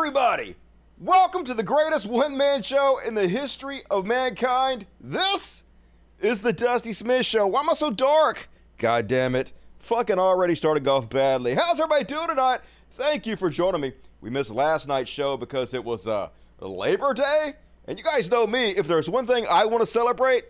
everybody! Welcome to the greatest one man show in the history of mankind. This is the Dusty Smith Show. Why am I so dark? God damn it. Fucking already started off badly. How's everybody doing tonight? Thank you for joining me. We missed last night's show because it was uh, Labor Day. And you guys know me, if there's one thing I want to celebrate,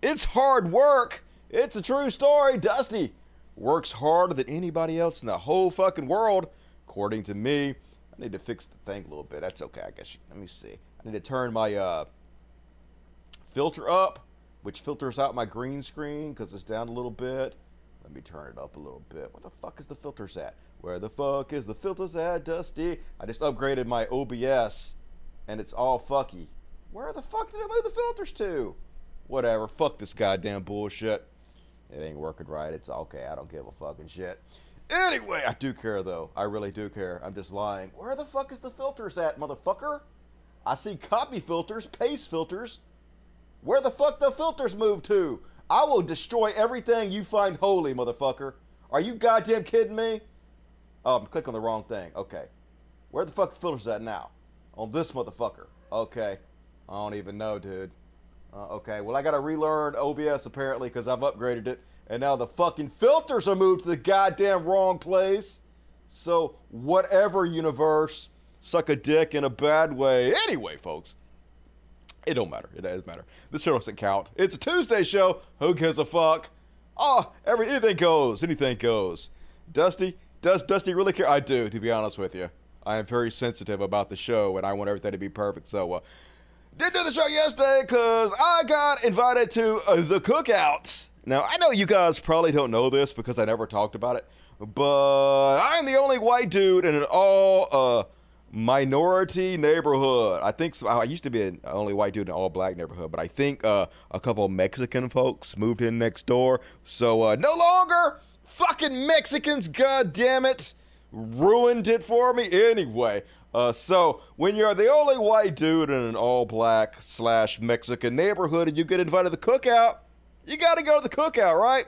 it's hard work. It's a true story. Dusty works harder than anybody else in the whole fucking world, according to me. I need to fix the thing a little bit. That's okay, I guess. You, let me see. I need to turn my uh, filter up, which filters out my green screen because it's down a little bit. Let me turn it up a little bit. Where the fuck is the filters at? Where the fuck is the filters at, Dusty? I just upgraded my OBS, and it's all fucky. Where the fuck did I move the filters to? Whatever. Fuck this goddamn bullshit. It ain't working right. It's okay. I don't give a fucking shit. Anyway, I do care though. I really do care. I'm just lying. Where the fuck is the filters at, motherfucker? I see copy filters, paste filters. Where the fuck the filters move to? I will destroy everything you find holy, motherfucker. Are you goddamn kidding me? Oh, I'm clicking the wrong thing. Okay. Where the fuck the filters at now? On this motherfucker. Okay. I don't even know, dude. Uh, okay, well, I got to relearn OBS apparently because I've upgraded it. And now the fucking filters are moved to the goddamn wrong place. So, whatever universe, suck a dick in a bad way. Anyway, folks, it don't matter. It doesn't matter. This show doesn't count. It's a Tuesday show. Who gives a fuck? Oh, every anything goes. Anything goes. Dusty, does Dusty really care? I do, to be honest with you. I am very sensitive about the show, and I want everything to be perfect. So, uh, didn't do the show yesterday because I got invited to uh, the cookout. Now, I know you guys probably don't know this because I never talked about it, but I'm the only white dude in an all uh, minority neighborhood. I think so, I used to be an only white dude in an all black neighborhood, but I think uh, a couple Mexican folks moved in next door. So, uh, no longer fucking Mexicans, god damn it. Ruined it for me anyway. Uh, so when you're the only white dude in an all black slash Mexican neighborhood and you get invited to the cookout, you got to go to the cookout, right?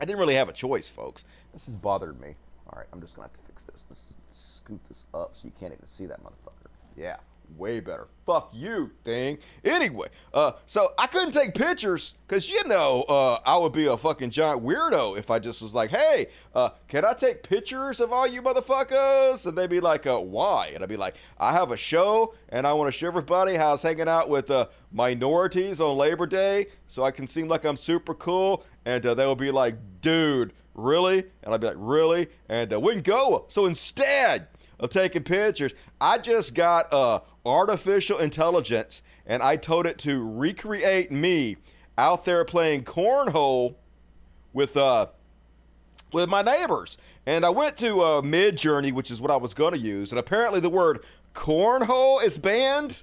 I didn't really have a choice, folks. This has bothered me. All right, I'm just gonna have to fix this. Let's scoot this up so you can't even see that motherfucker. Yeah, way better. Fuck you, thing. Anyway, uh, so I couldn't take pictures because you know uh, I would be a fucking giant weirdo if I just was like, hey, uh, can I take pictures of all you motherfuckers? And they'd be like, uh, why? And I'd be like, I have a show and I want to show everybody how I was hanging out with uh, minorities on Labor Day so I can seem like I'm super cool. And uh, they would be like, dude, really? And I'd be like, really? And uh, we can go. So instead, of taking pictures. I just got uh, artificial intelligence and I told it to recreate me out there playing cornhole with uh with my neighbors. And I went to uh, Midjourney, which is what I was going to use, and apparently the word cornhole is banned.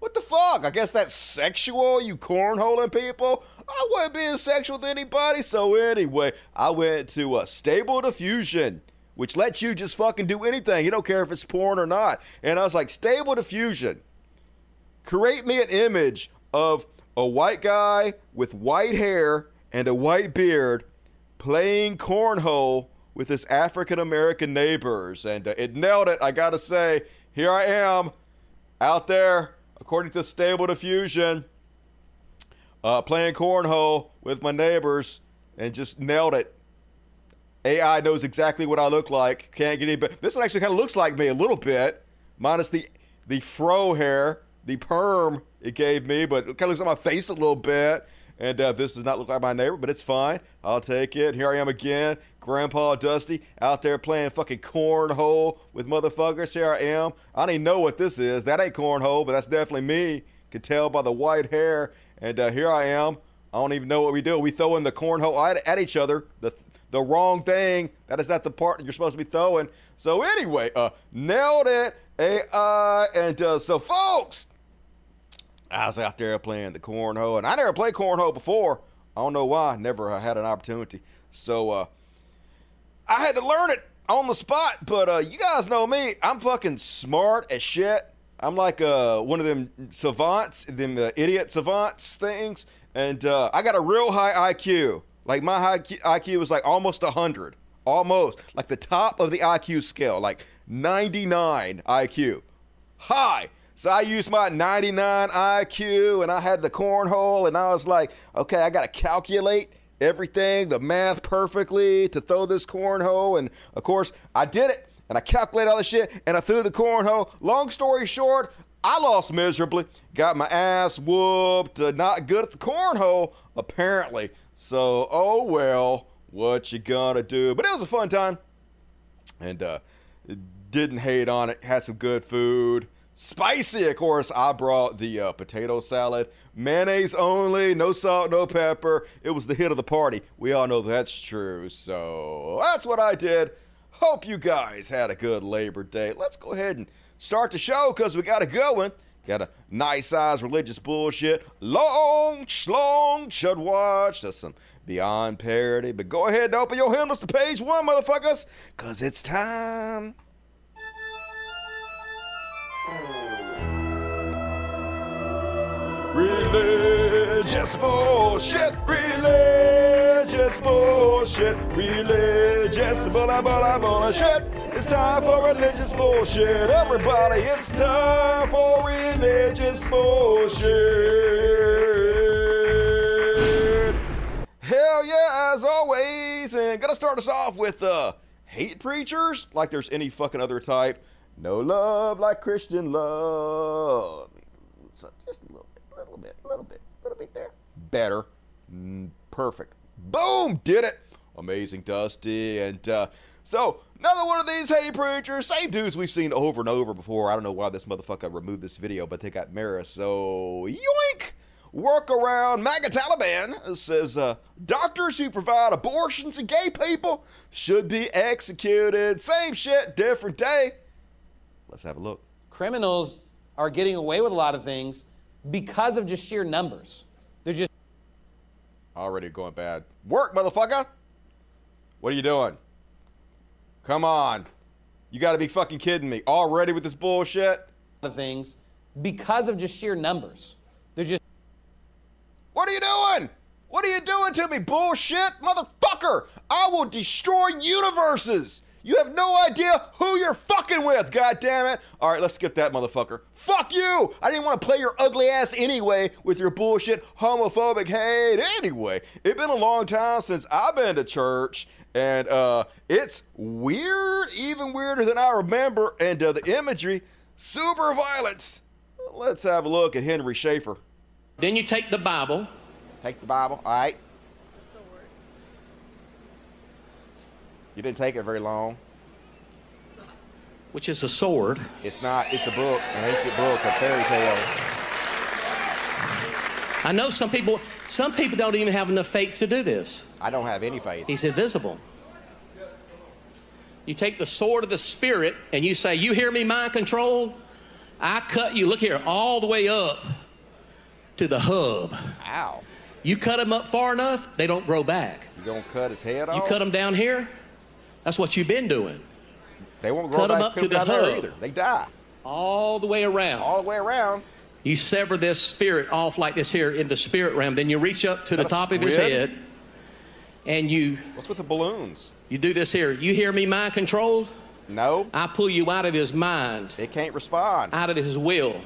What the fuck? I guess that's sexual, you cornholing people? I wasn't being sexual with anybody. So anyway, I went to uh, Stable Diffusion which lets you just fucking do anything. You don't care if it's porn or not. And I was like, Stable Diffusion, create me an image of a white guy with white hair and a white beard playing cornhole with his African American neighbors. And uh, it nailed it, I gotta say. Here I am out there, according to Stable Diffusion, uh, playing cornhole with my neighbors and just nailed it. AI knows exactly what I look like. Can't get any better. This one actually kind of looks like me a little bit, minus the the fro hair, the perm it gave me, but it kind of looks like my face a little bit. And uh, this does not look like my neighbor, but it's fine. I'll take it. Here I am again, Grandpa Dusty, out there playing fucking cornhole with motherfuckers. Here I am. I don't even know what this is. That ain't cornhole, but that's definitely me. Can tell by the white hair. And uh, here I am. I don't even know what we do. We throw in the cornhole at, each other. The the wrong thing. That is not the part you're supposed to be throwing. So anyway, uh, nailed it. AI, and uh, so folks, I was out there playing the cornhole, and I never played cornhole before. I don't know why. Never had an opportunity. So uh, I had to learn it on the spot. But uh, you guys know me. I'm fucking smart as shit. I'm like uh, one of them savants, them uh, idiot savants things. And uh, I got a real high IQ. Like my IQ was like almost 100. Almost. Like the top of the IQ scale. Like 99 IQ. High. So I used my 99 IQ and I had the cornhole and I was like, okay, I got to calculate everything, the math perfectly to throw this cornhole. And of course, I did it and I calculated all the shit and I threw the cornhole. Long story short, I lost miserably, got my ass whooped, uh, not good at the cornhole, apparently. So, oh well, what you gonna do? But it was a fun time. And uh, didn't hate on it, had some good food. Spicy, of course. I brought the uh, potato salad, mayonnaise only, no salt, no pepper. It was the hit of the party. We all know that's true. So that's what I did. Hope you guys had a good Labor Day. Let's go ahead and start the show because we got it going. Got a nice size religious bullshit. Long, long should watch. That's some beyond parody. But go ahead and open your hymnals to page one, motherfuckers, because it's time. Religious bullshit, religious bullshit, religious blah blah bullshit. It's time for religious bullshit. Everybody, it's time for religious bullshit. Hell yeah, as always. And gotta start us off with uh hate preachers, like there's any fucking other type. No love like Christian love. So just a little bit, a little bit, a little bit, little bit there. Better. Mm, perfect. Boom! Did it. Amazing, Dusty. And uh, so, another one of these hate preachers, same dudes we've seen over and over before. I don't know why this motherfucker removed this video, but they got Mara. So, yoink! Workaround MAGA Taliban says uh, doctors who provide abortions to gay people should be executed. Same shit, different day. Let's have a look. criminals are getting away with a lot of things because of just sheer numbers. They're just Already going bad. Work, motherfucker! What are you doing? Come on. You gotta be fucking kidding me. Already with this bullshit? of things because of just sheer numbers. They're just What are you doing? What are you doing to me, bullshit? Motherfucker! I will destroy universes! You have no idea who you're fucking with, God damn it! Alright, let's skip that motherfucker. Fuck you! I didn't want to play your ugly ass anyway with your bullshit homophobic hate anyway. It's been a long time since I've been to church, and uh, it's weird, even weirder than I remember, and uh, the imagery, super violence. Let's have a look at Henry Schaefer. Then you take the Bible, Take the Bible. All right. You didn't take it very long. which is a sword, It's not. It's a book, an ancient book of fairy tales. I know some people some people don't even have enough faith to do this. I don't have any faith. He's invisible. You take the sword of the spirit and you say, "You hear me, mind control? I cut you. Look here, all the way up to the hub. Ow! You cut them up far enough, they don't grow back. You gonna cut his head off? You cut them down here, that's what you've been doing, They won't grow cut 'em back up to the hub. either. They die all the way around. all the way around. You sever this spirit off like this here in the spirit realm. Then you reach up to the top of his head, and you What's with the balloons? you do this here. You hear me, mind controlled? No, I pull you out of his mind, it can't respond. out of his will,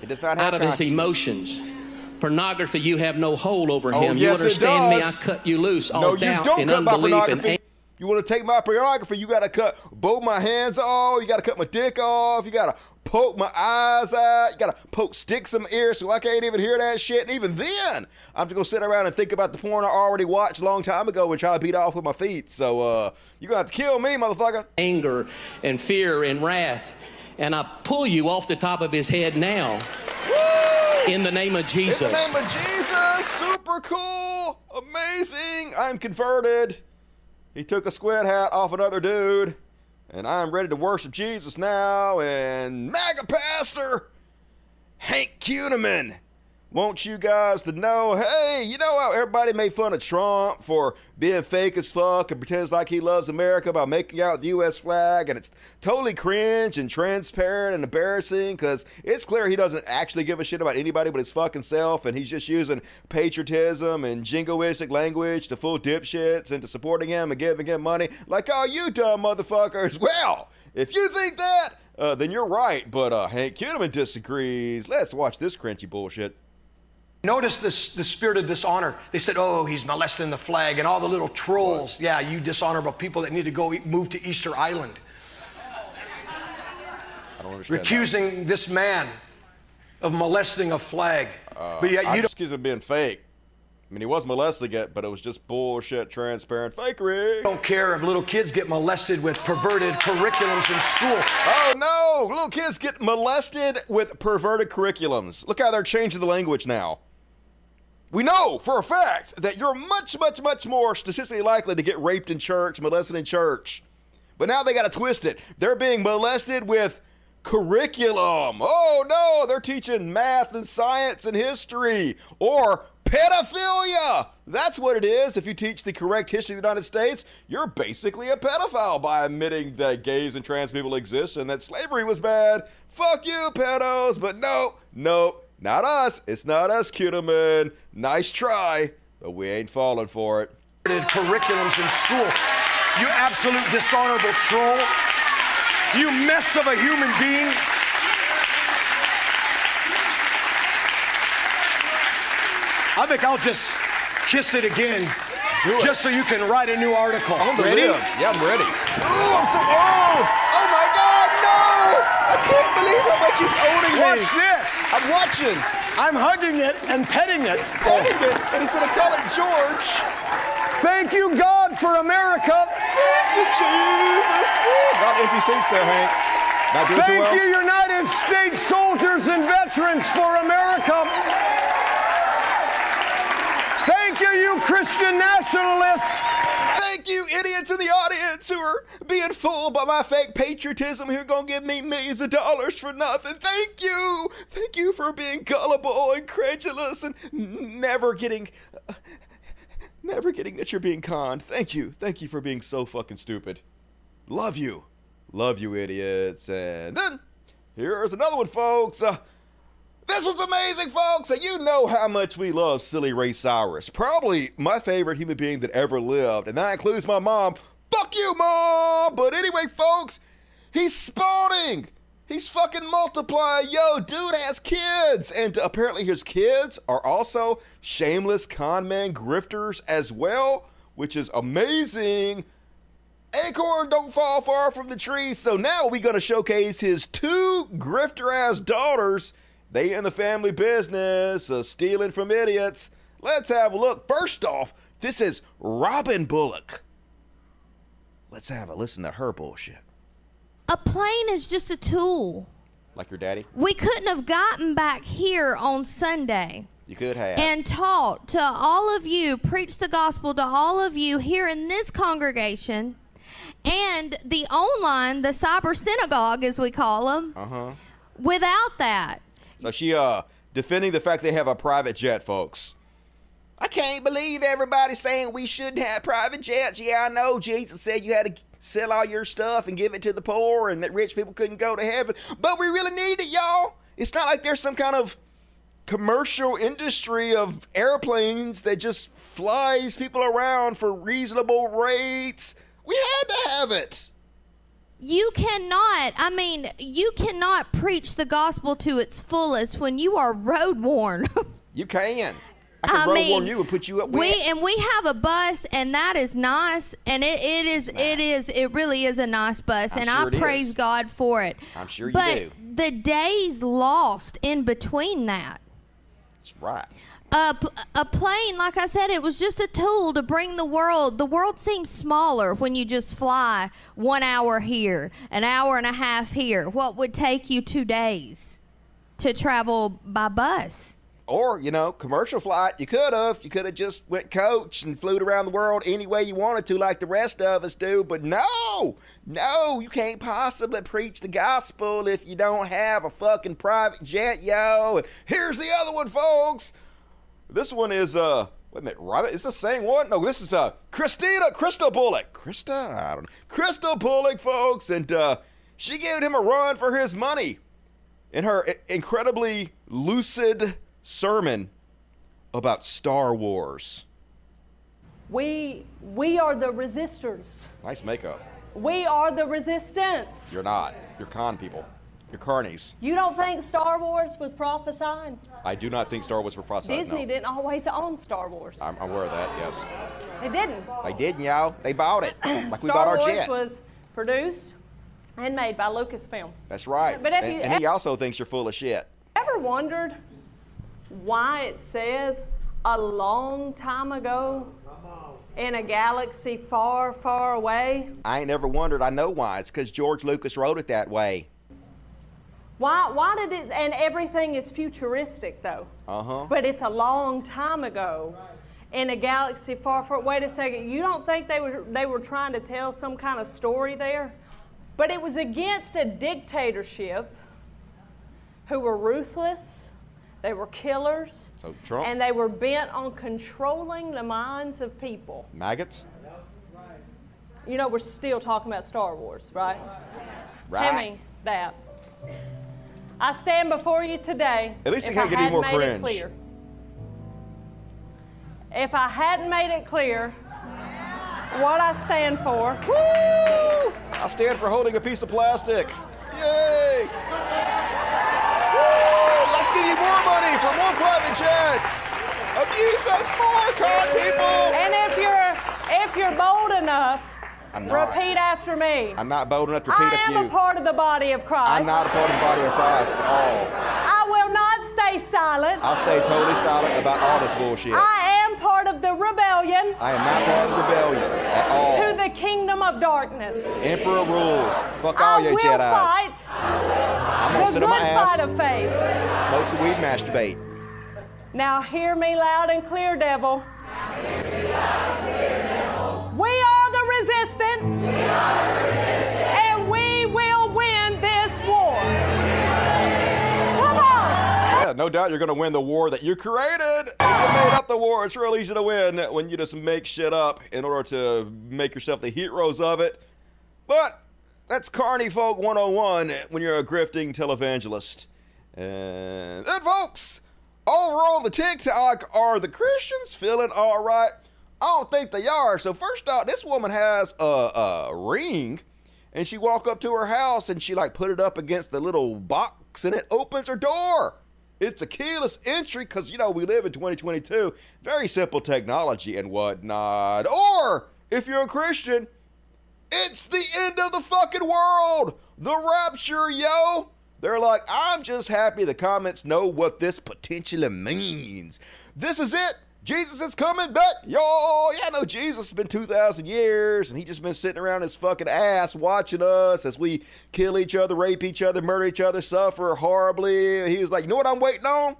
It does not have out of his emotions. Pornography, you have no hold over Oh, him. yes, you understand me? I cut you loose. All No, doubt and unbelief and. You want to take my pornography? You got to cut both my hands off. You got to cut my dick off. You got to poke my eyes out. You got to poke sticks in my ears so I can't even hear that shit. And even then, I'm just gonna sit around and think about the porn I already watched a long time ago and try to beat off with my feet. So uh, you gonna have to kill me, motherfucker. anger and fear and wrath. And I pull you off the top of his head now in the name of Jesus. In the name of Jesus, super cool, amazing. I'm converted. He took a squid hat off another dude, and I'm ready to worship Jesus now. And MAGA pastor Hank Kunneman want you guys to know hey, you know how everybody made fun of Trump for being fake as fuck and pretends like he loves America by making out the U.S. flag? And it's totally cringe and transparent and embarrassing because it's clear he doesn't actually give a shit about anybody but his fucking self. And he's just using patriotism and jingoistic language to fool dipshits into supporting him and giving him money. Like, oh, you dumb motherfuckers. Well, if you think that, uh, then you're right. But uh, Hank Kunneman disagrees. Let's watch this cringy bullshit. Notice this, the spirit of dishonor. They said, oh, he's molesting the flag, and all the little trolls. Yeah, you dishonorable people that need to go move to Easter Island. I don't understand. that. Recusing this man of molesting a flag. Uh, but yet I don't. Excuse him being fake. I mean, he was molesting it, but it was just bullshit, transparent fakery. don't care if little kids get molested with perverted curriculums in school. Oh no! Little kids get molested with perverted curriculums. Look how they're changing the language now. We know for a fact that you're much, much, much more statistically likely to get raped in church, molested in church. But now they got to twist it. They're being molested with curriculum. Oh no, they're teaching math and science and history or pedophilia. That's what it is. If you teach the correct history of the United States, you're basically a pedophile by admitting that gays and trans people exist and that slavery was bad. Fuck you, pedos. But no, no, not us. It's not us, Kudelman. Nice try, but we ain't falling for it. Curriculums in school. You absolute dishonorable troll. You mess of a human being. I think I'll just kiss it again. It. Just so you can write a new article. The Ready? libs. Yeah, I'm ready. Oh, I'm so. Oh! Oh my God, no! I can't believe how much he's owning me. Watch this. I'm watching. I'm hugging it and petting it. Petting it, and he's gonna call it George. Thank you, God, for America. Thank you, Jesus. Woo. Not empty seats there, Hank. Not doing too Thank well. you, United States soldiers and veterans, for America. Thank you, you Christian nationalists. Thank you, idiots in the audience who are being fooled by my fake patriotism who are going to give me millions of dollars for nothing. Thank you. Thank you for being gullible and credulous and never getting. never getting that you're being conned. Thank you. Thank you for being so fucking stupid. Love you. Love you, idiots. And then, here's another one, folks. Uh, this one's amazing, folks. And you know how much we love silly Ray Cyrus. Probably my favorite human being that ever lived. And that includes my mom. Fuck you, mom! But anyway, folks, he's spawning. He's fucking multiplying. Yo, dude has kids. And apparently his kids are also shameless con men grifters as well, which is amazing. Acorn don't fall far from the tree. So now we're going to showcase his two grifter ass daughters. They in the family business, uh, stealing from idiots. Let's have a look. First off, this is Robin Bullock. Let's have a listen to her bullshit. A plane is just a tool. Like your daddy? We couldn't have gotten back here on Sunday You could have. and taught to all of you, preached the gospel to all of you here in this congregation and the online, the cyber synagogue, as we call them, uh huh. without that. So she uh defending the fact they have a private jet, folks. I can't believe everybody's saying we shouldn't have private jets. Yeah, I know Jesus said you had to sell all your stuff and give it to the poor and that rich people couldn't go to heaven. But we really need it, y'all. It's not like there's some kind of commercial industry of airplanes that just flies people around for reasonable rates. We had to have it. You cannot, I mean, you cannot preach the gospel to its fullest when you are road worn. You can. I can road warn you and put you up we and we have a bus and that is nice and it, it is it is it really is a nice bus I'm and sure I praise is. God for it. I'm sure you but do. the days lost in between that. That's right. A, a plane, like I said, it was just a tool to bring the world. The world seems smaller when you just fly one hour here, an hour and a half here. What would take you two days to travel by bus? Or, you know, commercial flight, you could have. You could have just went coach and flew around the world any way you wanted to, like the rest of us do. But no, no, you can't possibly preach the gospel if you don't have a fucking private jet, yo. And here's the other one, folks. This one is, uh, wait a minute, Robert, is this the same one? No, this is, uh, Christina, Crystal Bullock. Krista? I don't know. Crystal Bullock, folks. And, uh, she gave him a run for his money in her i- incredibly lucid sermon about Star Wars. We we are the resistors. Nice makeup. We are the resistance. You're not. You're con people. You're carnies. You don't think Star Wars was prophesied? I do not think Star Wars were prophesied. Disney no. didn't always own Star Wars. I'm aware of that, yes. They didn't. They did, yo. They bought it. Like we bought our Wars jet. was produced and made by Lucasfilm. That's right. But and, you- and he also thinks you're full of shit. Ever wondered why it says a long time ago in a galaxy far, far away? I ain't never wondered. I know why. It's because George Lucas wrote it that way. Why, why did it, and everything is futuristic though. Uh-huh. But it's a long time ago in a galaxy far, far, wait a second, you don't think they were, they were trying to tell some kind of story there? But it was against a dictatorship who were ruthless, they were killers, So Trump? and they were bent on controlling the minds of people. Maggots? You know, we're still talking about Star Wars, right? Right. Tell me that. I stand before you today. At least it can't I get any more cringe. Clear. If I hadn't made it clear what I stand for, Woo! I stand for holding a piece of plastic. Yay! Woo! Let's give you more money for more private jets. Abuse us more, con people. and if you're if you're bold enough, I'm not. repeat after me. I'm not bold enough to repeat I am a a part of the body of Christ. I'm not a part of the body of Christ at all. I will not stay silent. I'll stay totally silent about all this bullshit. I am part of the rebellion I am not part of the rebellion at all. to the kingdom of darkness. Emperor rules. Fuck all I you will Jedi's. fight I'm gonna the sit on my fight ass, of faith. smoke some weed, masturbate. Now hear me loud and clear, devil. We are the resistance. And we will win this war. Come on. Yeah, no doubt you're gonna win the war that you created. You made up the war. It's real easy to win when you just make shit up in order to make yourself the heroes of it. But that's Carney Folk 101 when you're a grifting televangelist. And then, folks, over on the TikTok, are the Christians feeling all right? I don't think they are. So first off, this woman has a, a ring, and she walk up to her house and she like put it up against the little box, and it opens her door. It's a keyless entry because you know we live in 2022. Very simple technology and whatnot. Or if you're a Christian, it's the end of the fucking world. The rapture, yo. They're like, I'm just happy the comments know what this potentially means. This is it. Jesus is coming back, yo. Yeah, I know Jesus has been 2,000 years and he just been sitting around his fucking ass watching us as we kill each other, rape each other, murder each other, suffer horribly. He was like, you know what I'm waiting on?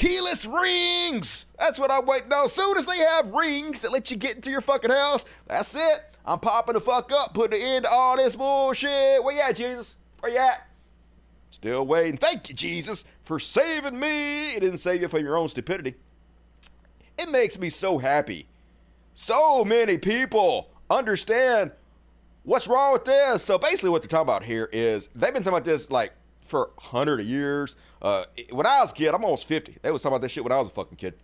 keyless rings. That's what I'm waiting on. Soon as they have rings that let you get into your fucking house, that's it. I'm popping the fuck up, putting an end to all this bullshit. Where you at, Jesus? Where you at? Still waiting. Thank you, Jesus, for saving me. It didn't save you from your own stupidity. It makes me so happy. So many people understand what's wrong with this. So basically, what they're talking about here is they've been talking about this like for hundred years. Uh, when I was a kid, I'm almost fifty. They was talking about this shit when I was a fucking kid.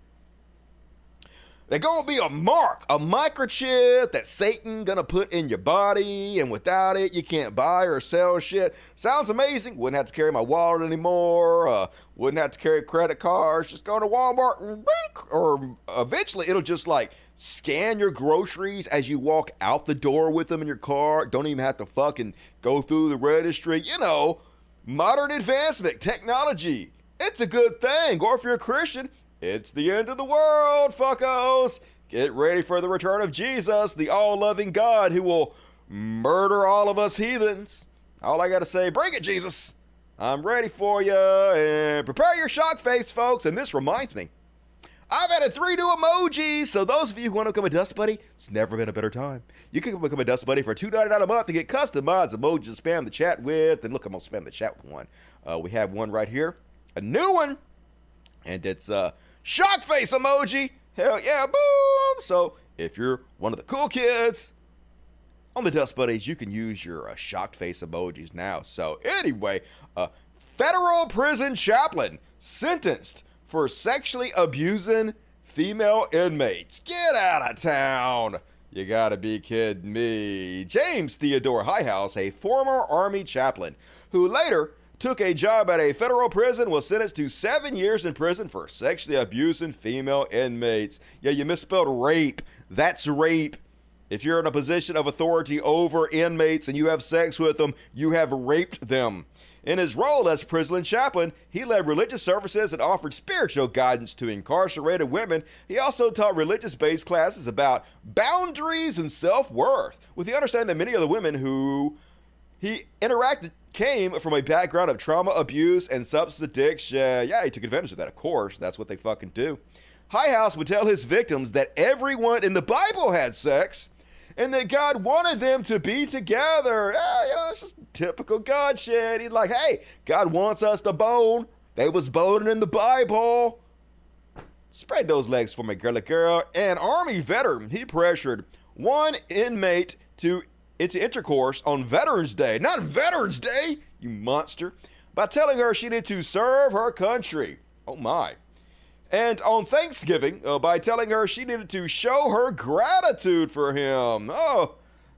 They're gonna be a mark, a microchip that Satan gonna put in your body, and without it, you can't buy or sell shit. Sounds amazing. Wouldn't have to carry my wallet anymore. Uh, wouldn't have to carry credit cards. Just go to Walmart and or eventually it'll just like scan your groceries as you walk out the door with them in your car. Don't even have to fucking go through the registry. You know, modern advancement, technology. It's a good thing. Or if you're a Christian, it's the end of the world, fuckos. Get ready for the return of Jesus, the all loving God who will murder all of us heathens. All I got to say, bring it, Jesus. I'm ready for you. And prepare your shock face, folks. And this reminds me, I've added three new emojis. So those of you who want to become a Dust Buddy, it's never been a better time. You can become a Dust Buddy for $2.99 a month and get customized emojis to spam the chat with. And look, I'm gonna spam the chat with one. Uh, we have one right here, a new one, and it's a shock face emoji. Hell yeah, boom! So if you're one of the cool kids on the Dust Buddies, you can use your uh, shocked face emojis now. So anyway, a federal prison chaplain sentenced for sexually abusing female inmates. Get out of town! You gotta be kidding me. James Theodore Highhouse, a former Army chaplain who later took a job at a federal prison, was sentenced to seven years in prison for sexually abusing female inmates. Yeah, you misspelled rape. That's rape. If you're in a position of authority over inmates and you have sex with them, you have raped them. In his role as prison chaplain, he led religious services and offered spiritual guidance to incarcerated women. He also taught religious based classes about boundaries and self worth, with the understanding that many of the women who he interacted came from a background of trauma, abuse, and substance addiction. Yeah, he took advantage of that, of course. That's what they fucking do. Highhouse would tell his victims that everyone in the Bible had sex and that God wanted them to be together. Yeah, you know, it's just typical God shit. He's like, hey, God wants us to bone. They was boning in the Bible. Spread those legs for me, girly girl. An Army veteran, he pressured one inmate to into intercourse on Veterans Day. Not Veterans Day, you monster. By telling her she needed to serve her country. Oh my. And on Thanksgiving, uh, by telling her she needed to show her gratitude for him. Oh,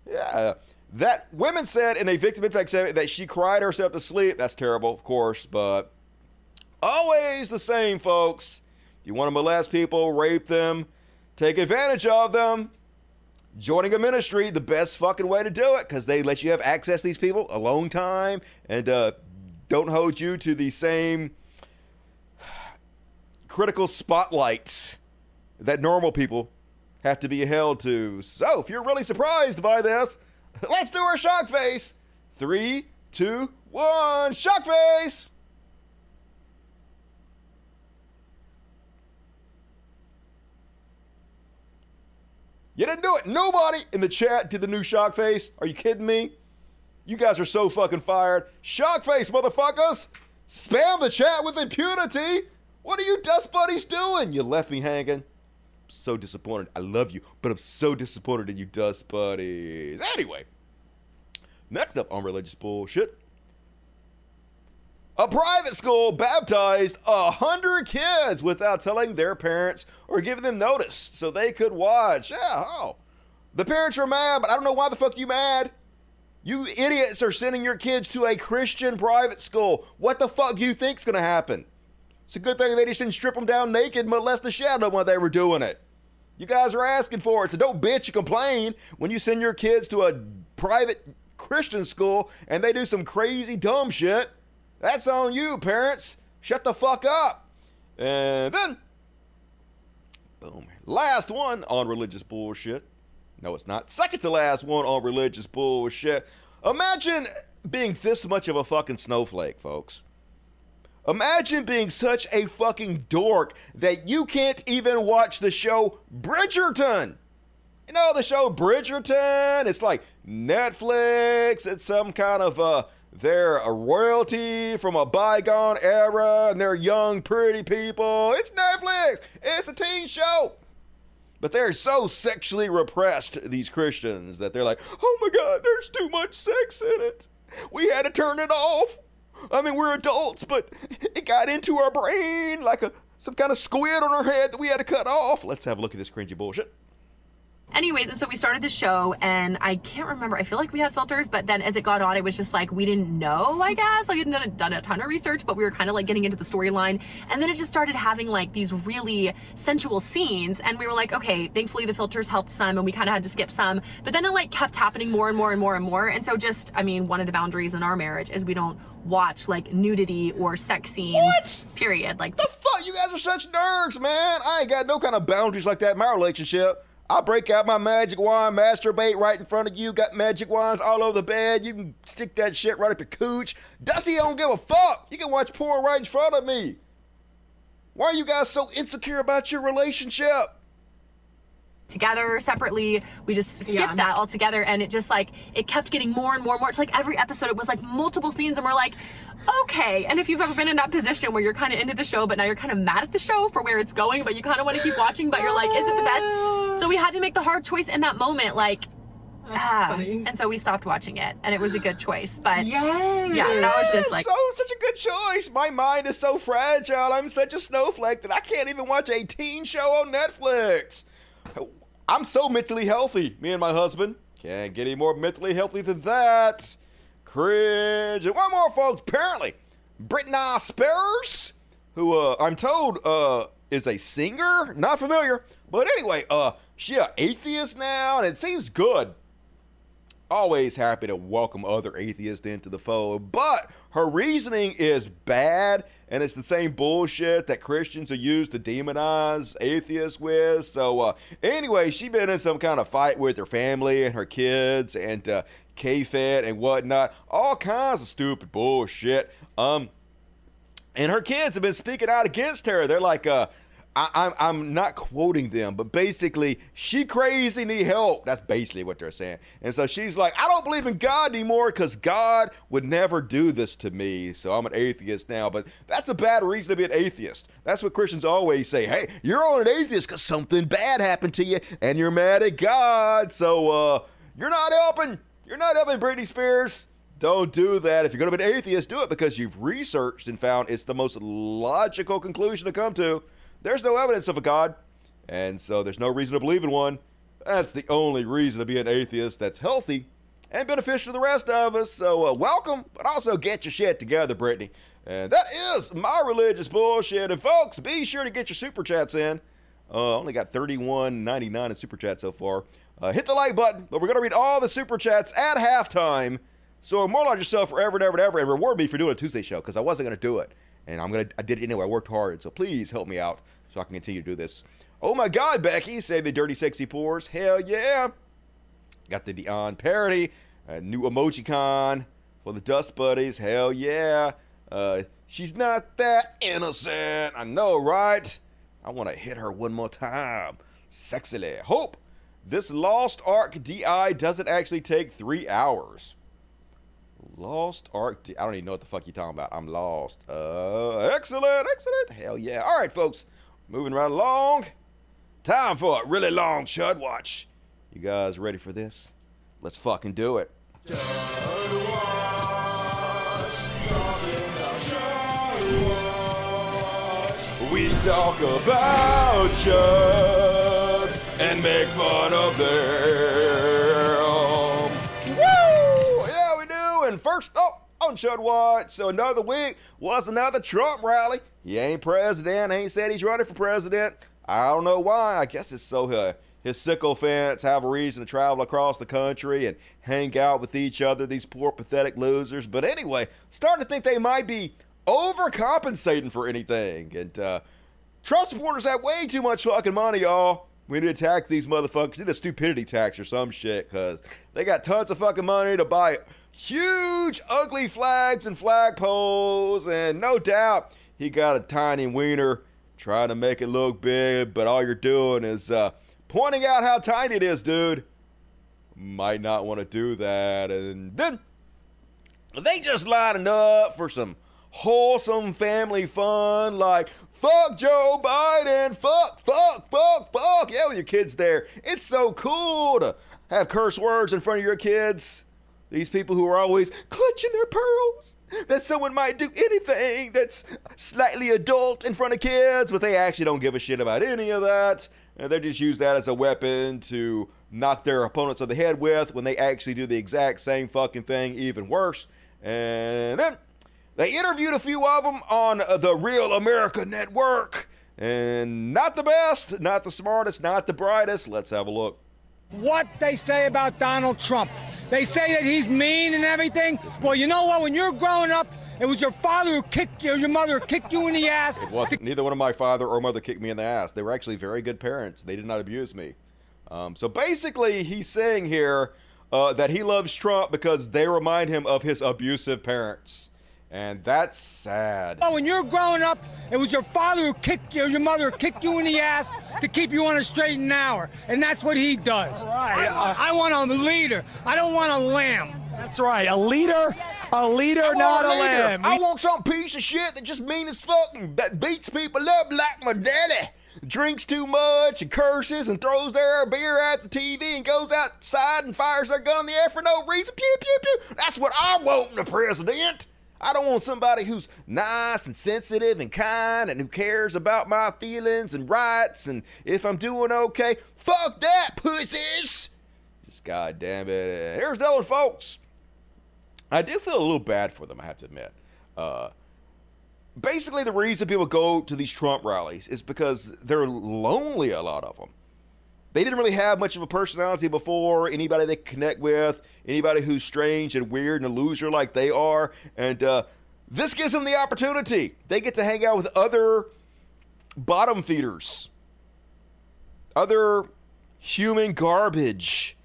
yeah. That women said in a victim impact statement that she cried herself to sleep. That's terrible, of course, but always the same, folks. You want to molest people, rape them, take advantage of them. Joining a ministry, the best fucking way to do it, because they let you have access to these people alone time and uh, don't hold you to the same critical spotlights that normal people have to be held to. So, if you're really surprised by this, let's do our shock face. Three, two, one, shock face. You didn't do it. Nobody in the chat did the new shock face. Are you kidding me? You guys are so fucking fired. Shock face, motherfuckers. Spam the chat with impunity. What are you dust buddies doing? You left me hanging. So disappointed. I love you, but I'm so disappointed in you dust buddies. Anyway, next up on religious bullshit. A private school baptized a hundred kids without telling their parents or giving them notice so they could watch. Yeah, oh. The parents are mad, but I don't know why the fuck you mad. You idiots are sending your kids to a Christian private school. What the fuck do you think's gonna happen? It's a good thing they just didn't strip them down naked and molest the them while they were doing it. You guys are asking for it, so don't bitch and complain when you send your kids to a private Christian school and they do some crazy dumb shit. That's on you, parents. Shut the fuck up. And then, boom. Last one on religious bullshit. No, it's not. Second to last one on religious bullshit. Imagine being this much of a fucking snowflake, folks. Imagine being such a fucking dork that you can't even watch the show Bridgerton. You know the show Bridgerton? It's like Netflix. It's some kind of uh they're a royalty from a bygone era and they're young, pretty people. It's Netflix. It's a teen show. But they're so sexually repressed, these Christians, that they're like, oh my God, there's too much sex in it. We had to turn it off. I mean, we're adults, but it got into our brain like a some kind of squid on our head that we had to cut off. Let's have a look at this cringy bullshit. Anyways, and so we started the show, and I can't remember. I feel like we had filters, but then as it got on, it was just like we didn't know. I guess like we hadn't done a, done a ton of research, but we were kind of like getting into the storyline, and then it just started having like these really sensual scenes, and we were like, okay, thankfully the filters helped some, and we kind of had to skip some, but then it like kept happening more and more and more and more, and so just I mean, one of the boundaries in our marriage is we don't watch like nudity or sex scenes. What? Period. Like The fuck? You guys are such nerds, man. I ain't got no kind of boundaries like that in my relationship. I'll break out my magic wand, masturbate right in front of you. Got magic wands all over the bed. You can stick that shit right up your cooch. Dusty don't give a fuck. You can watch porn right in front of me. Why are you guys so insecure about your relationship? Together separately. We just skipped Yeah. that altogether, and it just like it kept getting more and more and more. It's like every episode, it was like multiple scenes, and we're like, okay. And if you've ever been in that position where you're kind of into the show, but now you're kind of mad at the show for where it's going, but you kind of want to keep watching, but you're like, is it the best? So we had to make the hard choice in that moment, like. Ah, and so we stopped watching it, and it was a good choice. But Yes. yeah, that was just like so such a good choice. My mind is so fragile. I'm such a snowflake that I can't even watch a teen show on Netflix. I'm so mentally healthy. Me and my husband can't get any more mentally healthy than that. Cringe. And one more, folks. Apparently, Britney Spears, who uh, I'm told uh, is a singer, not familiar, but anyway, uh, she a atheist now, and it seems good always happy to welcome other atheists into the fold, but her reasoning is bad, and it's the same bullshit that Christians are used to demonize atheists with. So, uh, anyway, she been in some kind of fight with her family and her kids and uh, K-Fed and whatnot, all kinds of stupid bullshit. Um, and her kids have been speaking out against her. They're like, uh, I, I'm, I'm not quoting them, but basically, she crazy need help. That's basically what they're saying. And so she's like, I don't believe in God anymore because God would never do this to me. So I'm an atheist now. But that's a bad reason to be an atheist. That's what Christians always say. Hey, you're on an atheist because something bad happened to you and you're mad at God. So uh, you're not helping. You're not helping Britney Spears. Don't do that. If you're going to be an atheist, do it because you've researched and found it's the most logical conclusion to come to. There's no evidence of a God, and so there's no reason to believe in one. That's the only reason to be an atheist that's healthy and beneficial to the rest of us. So, uh, welcome, but also get your shit together, Britney. And that is my religious bullshit. And, folks, be sure to get your super chats in. Uh, only got 31.99 in super chat so far. Uh, hit the like button, but we're gonna read all the super chats at halftime. So immortalize yourself forever and ever and ever, and reward me for doing a Tuesday show because I wasn't gonna do it, and I'm gonna. I did it anyway. I worked hard, so please help me out so I can continue to do this. Oh my God, Becky, say the dirty sexy pores. Hell yeah! Got the Beyond parody, a new emoji con for the Dust Buddies. Hell yeah! Uh, she's not that innocent. I know, right? I want to hit her one more time. Sexily. Hope this Lost Ark DI doesn't actually take three hours. Lost. D- I don't even know what the fuck you're talking about. I'm lost. Uh, excellent, excellent. Hell yeah. All right, folks. Moving right along. Time for a really long Chud Watch. You guys ready for this? Let's fucking do it. We talk about chuds and make fun of them. We first Oh, on Chud Watch, so another week was another Trump rally. He ain't president, ain't said he's running for president. I don't know why. I guess it's so uh, his sycophants have a reason to travel across the country and hang out with each other, these poor, pathetic losers. But anyway, starting to think they might be overcompensating for anything. And uh, Trump supporters have way too much fucking money, y'all. We need to tax these motherfuckers. Need a stupidity tax or some shit, because they got tons of fucking money to buy huge, ugly flags and flagpoles. And no doubt he got a tiny wiener trying to make it look big, but all you're doing is uh, pointing out how tiny it is, dude. Might not want to do that. And then they just lining up for some wholesome family fun like fuck Joe Biden, fuck, fuck, fuck, fuck. Yeah, with your kids there. It's so cool to have curse words in front of your kids. These people who are always clutching their pearls. That someone might do anything that's slightly adult in front of kids, but they actually don't give a shit about any of that. And they just use that as a weapon to knock their opponents on the head with when they actually do the exact same fucking thing, even worse. And then they interviewed a few of them on the Real America Network. And not the best, not the smartest, not the brightest. Let's have a look. What they say about Donald Trump. They say that he's mean and everything. Well, you know what? When you're growing up, it was your father who kicked you, your mother kicked you in the ass. It wasn't. Neither one of my father or mother kicked me in the ass. They were actually very good parents. They did not abuse me. Um, so basically, he's saying here uh, that he loves Trump because they remind him of his abusive parents. And that's sad. Oh, when you're growing up, it was your father who kicked you, your mother who kicked you in the ass to keep you on a straight and narrow. And that's what he does. Right. I, I want a leader. I don't want a lamb. That's right. A leader, a leader, not a leader. lamb. I want some piece of shit that just mean as fucking that beats people up like my daddy. Drinks too much and curses and throws their beer at the TV and goes outside and fires their gun in the air for no reason. Pew pew pew. That's what I want in a president. I don't want somebody who's nice and sensitive and kind and who cares about my feelings and rights and if I'm doing okay. Fuck that, pussies! Just goddamn it. Here's Dylan, folks. I do feel a little bad for them, I have to admit. Uh, basically, the reason people go to these Trump rallies is because they're lonely, a lot of them. They didn't really have much of a personality before, anybody they connect with, anybody who's strange and weird and a loser like they are. And uh, this gives them the opportunity. They get to hang out with other bottom feeders, other human garbage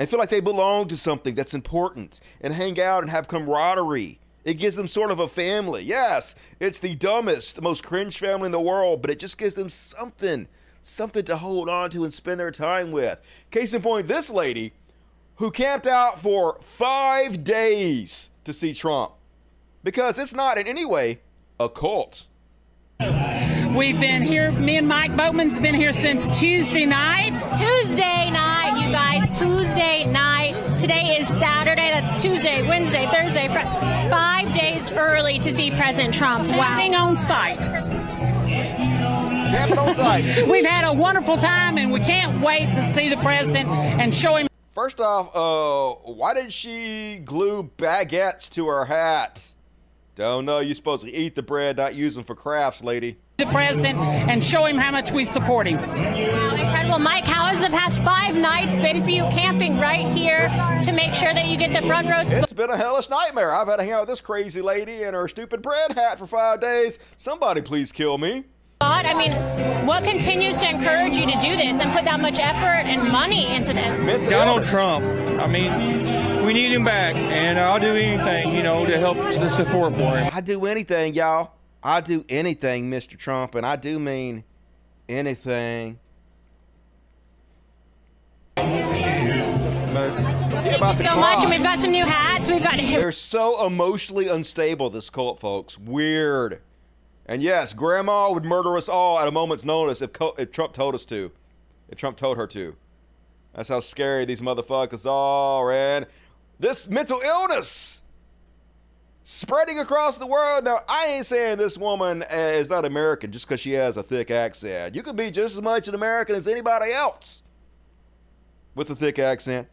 and feel like they belong to something that's important and hang out and have camaraderie. It gives them sort of a family. Yes, it's the dumbest, most cringe family in the world, but it just gives them something, something to hold on to and spend their time with. Case in point, this lady who camped out for five days to see Trump because it's not in any way a cult. We've been here, me and Mike Boatman's been here since Tuesday night. Tuesday night, you guys, Tuesday night. Today is Saturday, that's Tuesday, Wednesday, Thursday, Fr- five days early to see President Trump. Wow. Camping on site. Camping site. We've had a wonderful time and we can't wait to see the president and show him. First off, uh, why did she glue baguettes to her hat? Don't know. You're supposed to eat the bread, not use them for crafts, lady. The president and show him how much we support him. Wow, incredible. Mike, how has the past five nights been for you camping right here to make sure that you get the front row? It's been a hellish nightmare. I've had to hang out with this crazy lady in her stupid bread hat for five days. Somebody please kill me. I mean, what continues to encourage you to do this and put that much effort and money into this? Mental Donald. Trump. I mean, we need him back, and I'll do anything, you know, to help the support for him. I do anything, y'all. I do anything, Mr. Trump, and I do mean anything. But, yeah, about Thank you so much, and we've got some new hats. We've got They're so emotionally unstable, this cult, folks. Weird. And yes, Grandma would murder us all at a moment's notice if, co- if Trump told us to. If Trump told her to. That's how scary these motherfuckers are, and this mental illness spreading across the world. Now, I ain't saying this woman is not American just because she has a thick accent. You could be just as much an American as anybody else with a thick accent.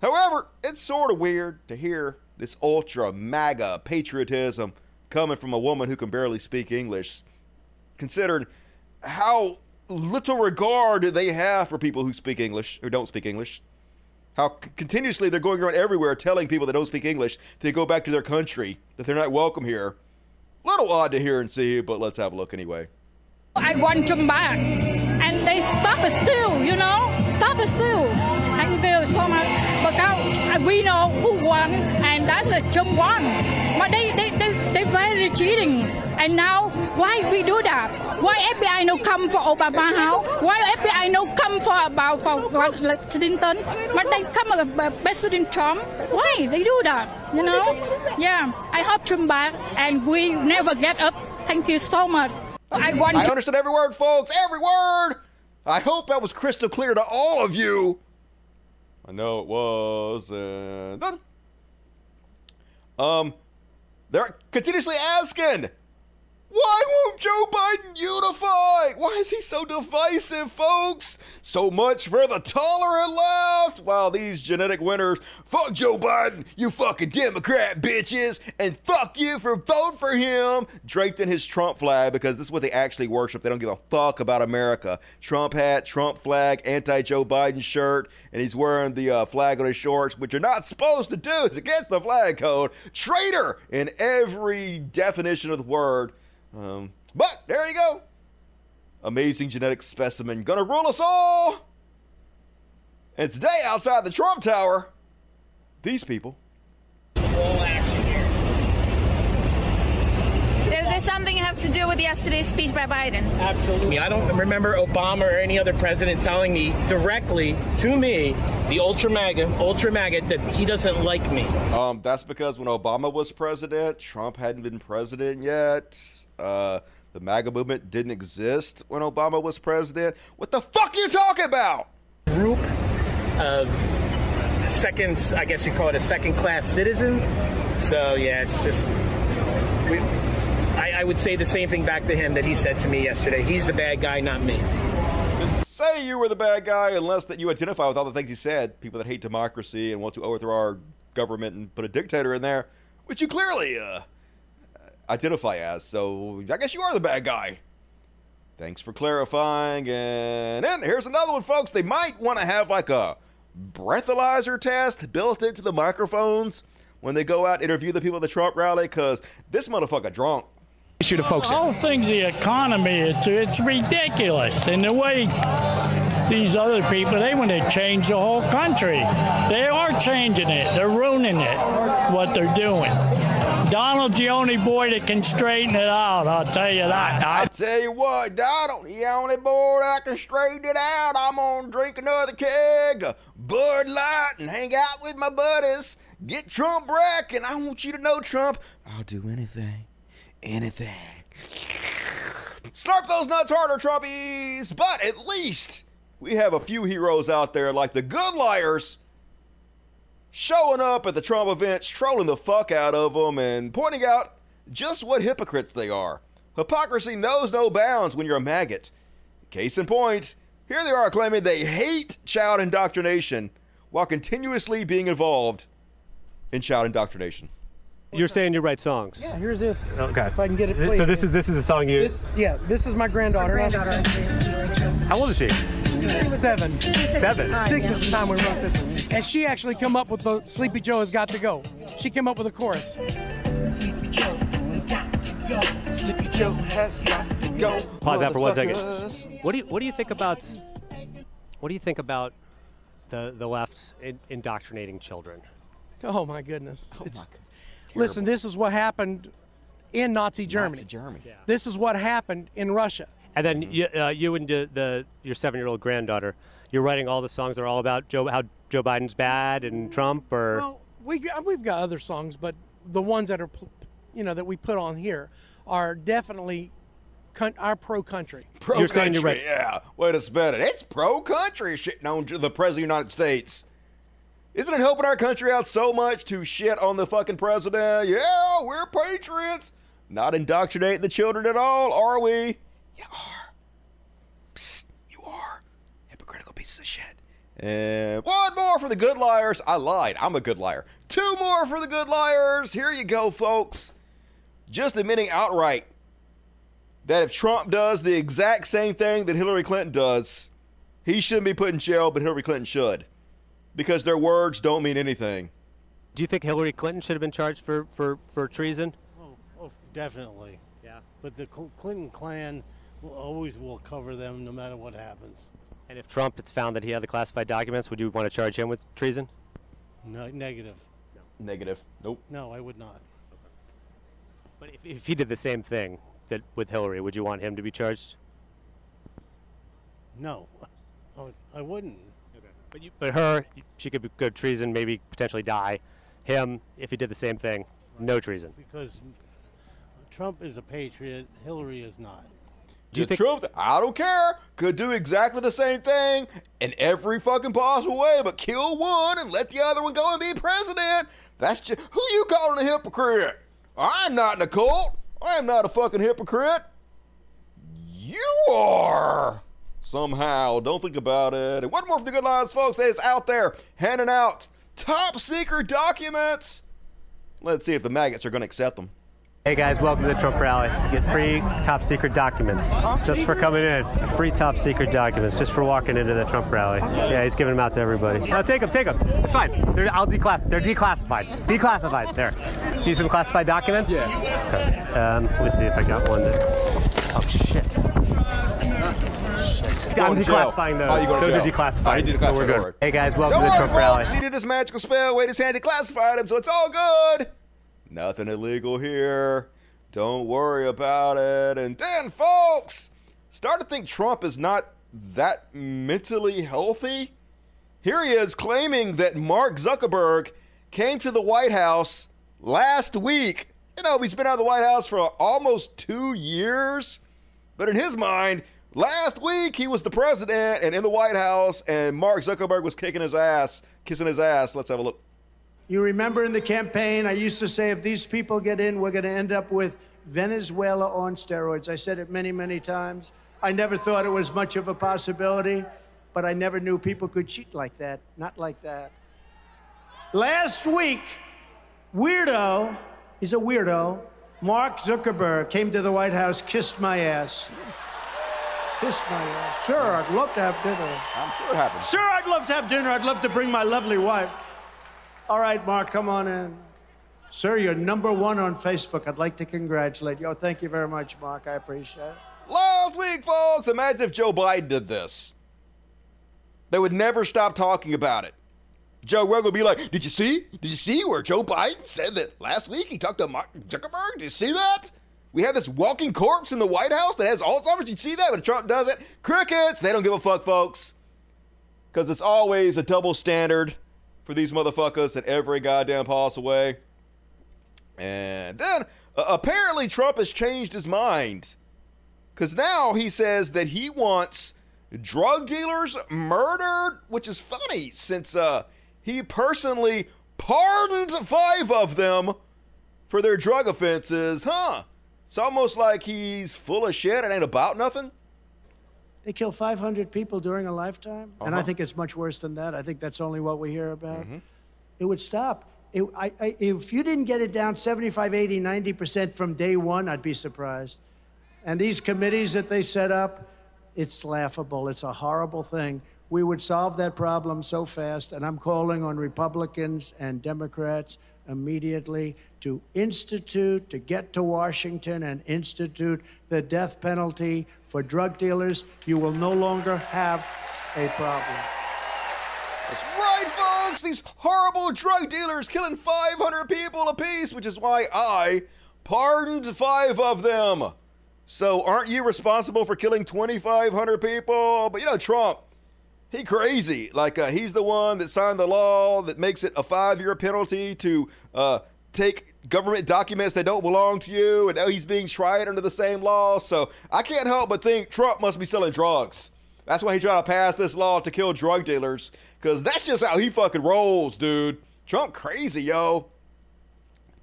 However, it's sort of weird to hear this ultra MAGA patriotism coming from a woman who can barely speak English, considering how little regard they have for people who speak English or don't speak English. How c- continuously they're going around everywhere telling people that don't speak English to go back to their country, that they're not welcome here. Little odd to hear and see, but let's have a look anyway. I want them back. And they stop us still, you know? Stop us still. Thank you so much. Because we know who won, and that's the Trump won. But they, they, they, they very cheating. And now, why we do that? Why FBI no come for Obama house? Why FBI no come for about for Clinton? But they come about President Trump. Why they do that? You know? Yeah. I hope Trump back, and we never get up. Thank you so much. I want I understood every word, folks. Every word. I hope that was crystal clear to all of you. I know it was. And. Um, they're continuously asking, why won't Joe Biden unify? Why is he so divisive, folks? So much for the tolerant left. While these genetic winners, fuck Joe Biden, you fucking Democrat bitches, and fuck you for vote for him, draped in his Trump flag because this is what they actually worship. They don't give a fuck about America. Trump hat, Trump flag, anti Joe Biden shirt, and he's wearing the uh, flag on his shorts, which you're not supposed to do. It's against the flag code. Traitor in every definition of the word. Um, but there you go. Amazing genetic specimen. Gonna rule us all. And today, outside the Trump Tower, these people. Does this something have to do with yesterday's speech by Biden? Absolutely. I don't remember Obama or any other president telling me directly to me, the ultra MAGA, ultra MAGA, that he doesn't like me. Um, that's because when Obama was president, Trump hadn't been president yet. Uh, the MAGA movement didn't exist when Obama was president. What the fuck are you talking about? Group of second, I guess you call it a second class citizen. So yeah, it's just. We, I, I would say the same thing back to him that he said to me yesterday. He's the bad guy, not me. Say you were the bad guy unless that you identify with all the things he said. People that hate democracy and want to overthrow our government and put a dictator in there, which you clearly uh, identify as. So I guess you are the bad guy. Thanks for clarifying. And then here's another one, folks. They might want to have like a breathalyzer test built into the microphones when they go out interview the people at the Trump rally because this motherfucker drunk. issue to folks. The whole thing's the economy. It's, it's ridiculous. And the way these other people, they want to change the whole country. They are changing it. They're ruining it, what they're doing. Donald's the only boy that can straighten it out, I'll tell you that. I tell you what, Donald, the only boy that can straighten it out. I'm gonna drink another keg of Bud Light and hang out with my buddies. Get Trump back, and I want you to know, Trump, I'll do anything, anything. Slurp those nuts harder, Trumpies. But at least we have a few heroes out there like the good liars showing up at the Trump events, trolling the fuck out of them, and pointing out just what hypocrites they are. Hypocrisy knows no bounds when you're a maggot. Case in point, here they are claiming they hate child indoctrination while continuously being involved in child indoctrination. You're saying you write songs. Yeah, here's this. Okay. If I can get it So this is this is a song you. This, yeah, this is my granddaughter. How old is she? Seven. Seven. Six is the time we wrote this one. And she actually come up with the Sleepy Joe has got to go. She came up with a chorus. Sleepy Joe has got to go. sleepy Pause that for one motherfuckers. second. What do you what do you think about what do you think about the the left's in, indoctrinating children? Oh my goodness. Oh, it's, listen, this is what happened in Nazi Germany. Nazi Germany. Yeah. This is what happened in Russia. And then mm-hmm. you, uh, you and the, the your seven year old granddaughter, you're writing all the songs that are all about Joe how Joe Biden's bad and mm, Trump or Well, we uh, we've got other songs, but the ones that are, you know, that we put on here are definitely con- our pro country. Pro You're saying country, you're right. yeah. Wait a minute. It's pro country shitting on the president of the United States. Isn't it helping our country out so much to shit on the fucking president? Yeah, we're patriots. Not indoctrinating the children at all, are we? You are. Psst, you are. Hypocritical pieces of shit. And one more for the good liars. I lied. I'm a good liar. Two more for the good liars. Here you go, folks. Just admitting outright that if Trump does the exact same thing that Hillary Clinton does, he shouldn't be put in jail, but Hillary Clinton should. Because their words don't mean anything. do you think Hillary Clinton should have been charged for for, for treason? Oh, oh, definitely. Yeah. But the Clinton clan will always will cover them no matter what happens. And if Trump it's found that he had the classified documents, would you want to charge him with treason? No, negative. Negative. Nope. No, I would not. But if, if he did the same thing that with Hillary, would you want him to be charged? No, oh, I wouldn't. But you, but her, she could go good treason, maybe potentially die. Him, if he did the same thing, no treason. Because Trump is a patriot, Hillary is not. Do you think Trump? I don't care. Could do exactly the same thing in every fucking possible way, but kill one and let the other one go and be president. That's just who you calling a hypocrite? I'm not in a cult. I am not a fucking hypocrite. You are. Somehow, don't think about it. And one more for the good lives, folks. That is out there handing out top secret documents. Let's see if the maggots are going to accept them. Hey guys, welcome to the Trump rally. You get free top secret documents just for coming in. Free top secret documents just for walking into the Trump rally. Yeah, he's giving them out to everybody. No, take them, take them. It's fine. They're, I'll declass. They're declassified. Declassified. There. These some classified documents. Yeah. Okay. Um, let me see if I got one. That, oh shit. I'm Going to declassifying those. Oh, you going to those are declassified. Oh, declassified, So we're good. Hey guys, welcome Don't to the Trump rally. He did his magical spell, waved his hand, declassified him, so it's all good. Nothing illegal here. Don't worry about it. And then, folks, start to think Trump is not that mentally healthy. Here he is claiming that Mark Zuckerberg came to the White House last week. You know, he's been out of the White House for almost two years. But in his mind, last week he was the president and in the White House, and Mark Zuckerberg was kicking his ass, kissing his ass. Let's have a look. You remember in the campaign, I used to say if these people get in, we're going to end up with Venezuela on steroids. I said it many, many times. I never thought it was much of a possibility, but I never knew people could cheat like that. Not like that. Last week, weirdo, he's a weirdo, Mark Zuckerberg came to the White House, kissed my ass. Kissed my ass. Sir, I'd love to have dinner. I'm sure it happened. Sir, I'd love to have dinner. I'd love to bring my lovely wife. All right, Mark, come on in. Sir, you're number one on Facebook. I'd like to congratulate you. Oh, thank you very much, Mark. I appreciate it. Last week, folks, imagine if Joe Biden did this. They would never stop talking about it. Joe Rogan would be like, Did you see? Did you see where Joe Biden said that last week he talked to Mark Zuckerberg? Did you see that? We have this walking corpse in the White House that has Alzheimer's. You see that when Trump does it? Crickets! They don't give a fuck, folks. Because it's always a double standard for these motherfuckers in every goddamn possible way. And then uh, apparently Trump has changed his mind. Because now he says that he wants drug dealers murdered, which is funny since uh, he personally pardoned five of them for their drug offenses. Huh? It's almost like he's full of shit. and ain't about nothing. They kill 500 people during a lifetime, and I Uh-huh. think it's much worse than that. I think that's only what we hear about. It would stop. It, I, I, if you didn't get it down 75, 80, 90% from day one, I'd be surprised. And these committees that they set up, it's laughable. It's a horrible thing. We would solve that problem so fast, and I'm calling on Republicans and Democrats immediately to institute, to get to Washington and institute the death penalty for drug dealers. You will no longer have a problem. That's right, folks. These horrible drug dealers killing 500 people apiece, which is why I pardoned five of them. So aren't you responsible for killing 2,500 people? But you know, Trump, he crazy. Like uh, he's the one that signed the law that makes it a five-year penalty to uh, take government documents that don't belong to you, and now he's being tried under the same law. So I can't help but think Trump must be selling drugs. That's why he tried to pass this law to kill drug dealers, because that's just how he fucking rolls, dude. Trump crazy, yo.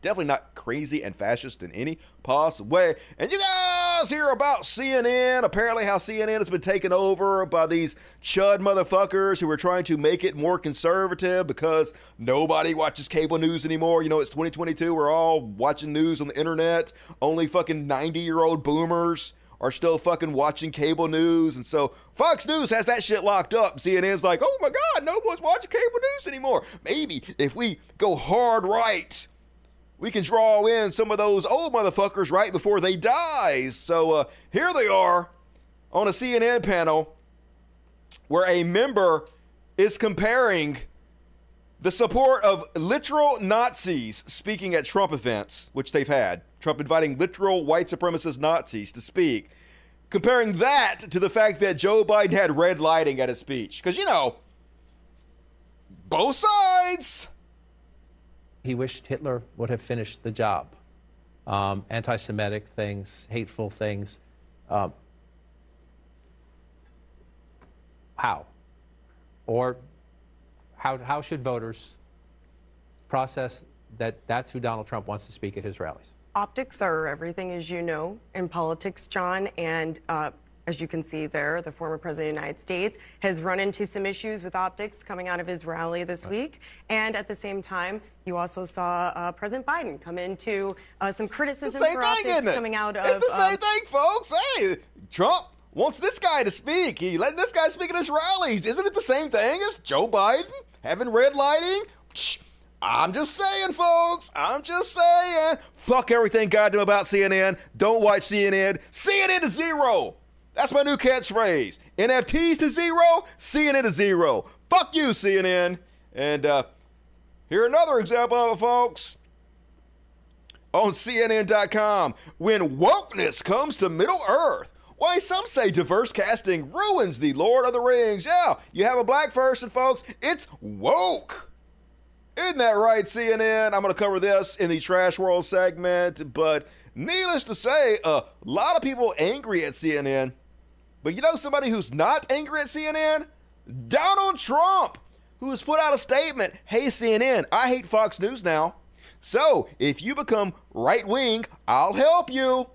Definitely not crazy and fascist in any possible way. And you guys hear about CNN. Apparently, how CNN has been taken over by these chud motherfuckers who are trying to make it more conservative because nobody watches cable news anymore. You know, it's 2022. We're all watching news on the internet. Only fucking 90 year old boomers are still fucking watching cable news. And so Fox News has that shit locked up. CNN's like, oh my God, no one's watching cable news anymore. Maybe if we go hard right, we can draw in some of those old motherfuckers right before they die. So uh, here they are on a CNN panel where a member is comparing the support of literal Nazis speaking at Trump events, which they've had. Trump inviting literal white supremacist Nazis to speak, comparing that to the fact that Joe Biden had red lighting at his speech. Because, you know, both sides. He wished Hitler would have finished the job. Um, Anti Semitic things, hateful things. Um, how? Or how, how should voters process that that's who Donald Trump wants to speak at his rallies? Optics are everything, as you know, in politics, John. And uh, as you can see there, the former president of the United States has run into some issues with optics coming out of his rally this week. And at the same time, you also saw uh, President Biden come into uh, some criticism same for thing, optics coming out of. It's the same um, thing, folks. Hey, Trump wants this guy to speak. He letting this guy speak at his rallies. Isn't it the same thing as Joe Biden having red lighting? Shh. I'm just saying, folks. I'm just saying. Fuck everything goddamn about CNN. Don't watch CNN. CNN is zero. That's my new catchphrase. NFTs to zero, CNN to zero. Fuck you, CNN. And uh, here another example of it, folks. On CNN.com, when wokeness comes to Middle Earth, why some say diverse casting ruins the Lord of the Rings. Yeah, you have a black person, folks. It's woke. Isn't that right, CNN? I'm going to cover this in the Trash World segment, but needless to say, a lot of people angry at CNN. But you know somebody who's not angry at CNN? Donald Trump, who has put out a statement Hey, CNN, I hate Fox News now. So if you become right wing, I'll help you.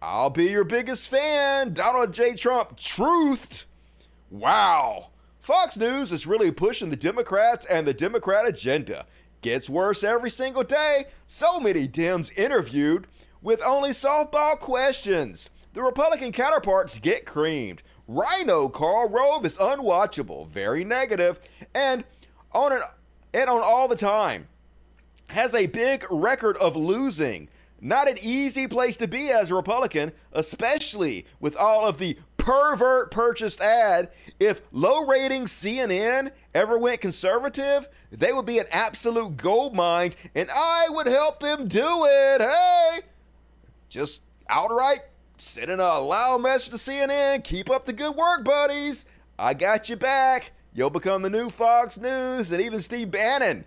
I'll be your biggest fan. Donald J. Trump, truthed. Wow. Fox News is really pushing the Democrats and the Democrat agenda. Gets worse every single day. So many Dems interviewed with only softball questions. The Republican counterparts get creamed. RINO Karl Rove is unwatchable, very negative, and on an, and on all the time. Has a big record of losing. Not an easy place to be as a Republican, especially with all of the pervert purchased ad. If low rating CNN ever went conservative, they would be an absolute gold mine, and I would help them do it. Hey, just outright sending a loud message to CNN. Keep up the good work, buddies. I got you back. You'll become the new Fox News, and even Steve Bannon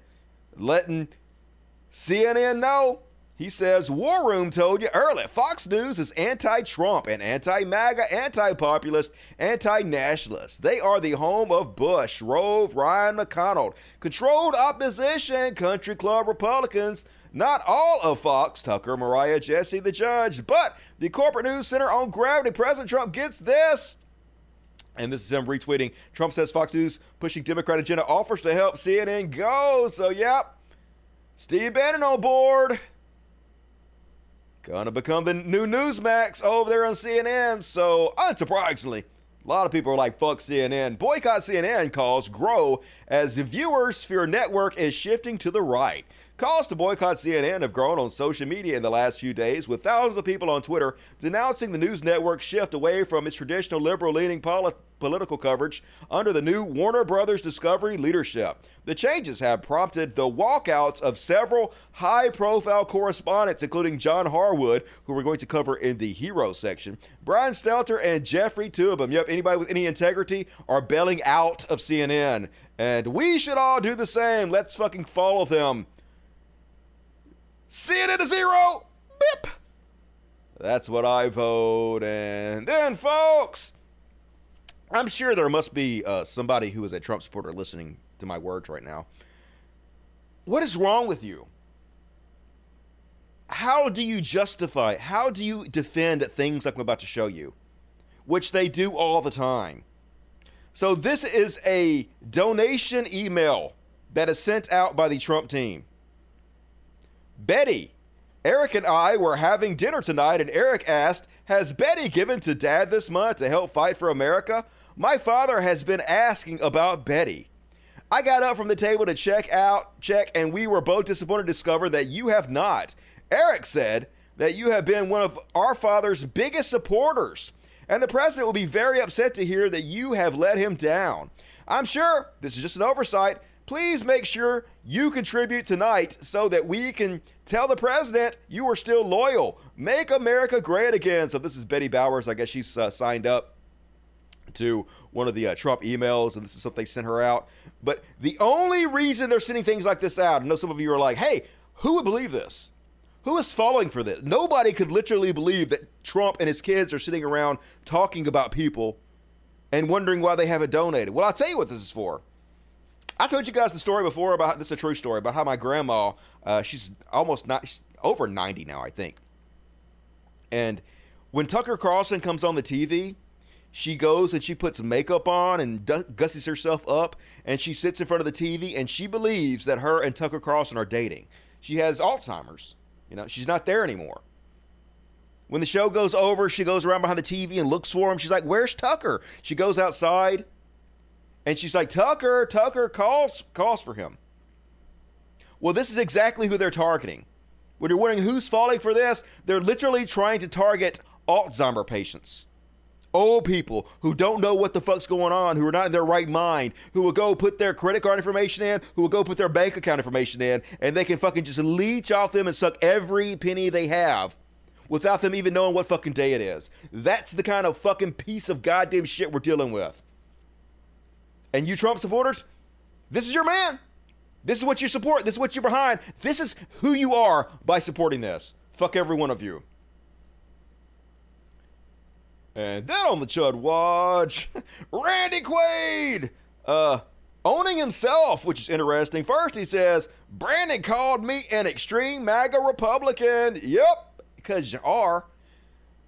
letting CNN know he says War Room told you earlier Fox News is anti Trump and anti MAGA, anti populist, anti nationalist. They are the home of Bush, Rove, Ryan McConnell, controlled opposition, country club Republicans. Not all of Fox, Tucker, Maria, Jesse, the judge, but the corporate news center on gravity. President Trump gets this. And this is him retweeting. Trump says Fox News pushing Democrat agenda offers to help CNN go. So, yep, Steve Bannon on board. Gonna become the new Newsmax over there on CNN. So, unsurprisingly, a lot of people are like, fuck CNN. Boycott CNN calls grow as viewers fear network is shifting to the right. Calls to boycott CNN have grown on social media in the last few days, with thousands of people on Twitter denouncing the news network's shift away from its traditional liberal leaning poli- political coverage under the new Warner Brothers Discovery leadership. The changes have prompted the walkouts of several high profile correspondents, including John Harwood, who we're going to cover in the hero section, Brian Stelter, and Jeffrey Toobin. Yep, anybody with any integrity are bailing out of CNN. And we should all do the same. Let's fucking follow them. CNN to zero. Bip. That's what I vote. And then, folks, I'm sure there must be uh, somebody who is a Trump supporter listening to my words right now. What is wrong with you? How do you justify, how do you defend things like I'm about to show you, which they do all the time? So, this is a donation email that is sent out by the Trump team. Betty, Eric and I were having dinner tonight, and Eric asked, Has Betty given to dad this month to help fight for America? My father has been asking about Betty. I got up from the table to check out, check, and we were both disappointed to discover that you have not. Eric said that you have been one of our father's biggest supporters, and the president will be very upset to hear that you have let him down. I'm sure this is just an oversight. Please make sure you contribute tonight so that we can tell the president you are still loyal. Make America great again. So, this is Betty Bowers. I guess she's uh, signed up to one of the uh, Trump emails, and this is something they sent her out. But the only reason they're sending things like this out, I know some of you are like, hey, who would believe this? Who is falling for this? Nobody could literally believe that Trump and his kids are sitting around talking about people and wondering why they haven't donated. Well, I'll tell you what this is for. I told you guys the story before about this is a true story about how my grandma, uh, she's almost not she's over 90 now, I think. And when Tucker Carlson comes on the TV, she goes and she puts makeup on and gussies herself up and she sits in front of the TV and she believes that her and Tucker Carlson are dating. She has Alzheimer's. You know, she's not there anymore. When the show goes over, she goes around behind the TV and looks for him. She's like, Where's Tucker? She goes outside and she's like, Tucker, Tucker calls calls for him. Well, this is exactly who they're targeting. When you're wondering who's falling for this, they're literally trying to target Alzheimer patients old people who don't know what the fuck's going on, who are not in their right mind, who will go put their credit card information in, who will go put their bank account information in, and they can fucking just leech off them and suck every penny they have without them even knowing what fucking day it is. That's the kind of fucking piece of goddamn shit we're dealing with. And you Trump supporters, this is your man. This is what you support. This is what you're behind. This is who you are by supporting this. Fuck every one of you. And then on the Chud Watch, Randy Quaid, uh, owning himself, which is interesting. First, he says, Brandon called me an extreme MAGA Republican. Yep, because you are.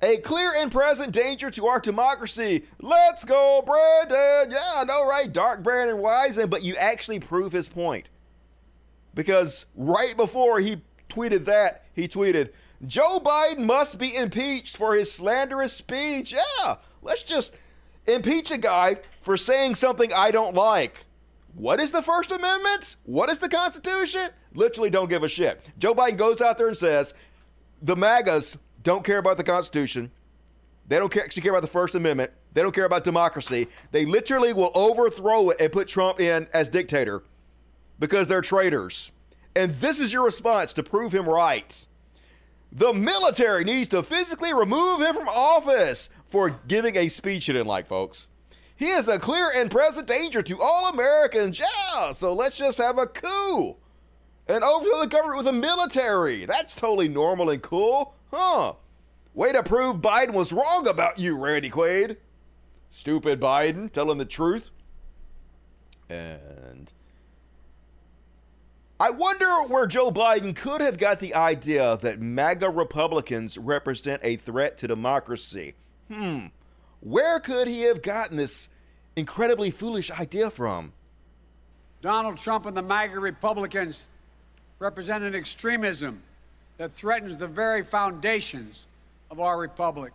A clear and present danger to our democracy. Let's go, Brandon. Yeah, I know, right? Dark Brandon Wisen, but you actually prove his point. Because right before he tweeted that, he tweeted, Joe Biden must be impeached for his slanderous speech. Yeah, let's just impeach a guy for saying something I don't like. What is the First Amendment? What is the Constitution? Literally don't give a shit. Joe Biden goes out there and says, the MAGAs don't care about the Constitution. They don't care, actually care about the First Amendment. They don't care about democracy. They literally will overthrow it and put Trump in as dictator because they're traitors. And this is your response to prove him right. The military needs to physically remove him from office for giving a speech he didn't like, folks. He is a clear and present danger to all Americans. Yeah, so let's just have a coup and overthrow the government with the military. That's totally normal and cool. Huh. Way to prove Biden was wrong about you, Randy Quaid. Stupid Biden, telling the truth. And I wonder where Joe Biden could have got the idea that MAGA Republicans represent a threat to democracy. Hmm. Where could he have gotten this incredibly foolish idea from? Donald Trump and the MAGA Republicans represent an extremism that threatens the very foundations of our republic.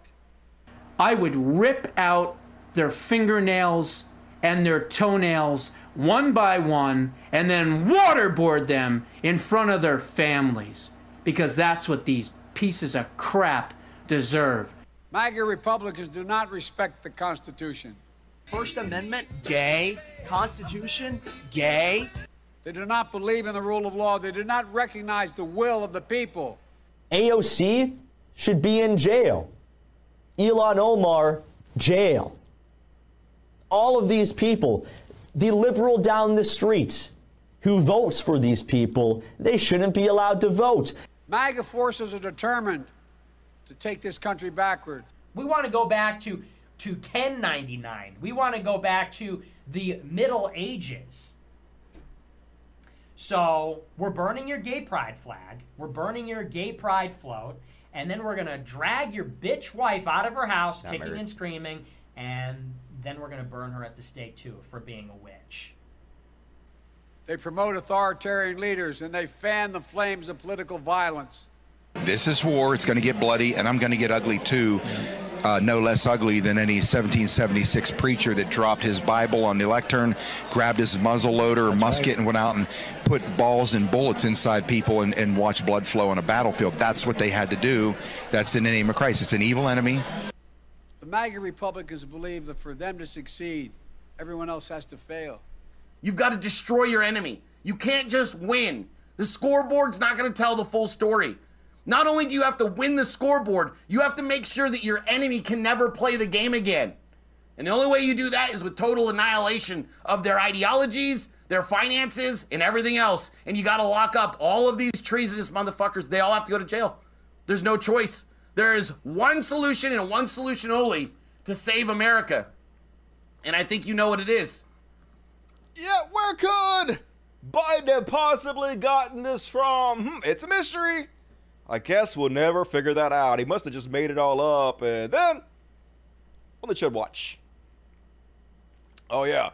I would rip out their fingernails and their toenails one by one and then waterboard them in front of their families because that's what these pieces of crap deserve. MAGA Republicans do not respect the Constitution. First Amendment, gay. Constitution, gay. They do not believe in the rule of law. They do not recognize the will of the people. AOC should be in jail. Ilhan Omar, jail. All of these people, the liberal down the street who votes for these people, they shouldn't be allowed to vote. MAGA forces are determined to take this country backward. We want to go back to, to 1099. We want to go back to the Middle Ages. So we're burning your gay pride flag, we're burning your gay pride float, and then we're gonna drag your bitch wife out of her house, Not kicking married. and screaming, and then we're gonna burn her at the stake too for being a witch. They promote authoritarian leaders and they fan the flames of political violence. This is war. It's going to get bloody, and I'm going to get ugly too. Uh, no less ugly than any 1776 preacher that dropped his Bible on the lectern, grabbed his muzzle loader or musket, and went out and put balls and bullets inside people and, and watched blood flow on a battlefield. That's what they had to do. That's in the name of Christ. It's an evil enemy. The MAGA Republicans believe that for them to succeed, everyone else has to fail. You've got to destroy your enemy. You can't just win. The scoreboard's not going to tell the full story. Not only do you have to win the scoreboard, you have to make sure that your enemy can never play the game again. And the only way you do that is with total annihilation of their ideologies, their finances, and everything else. And you got to lock up all of these treasonous motherfuckers. They all have to go to jail. There's no choice. There is one solution and one solution only to save America. And I think you know what it is. Yeah, where could Biden have possibly gotten this from? Hmm, it's a mystery. I guess we'll never figure that out. He must have just made it all up. And then on the Chud Watch. Oh, yeah.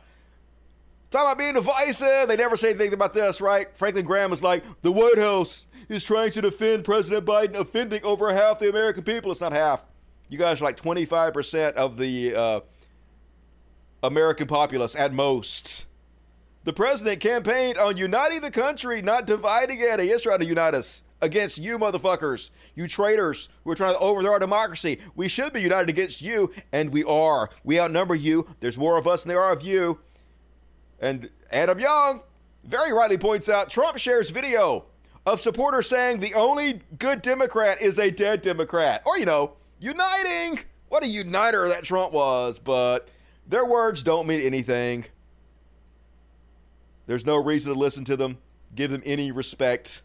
Talking about being divisive. They never say anything about this, right? Franklin Graham is like, the White House is trying to defend President Biden offending over half the American people. It's not half. You guys are like 25% of the uh, American populace at most. The president campaigned on uniting the country, not dividing it. He is trying to unite us. Against you motherfuckers, you traitors who are trying to overthrow our democracy. We should be united against you, and we are. We outnumber you. There's more of us than there are of you. And Adam Young very rightly points out Trump shares video of supporters saying the only good Democrat is a dead Democrat. Or, you know, uniting. What a uniter that Trump was. But their words don't mean anything. There's no reason to listen to them, give them any respect.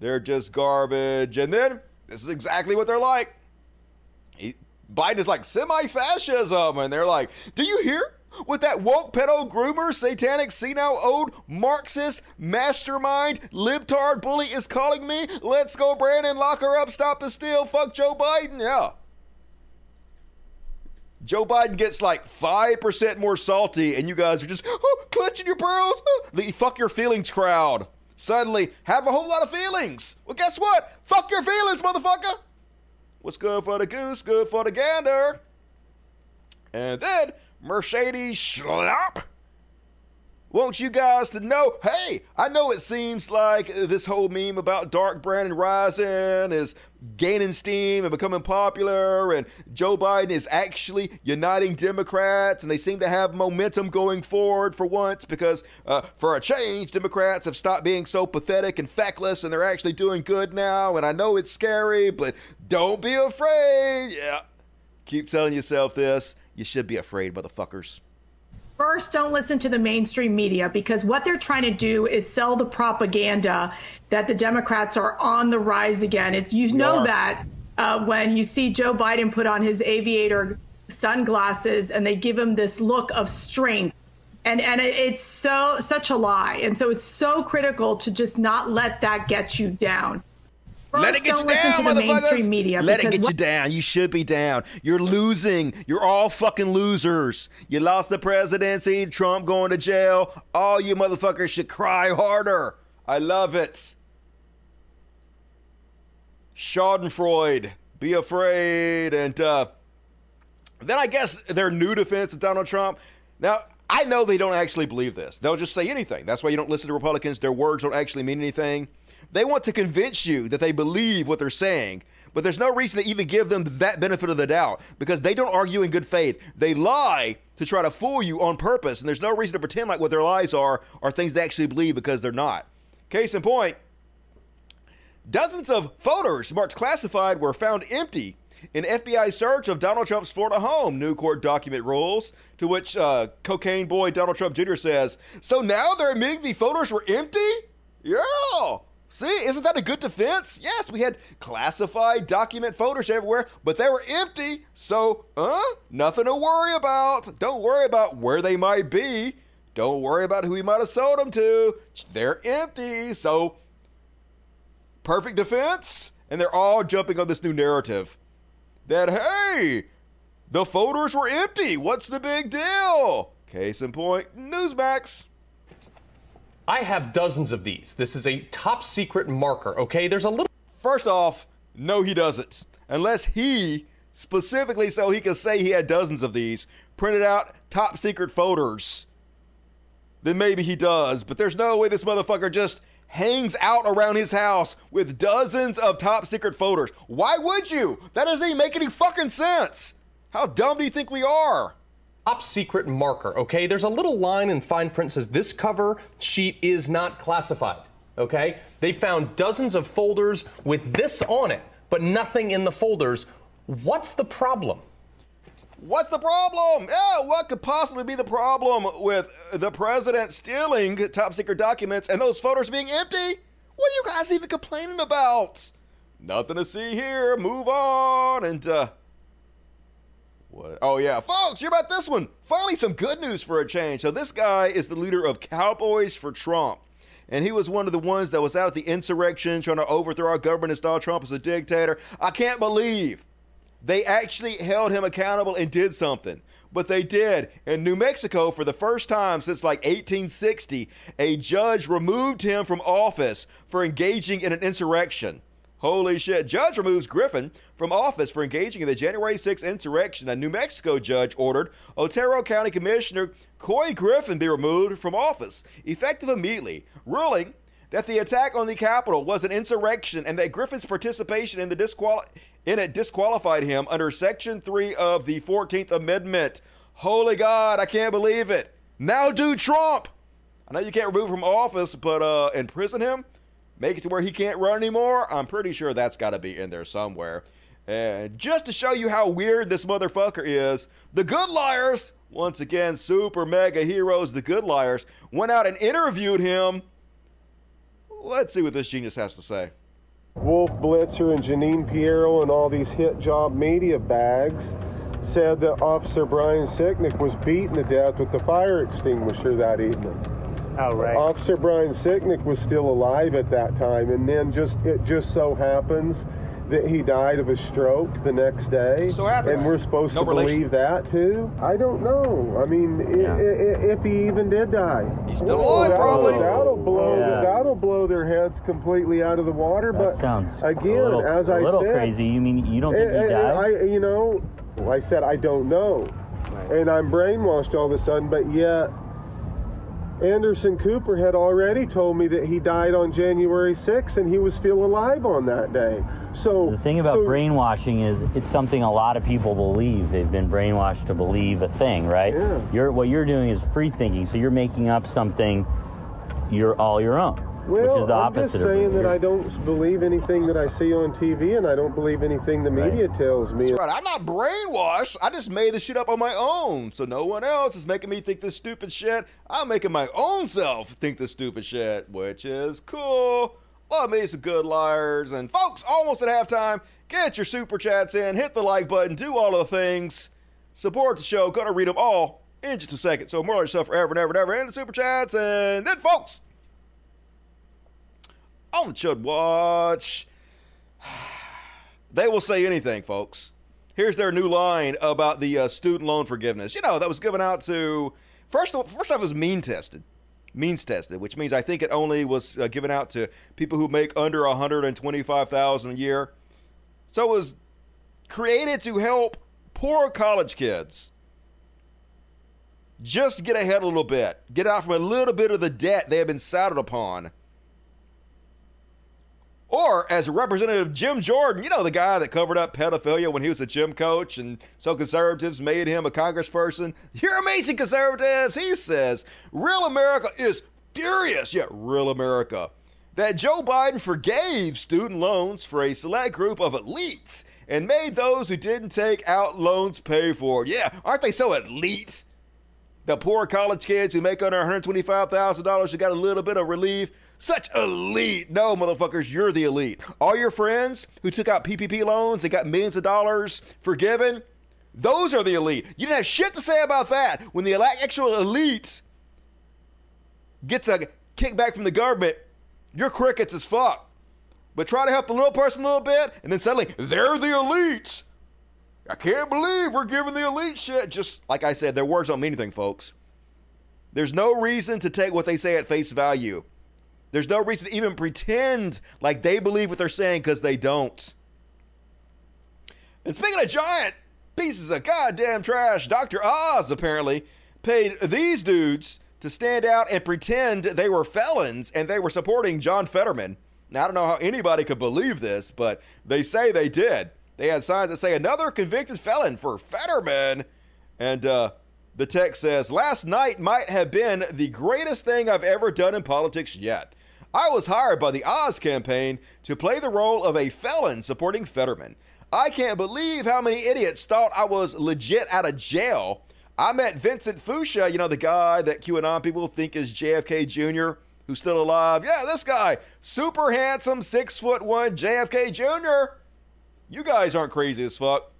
They're just garbage. And then this is exactly what they're like. Biden is like semi fascism. And they're like, Do you hear what that woke pedo groomer, satanic, senile, old Marxist, mastermind, libtard bully is calling me? Let's go, Brandon. Lock her up. Stop the steal. Fuck Joe Biden. Yeah. Joe Biden gets like 5% more salty, and you guys are just oh, clutching your pearls. Oh. The fuck your feelings crowd suddenly have a whole lot of feelings. Well, guess what? Fuck your feelings, motherfucker. What's good for the goose, good for the gander. And then Mercedes Schlapp want you guys to know hey, I know it seems like this whole meme about Dark Brandon rising is gaining steam and becoming popular, and Joe Biden is actually uniting Democrats, and they seem to have momentum going forward for once because, uh, for a change, Democrats have stopped being so pathetic and feckless, and they're actually doing good now. And I know it's scary, but don't be afraid. Yeah. Keep telling yourself this. You should be afraid, motherfuckers. First, don't listen to the mainstream media because what they're trying to do is sell the propaganda that the Democrats are on the rise again. It's, you know that uh, when you see Joe Biden put on his aviator sunglasses and they give him this look of strength. And, and it's so such a lie. And so it's so critical to just not let that get you down. Let it get you down, to the mainstream media. Let it get what- you down. You should be down. You're losing. You're all fucking losers. You lost the presidency. Trump going to jail. All you motherfuckers should cry harder. I love it. Schadenfreude. Be afraid. And uh, then I guess their new defense of Donald Trump. Now, I know they don't actually believe this. They'll just say anything. That's why you don't listen to Republicans. Their words don't actually mean anything. They want to convince you that they believe what they're saying, but there's no reason to even give them that benefit of the doubt because they don't argue in good faith. They lie to try to fool you on purpose, and there's no reason to pretend like what their lies are are things they actually believe because they're not. Case in point, dozens of photos marked classified were found empty in FBI search of Donald Trump's Florida home, new court document rules. To which uh, cocaine boy Donald Trump Jr. says, So now they're admitting the photos were empty? Yeah. See, isn't that a good defense? Yes, we had classified document photos everywhere, but they were empty. So, uh, nothing to worry about. Don't worry about where they might be. Don't worry about who he might have sold them to. They're empty. So, perfect defense. And they're all jumping on this new narrative that, hey, the photos were empty. What's the big deal? Case in point, Newsmax. I have dozens of these. This is a top secret marker, okay? There's a little. First off, no, he doesn't. Unless he, specifically so he can say he had dozens of these, printed out top secret photos, then maybe he does. But there's no way this motherfucker just hangs out around his house with dozens of top secret photos. Why would you? That doesn't even make any fucking sense. How dumb do you think we are? Top secret marker, okay? There's a little line in fine print says this cover sheet is not classified, okay? They found dozens of folders with this on it, but nothing in the folders. What's the problem? What's the problem? Yeah, what could possibly be the problem with the president stealing top secret documents and those photos being empty? What are you guys even complaining about? Nothing to see here. Move on. And, uh, what? Oh, yeah. Folks, you're about this one. Finally, some good news for a change. So, this guy is the leader of Cowboys for Trump. And he was one of the ones that was out at the insurrection trying to overthrow our government, and install Trump as a dictator. I can't believe they actually held him accountable and did something. But they did. In New Mexico, for the first time since like 1860, a judge removed him from office for engaging in an insurrection. Holy shit. Judge removes Griffin from office for engaging in the January 6th insurrection. A New Mexico judge ordered Otero County Commissioner Couy Griffin be removed from office, effective immediately, ruling that the attack on the Capitol was an insurrection and that Griffin's participation in the disqual- in it disqualified him under Section 3 of the 14th Amendment. Holy God, I can't believe it. Now do Trump. I know you can't remove him from office, but uh, imprison him? Make it to where he can't run anymore? I'm pretty sure that's got to be in there somewhere. And just to show you how weird this motherfucker is, the Good Liars, once again, super mega heroes, the Good Liars, went out and interviewed him. Let's see what this genius has to say. Wolf Blitzer and Jeanine Pirro and all these hit job media bags said that Officer Brian Sicknick was beaten to death with the fire extinguisher that evening. Oh, right. Officer Brian Sicknick was still alive at that time, and then just it just so happens that he died of a stroke the next day. So happens. And we're supposed No to relation. believe that too? I don't know. I mean, i- i- if he even did die, he's still alive, probably. That'll blow. Yeah. That'll blow their heads completely out of the water. That but sounds again, a little, as a I little said, crazy. You mean you don't think I, he eh, eh, died? I, you know, I said I don't know, and I'm brainwashed all of a sudden. But yet, Anderson Cooper had already told me that he died on January 6th, and he was still alive on that day. So the thing about so- brainwashing is it's something a lot of people believe. They've been brainwashed to believe a thing, right? Yeah. You're what you're doing is free thinking. So you're making up something you're all your own, Well, which is the I'm opposite just saying of that I don't believe anything that I see on TV, and I don't believe anything the media tells me. That's right. I'm not brainwashed. I just made this shit up on my own. So no one else is making me think this stupid shit. I'm making my own self think this stupid shit, which is cool. Love me some good liars. And folks, almost at halftime. Get your super chats in, hit the like button, do all of the things. Support the show. Gonna read them all in just a second. So more like yourself forever and ever and ever in the super chats. And then folks, on the Chud Watch. They will say anything, folks. Here's their new line about the uh, student loan forgiveness. You know, that was given out to first. of- First off, it was mean tested, means tested, which means I think it only was uh, given out to people who make under 125,000 a year. So it was created to help poor college kids just get ahead a little bit, get out from a little bit of the debt they have been saddled upon. Or as Representative Jim Jordan, you know, the guy that covered up pedophilia when he was a gym coach, and so conservatives made him a congressperson. You're amazing, conservatives. He says, Real America is furious. Yeah, real America. That Joe Biden forgave student loans for a select group of elites and made those who didn't take out loans pay for it. Yeah, aren't they so elite? The poor college kids who make under $125,000 who got a little bit of relief. Such elite. No, motherfuckers, you're the elite. All your friends who took out PPP loans and got millions of dollars forgiven, those are the elite. You didn't have shit to say about that. When the actual elite gets a kickback from the government, you're crickets as fuck. But try to help the little person a little bit, and then suddenly they're the elites. I can't believe we're giving the elite shit. Just like I said, their words don't mean anything, folks. There's no reason to take what they say at face value. There's no reason to even pretend like they believe what they're saying because they don't. And speaking of giant pieces of goddamn trash, Dr. Oz apparently paid these dudes to stand out and pretend they were felons and they were supporting John Fetterman. Now, I don't know how anybody could believe this, but they say they did. They had signs that say another convicted felon for Fetterman. And uh, the text says, Last night might have been the greatest thing I've ever done in politics yet. I was hired by the Oz campaign to play the role of a felon supporting Fetterman. I can't believe how many idiots thought I was legit out of jail. I met Vincent Fusca, you know, the guy that QAnon people think is JFK Jr., who's still alive. Yeah, this guy, super handsome, six foot one JFK Jr. You guys aren't crazy as fuck.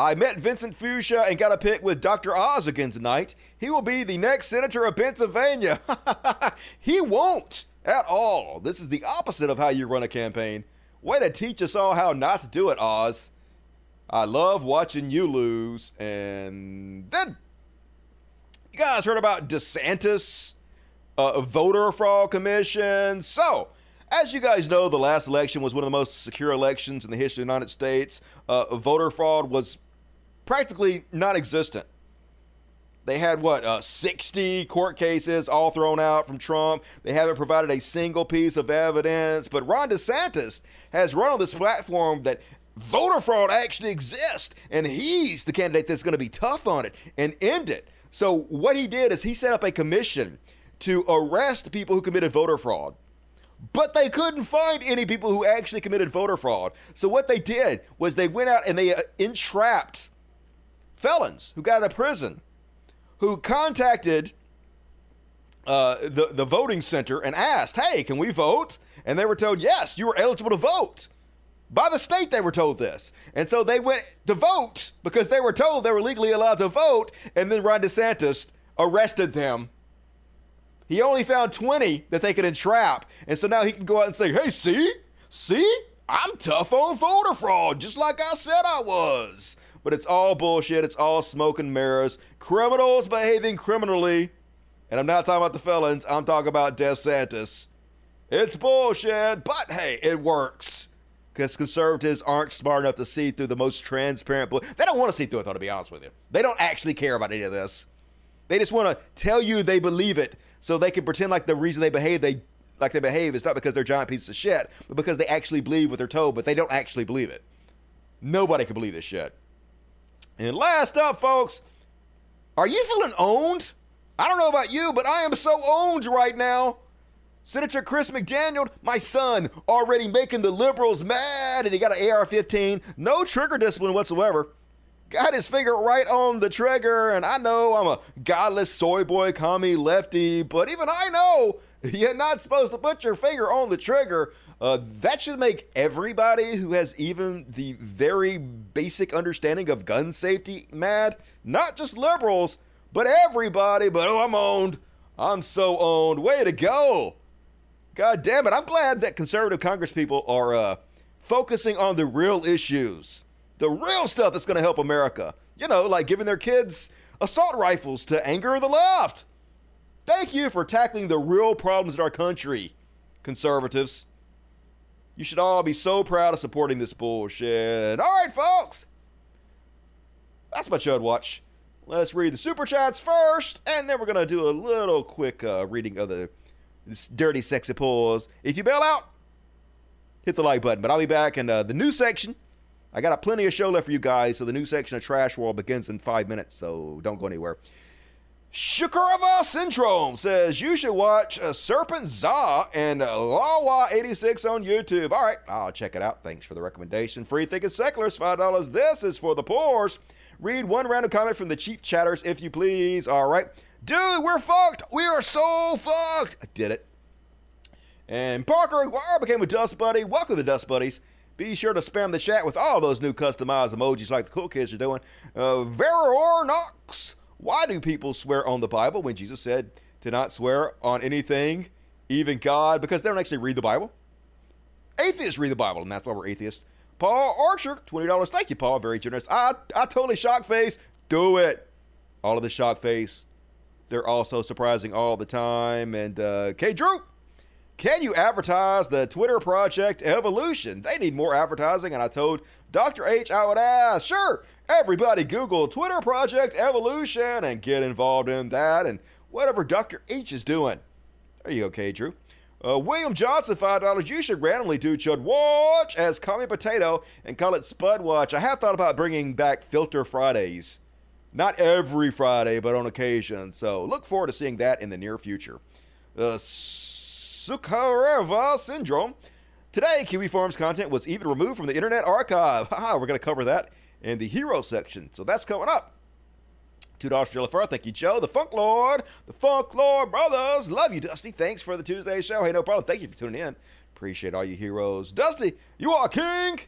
I met Vincent Fusca and got a pic with Dr. Oz again tonight. He will be the next senator of Pennsylvania. he won't at all. This is the opposite of how you run a campaign. Way to teach us all how not to do it, Oz. I love watching you lose. And then, you guys heard about DeSantis, uh, voter fraud commission. So, as you guys know, the last election was one of the most secure elections in the history of the United States. Uh, voter fraud was practically non existent. They had what, uh, 60 court cases all thrown out from Trump. They haven't provided a single piece of evidence. But Ron DeSantis has run on this platform that voter fraud actually exists, and he's the candidate that's going to be tough on it and end it. So what he did is he set up a commission to arrest people who committed voter fraud. But they couldn't find any people who actually committed voter fraud. So what they did was they went out and they uh, entrapped felons who got out of prison, who contacted uh, the the voting center and asked, "Hey, can we vote?" And they were told, "Yes, you are eligible to vote." By the state, they were told this. And so they went to vote because they were told they were legally allowed to vote. And then Ron DeSantis arrested them. He only found 20 that they could entrap. And so now he can go out and say, hey, see? See? I'm tough on voter fraud, just like I said I was. But it's all bullshit. It's all smoke and mirrors. Criminals behaving criminally. And I'm not talking about the felons, I'm talking about DeSantis. It's bullshit, but hey, it works because conservatives aren't smart enough to see through the most transparent. Bull- they don't want to see through it, though, to be honest with you. They don't actually care about any of this. They just want to tell you they believe it so they can pretend like the reason they behave they like they behave is not because they're giant pieces of shit, but because they actually believe what they're told, but they don't actually believe it. Nobody can believe this shit. And last up, folks, are you feeling owned? I don't know about you, but I am so owned right now. Senator Chris McDaniel, my son, already making the liberals mad, and he got an AR 15, no trigger discipline whatsoever. Got his finger right on the trigger, and I know I'm a godless soy boy, commie, lefty, but even I know you're not supposed to put your finger on the trigger. Uh, that should make everybody who has even the very basic understanding of gun safety mad. Not just liberals, but everybody. But oh, I'm owned. I'm so owned. Way to go. God damn it. I'm glad that conservative congresspeople are uh, focusing on the real issues, the real stuff that's going to help America. You know, like giving their kids assault rifles to anger the left. Thank you for tackling the real problems in our country, conservatives. You should all be so proud of supporting this bullshit. All right, folks. That's my Chud Watch. Let's read the super chats first, and then we're to do a little quick uh, reading of the dirty, sexy pause. If you bail out, hit the like button. But I'll be back in uh, the new section. I got plenty of show left for you guys, so the new section of Trash World begins in five minutes, so don't go anywhere. Shukurava Syndrome says you should watch uh, Serpent Za and uh, Lawa 86 on YouTube. All right, I'll check it out. Thanks for the recommendation. Free Thinking Seculars, $5. This is for the poors. Read one random comment from the cheap chatters, if you please. All right. Dude, we're fucked. We are so fucked. I did it. And Parker Aguirre became a Dust Buddy. Welcome to Dust Buddies. Be sure to spam the chat with all those new customized emojis like the cool kids are doing. Uh, Veror Knox. Why do people swear on the Bible when Jesus said to not swear on anything, even God? Because they don't actually read the Bible. Atheists read the Bible, and that's why we're atheists. Paul Archer, $20. Thank you, Paul. Very generous. I, I totally shock face. Do it. All of the shock face. They're also surprising all the time. And uh, K. Drew, can you advertise the Twitter project Evolution? They need more advertising. And I told Dr. H I would ask, sure, everybody Google Twitter project Evolution and get involved in that and whatever Dr. H is doing. There you K. Drew. Uh, William Johnson, $5. You should randomly do Chud Watch as Commie Potato and call it Spud Watch. I have thought about bringing back Filter Fridays. Not every Friday, but on occasion. So look forward to seeing that in the near future. Uh, Sukareva Syndrome. Today, Kiwi Farms content was even removed from the Internet Archive. Haha, we're going to cover that in the hero section. So that's coming up. Two dollars for Jellifer. Thank you, Joe. The Funk Lord. The Funk Lord Brothers. Love you, Dusty. Thanks for the Tuesday show. Hey, no problem. Thank you for tuning in. Appreciate all you heroes. Dusty, you are king.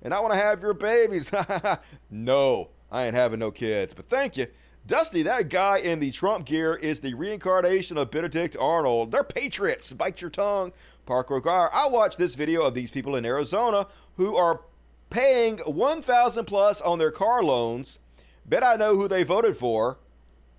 And I want to have your babies. no, I ain't having no kids. But thank you. Dusty, that guy in the Trump gear is the reincarnation of Benedict Arnold. They're patriots. Bite your tongue. Parker O'Gara. I watched this video of these people in Arizona who are paying 1000 plus on their car loans Bet I know who they voted for.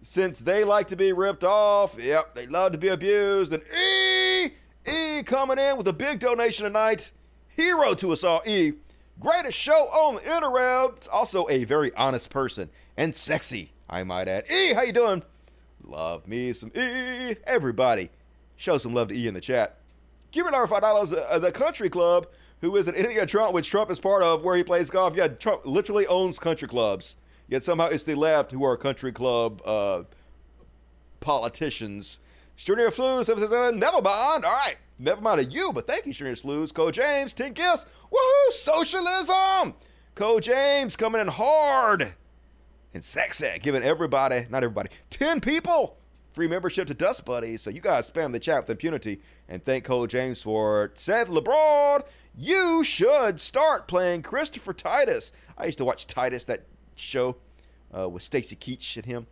Since they like to be ripped off, yep, they love to be abused. And E, E coming in with a big donation tonight. Hero to us all, E. Greatest show on the interwebs. Also a very honest person and sexy. I might add. E, how you doing? Love me some E. Everybody, show some love to E in the chat. Cuban number five dollars. Uh, the Country Club, who is an enemy of Trump, which Trump is part of, where he plays golf. Yeah, Trump literally owns country clubs. Yet somehow it's the left who are country club uh, politicians. Junior Flu says, never mind. All right, never mind of you, but thank you, Junior Flues. Code James, 10 gifts. Woohoo, socialism. Code James coming in hard and sexy, giving everybody, not everybody, 10 people free membership to Dust Buddies. So you guys spam the chat with impunity and thank Cole James for. Seth LeBron, you should start playing Christopher Titus. I used to watch Titus, that show uh, with Stacy Keach and him.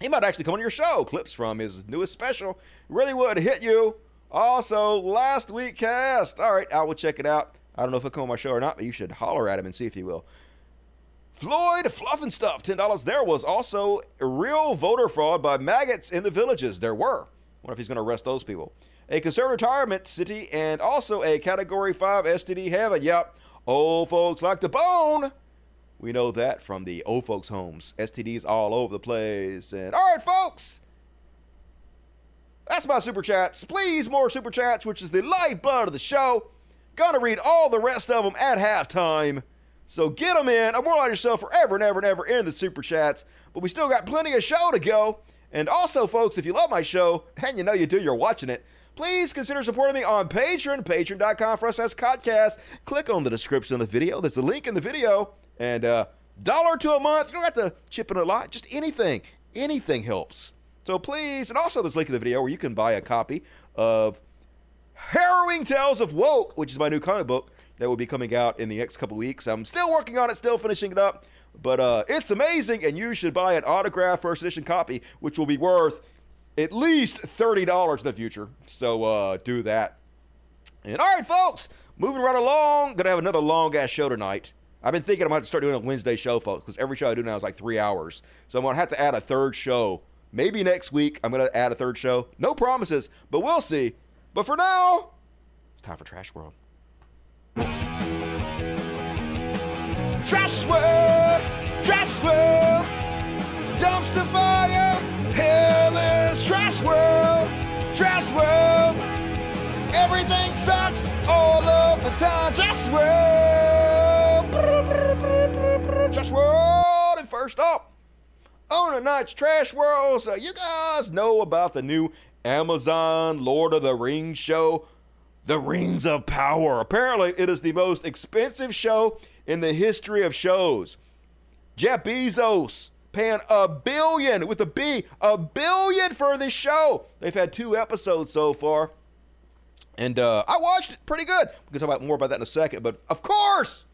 He might actually come on your show. Clips from his newest special really would hit you. Also, last week cast. All right, I will check it out. I don't know if he'll come on my show or not, but you should holler at him and see if he will. Floyd Fluff and Stuff, $10. There was also real voter fraud by maggots in the villages. There were. wonder if he's going to arrest those people. A conservative retirement city and also a Category 5 STD heaven. Yep. Old folks like to bone. We know that from the old folks' homes. STDs all over the place. And all right, folks. That's my super chats. Please, more super chats, which is the lifeblood of the show. Gonna read all the rest of them at halftime. So get them in. I'm on yourself forever and ever and ever in the super chats. But we still got plenty of show to go. And also, folks, if you love my show, and you know you do, you're watching it, please consider supporting me on Patreon, patreon.com for us as podcast. Click on the description of the video. There's a link in the video. And uh, dollar to a month. You don't have to chip in a lot. Just anything. Anything helps. So please, and also there's a link in the video where you can buy a copy of Harrowing Tales of Woke, which is my new comic book that will be coming out in the next couple weeks. I'm still working on it, still finishing it up, but uh, it's amazing, and you should buy an autographed first edition copy, which will be worth at least $30 in the future. So uh, do that. And all right, folks, moving right along. Gonna have another long ass show tonight. I've been thinking going to start doing a Wednesday show, folks, because every show I do now is like three hours. So I'm to have to add a third show. Maybe next week I'm to add a third show. No promises, but we'll see. But for now, it's time for Trash World. Trash World! Trash World! Dumpster fire! Hell is Trash World! Trash World! Everything sucks all of the time. Trash World! Trash World! And first up, on tonight's Trash World, so you guys know about the new Amazon Lord of the Rings show, The Rings of Power. Apparently, it is the most expensive show in the history of shows. Jeff Bezos paying a billion with a B, a billion for this show. They've had two episodes so far. And uh, I watched it pretty good. We can talk about more about that in a second. But of course,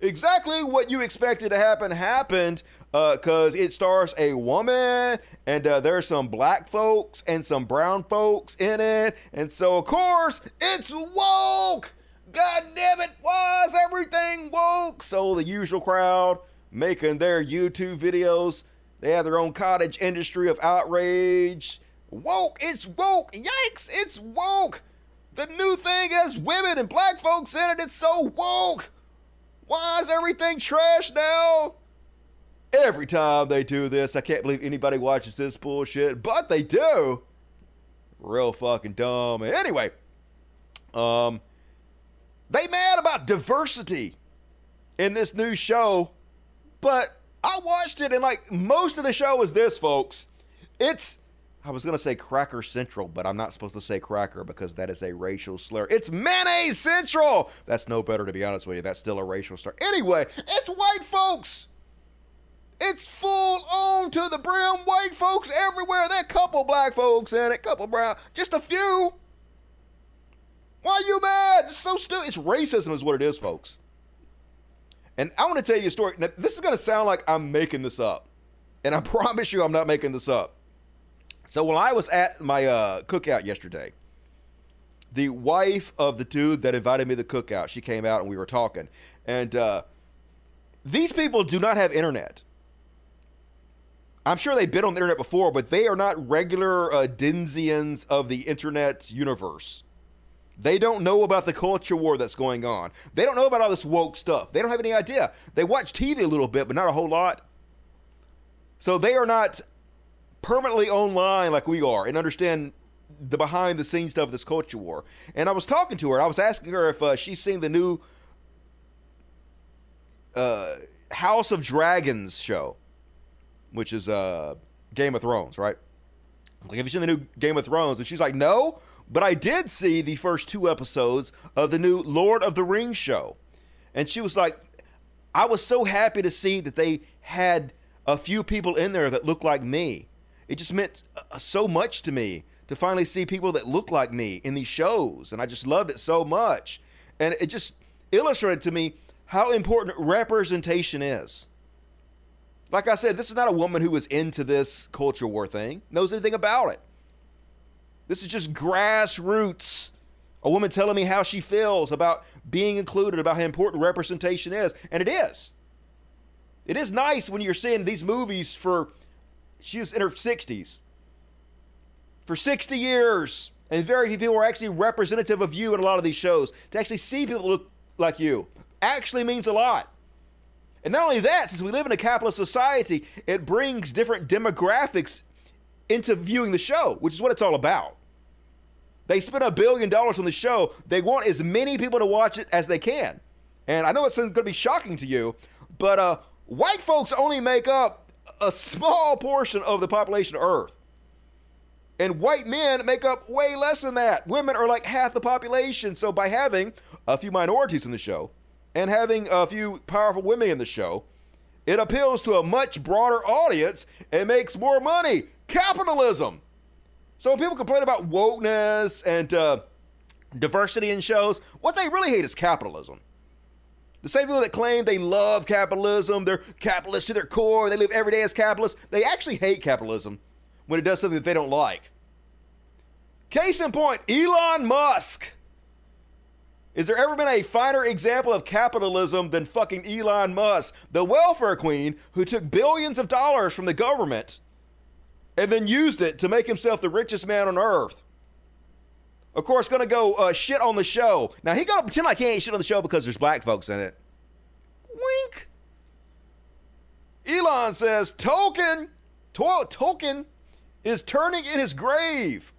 exactly what you expected to happen happened because uh, it stars a woman and uh, there's some black folks and some brown folks in it. And so, of course, it's woke. God damn it, was everything woke? So, the usual crowd making their YouTube videos. They have their own cottage industry of outrage. Woke, it's woke. Yikes, it's woke. The new thing has women and black folks in it. It's so woke. Why is everything trash now? Every time they do this, I can't believe anybody watches this bullshit, but they do. Real fucking dumb. Anyway, um, they mad about diversity in this new show, but I watched it and like most of the show is this, folks. It's I was gonna say Cracker Central, but I'm not supposed to say cracker because that is a racial slur. It's Mayonnaise Central. That's no better, to be honest with you. That's still a racial slur. Anyway, it's white folks. It's full on to the brim. White folks everywhere. That couple black folks in it, a couple brown, just a few. Why are you mad? It's so stupid. It's racism, is what it is, folks. And I want to tell you a story. Now, this is going to sound like I'm making this up. And I promise you, I'm not making this up. So when I was at my uh, cookout yesterday, the wife of the dude that invited me to the cookout, she came out and we were talking. And uh, these people do not have internet. I'm sure they've been on the internet before, but they are not regular uh, Denzians of the internet universe. They don't know about the culture war that's going on. They don't know about all this woke stuff. They don't have any idea. They watch TV a little bit, but not a whole lot. So they are not permanently online like we are and understand the behind the scenes stuff of this culture war. And I was talking to her. I was asking her if uh, she's seen the new uh, House of Dragons show, which is uh, Game of Thrones, right? Like, have you seen the new Game of Thrones? And she's like, no, but I did see the first two episodes of the new Lord of the Rings show. And she was like, I was so happy to see that they had a few people in there that looked like me. It just meant uh, so much to me to finally see people that look like me in these shows. And I just loved it so much. And it just illustrated to me how important representation is. Like I said, this is not a woman who was into this culture war thing, knows anything about it. This is just grassroots. A woman telling me how she feels about being included, about how important representation is. And it is. It is nice when you're seeing these movies for, she was in her 60s, for 60 years. And very few people are actually representative of you in a lot of these shows. To actually see people look like you actually means a lot. And not only that, since we live in a capitalist society, it brings different demographics into viewing the show, which is what it's all about. They spend a billion dollars on the show. They want as many people to watch it as they can. And I know it's going to be shocking to you, but uh, white folks only make up a small portion of the population of Earth. And white men make up way less than that. Women are like half the population. So by having a few minorities in the show and having a few powerful women in the show, it appeals to a much broader audience and makes more money. Capitalism. So when people complain about wokeness and uh, diversity in shows, what they really hate is capitalism. The same people that claim they love capitalism, they're capitalists to their core, they live every day as capitalists, they actually hate capitalism when it does something that they don't like. Case in point, Elon Musk. Is there ever been a finer example of capitalism than fucking Elon Musk, the welfare queen who took billions of dollars from the government and then used it to make himself the richest man on earth? Of course, gonna go uh, shit on the show. Now he gonna pretend like he ain't shit on the show because there's black folks in it. Wink. Elon says Tolkien, to- Tolkien is turning in his grave.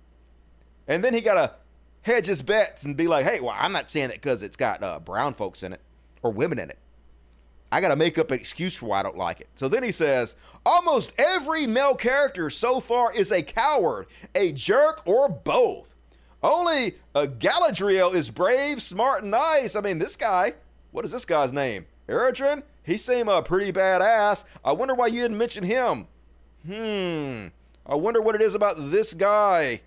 And then he got to hedge his bets and be like, hey, well, I'm not saying that because it's got uh, brown folks in it or women in it. I got to make up an excuse for why I don't like it. So then he says, almost every male character so far is a coward, a jerk, or both. Only uh, Galadriel is brave, smart, and nice. I mean, this guy, what is this guy's name? Eritrin? He seemed uh, pretty badass. I wonder why you didn't mention him. Hmm. I wonder what it is about this guy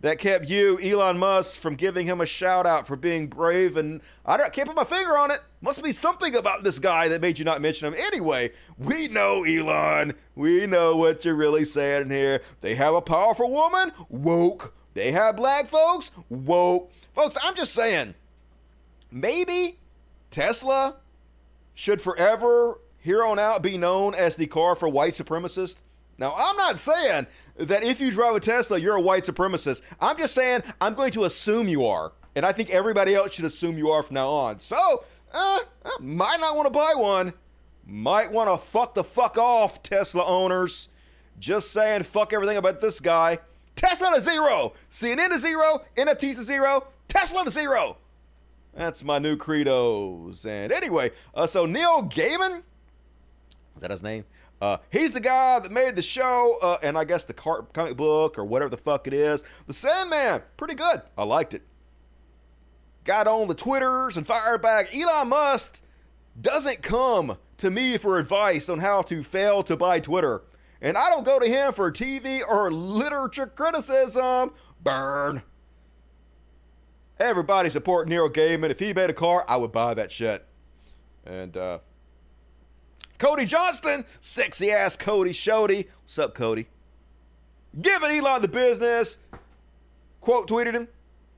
that kept you, Elon Musk, from giving him a shout out for being brave. And I, don't, I can't put my finger on it. Must be something about this guy that made you not mention him. Anyway, we know, Elon. We know what you're really saying here. They have a powerful woman, woke. They have black folks, woke. Folks, I'm just saying, maybe Tesla should forever, here on out, be known as the car for white supremacists. Now, I'm not saying that if you drive a Tesla, you're a white supremacist. I'm just saying I'm going to assume you are. And I think everybody else should assume you are from now on. So, uh, might not want to buy one. Might want to fuck the fuck off, Tesla owners. Just saying, fuck everything about this guy. Tesla to zero. CNN to zero. NFTs to zero. Tesla to zero. That's my new credos. And anyway, uh, so Neil Gaiman, is that his name? Uh, he's the guy that made the show, uh, and I guess the car- comic book or whatever the fuck it is. The Sandman, pretty good. I liked it. Got on the Twitters and fired back. Elon Musk doesn't come to me for advice on how to fail to buy Twitter. And I don't go to him for TV or literature criticism. Burn. Everybody support Neil Gaiman. If he made a car, I would buy that shit. And uh, Cody Johnston, sexy ass Cody Shody. What's up, Cody? Giving Elon the business. Quote tweeted him.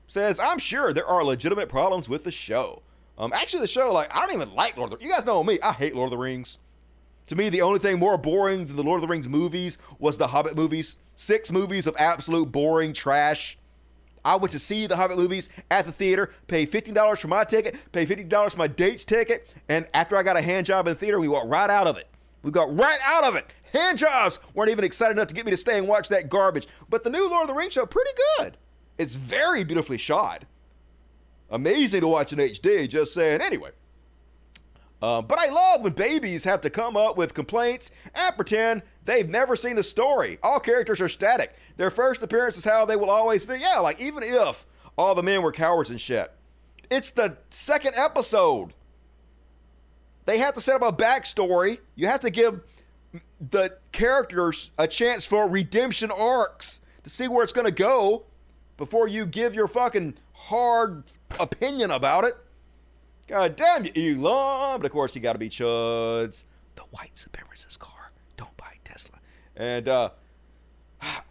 Says, I'm sure there are legitimate problems with the show. Um, actually, the show, like, I don't even like Lord of the You guys know me. I hate Lord of the Rings. To me, the only thing more boring than the Lord of the Rings movies was the Hobbit movies. Six movies of absolute boring trash. I went to see the Hobbit movies at the theater, pay $15 for my ticket, pay $50 for my date's ticket, and after I got a hand job in the theater, we walked right out of it. We got right out of it. Hand jobs weren't even excited enough to get me to stay and watch that garbage. But the new Lord of the Rings show, pretty good. It's very beautifully shot. Amazing to watch in HD, just saying. Anyway. Uh, but I love when babies have to come up with complaints and pretend they've never seen the story. All characters are static. Their first appearance is how they will always be. Yeah, like even if all the men were cowards and shit. It's the second episode. They have to set up a backstory. You have to give the characters a chance for redemption arcs to see where it's going to go before you give your fucking hard opinion about it. God damn you, Elon. But of course, you got to be chuds. The white supremacist car. Don't buy Tesla. And uh,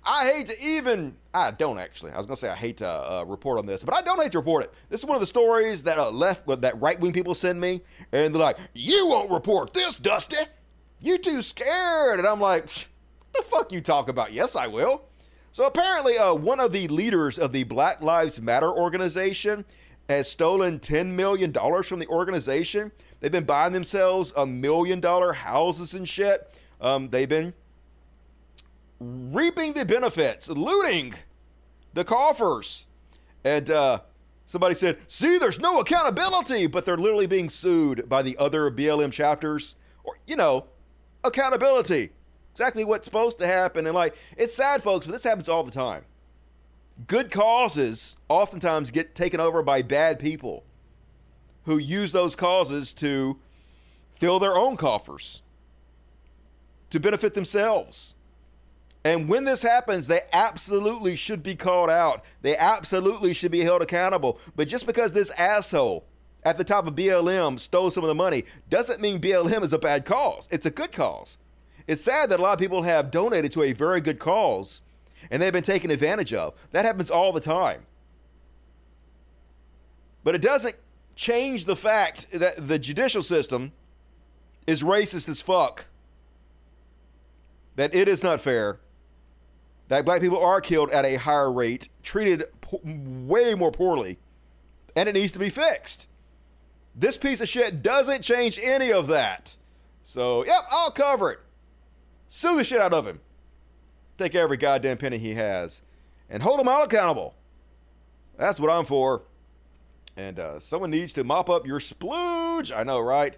I hate to even, I don't actually. I was going to say I hate to uh, report on this, but I don't hate to report it. This is one of the stories that uh, left, that right wing people send me. And they're like, you won't report this, Dusty. You too scared. And I'm like, what the fuck you talk about? Yes, I will. So apparently, uh, one of the leaders of the Black Lives Matter organization has stolen $10 million from the organization. They've been buying themselves a million dollar houses and shit. Um, they've been reaping the benefits, looting the coffers. And uh, somebody said, see, there's no accountability, but they're literally being sued by the other BLM chapters. Or, you know, accountability. Exactly what's supposed to happen. And like, it's sad, folks, but this happens all the time good causes oftentimes get taken over by bad people who use those causes to fill their own coffers to benefit themselves. And when this happens, they absolutely should be called out. They absolutely should be held accountable. But just because this asshole at the top of BLM stole some of the money doesn't mean BLM is a bad cause. It's a good cause. It's sad that a lot of people have donated to a very good cause and they've been taken advantage of. That happens all the time. But it doesn't change the fact that the judicial system is racist as fuck. That it is not fair. That black people are killed at a higher rate, treated po- way more poorly, and it needs to be fixed. This piece of shit doesn't change any of that. So, yep, I'll cover it. Sue the shit out of him. Take every goddamn penny he has and hold him all accountable. That's what I'm for. And uh, someone needs to mop up your splooge. I know, right?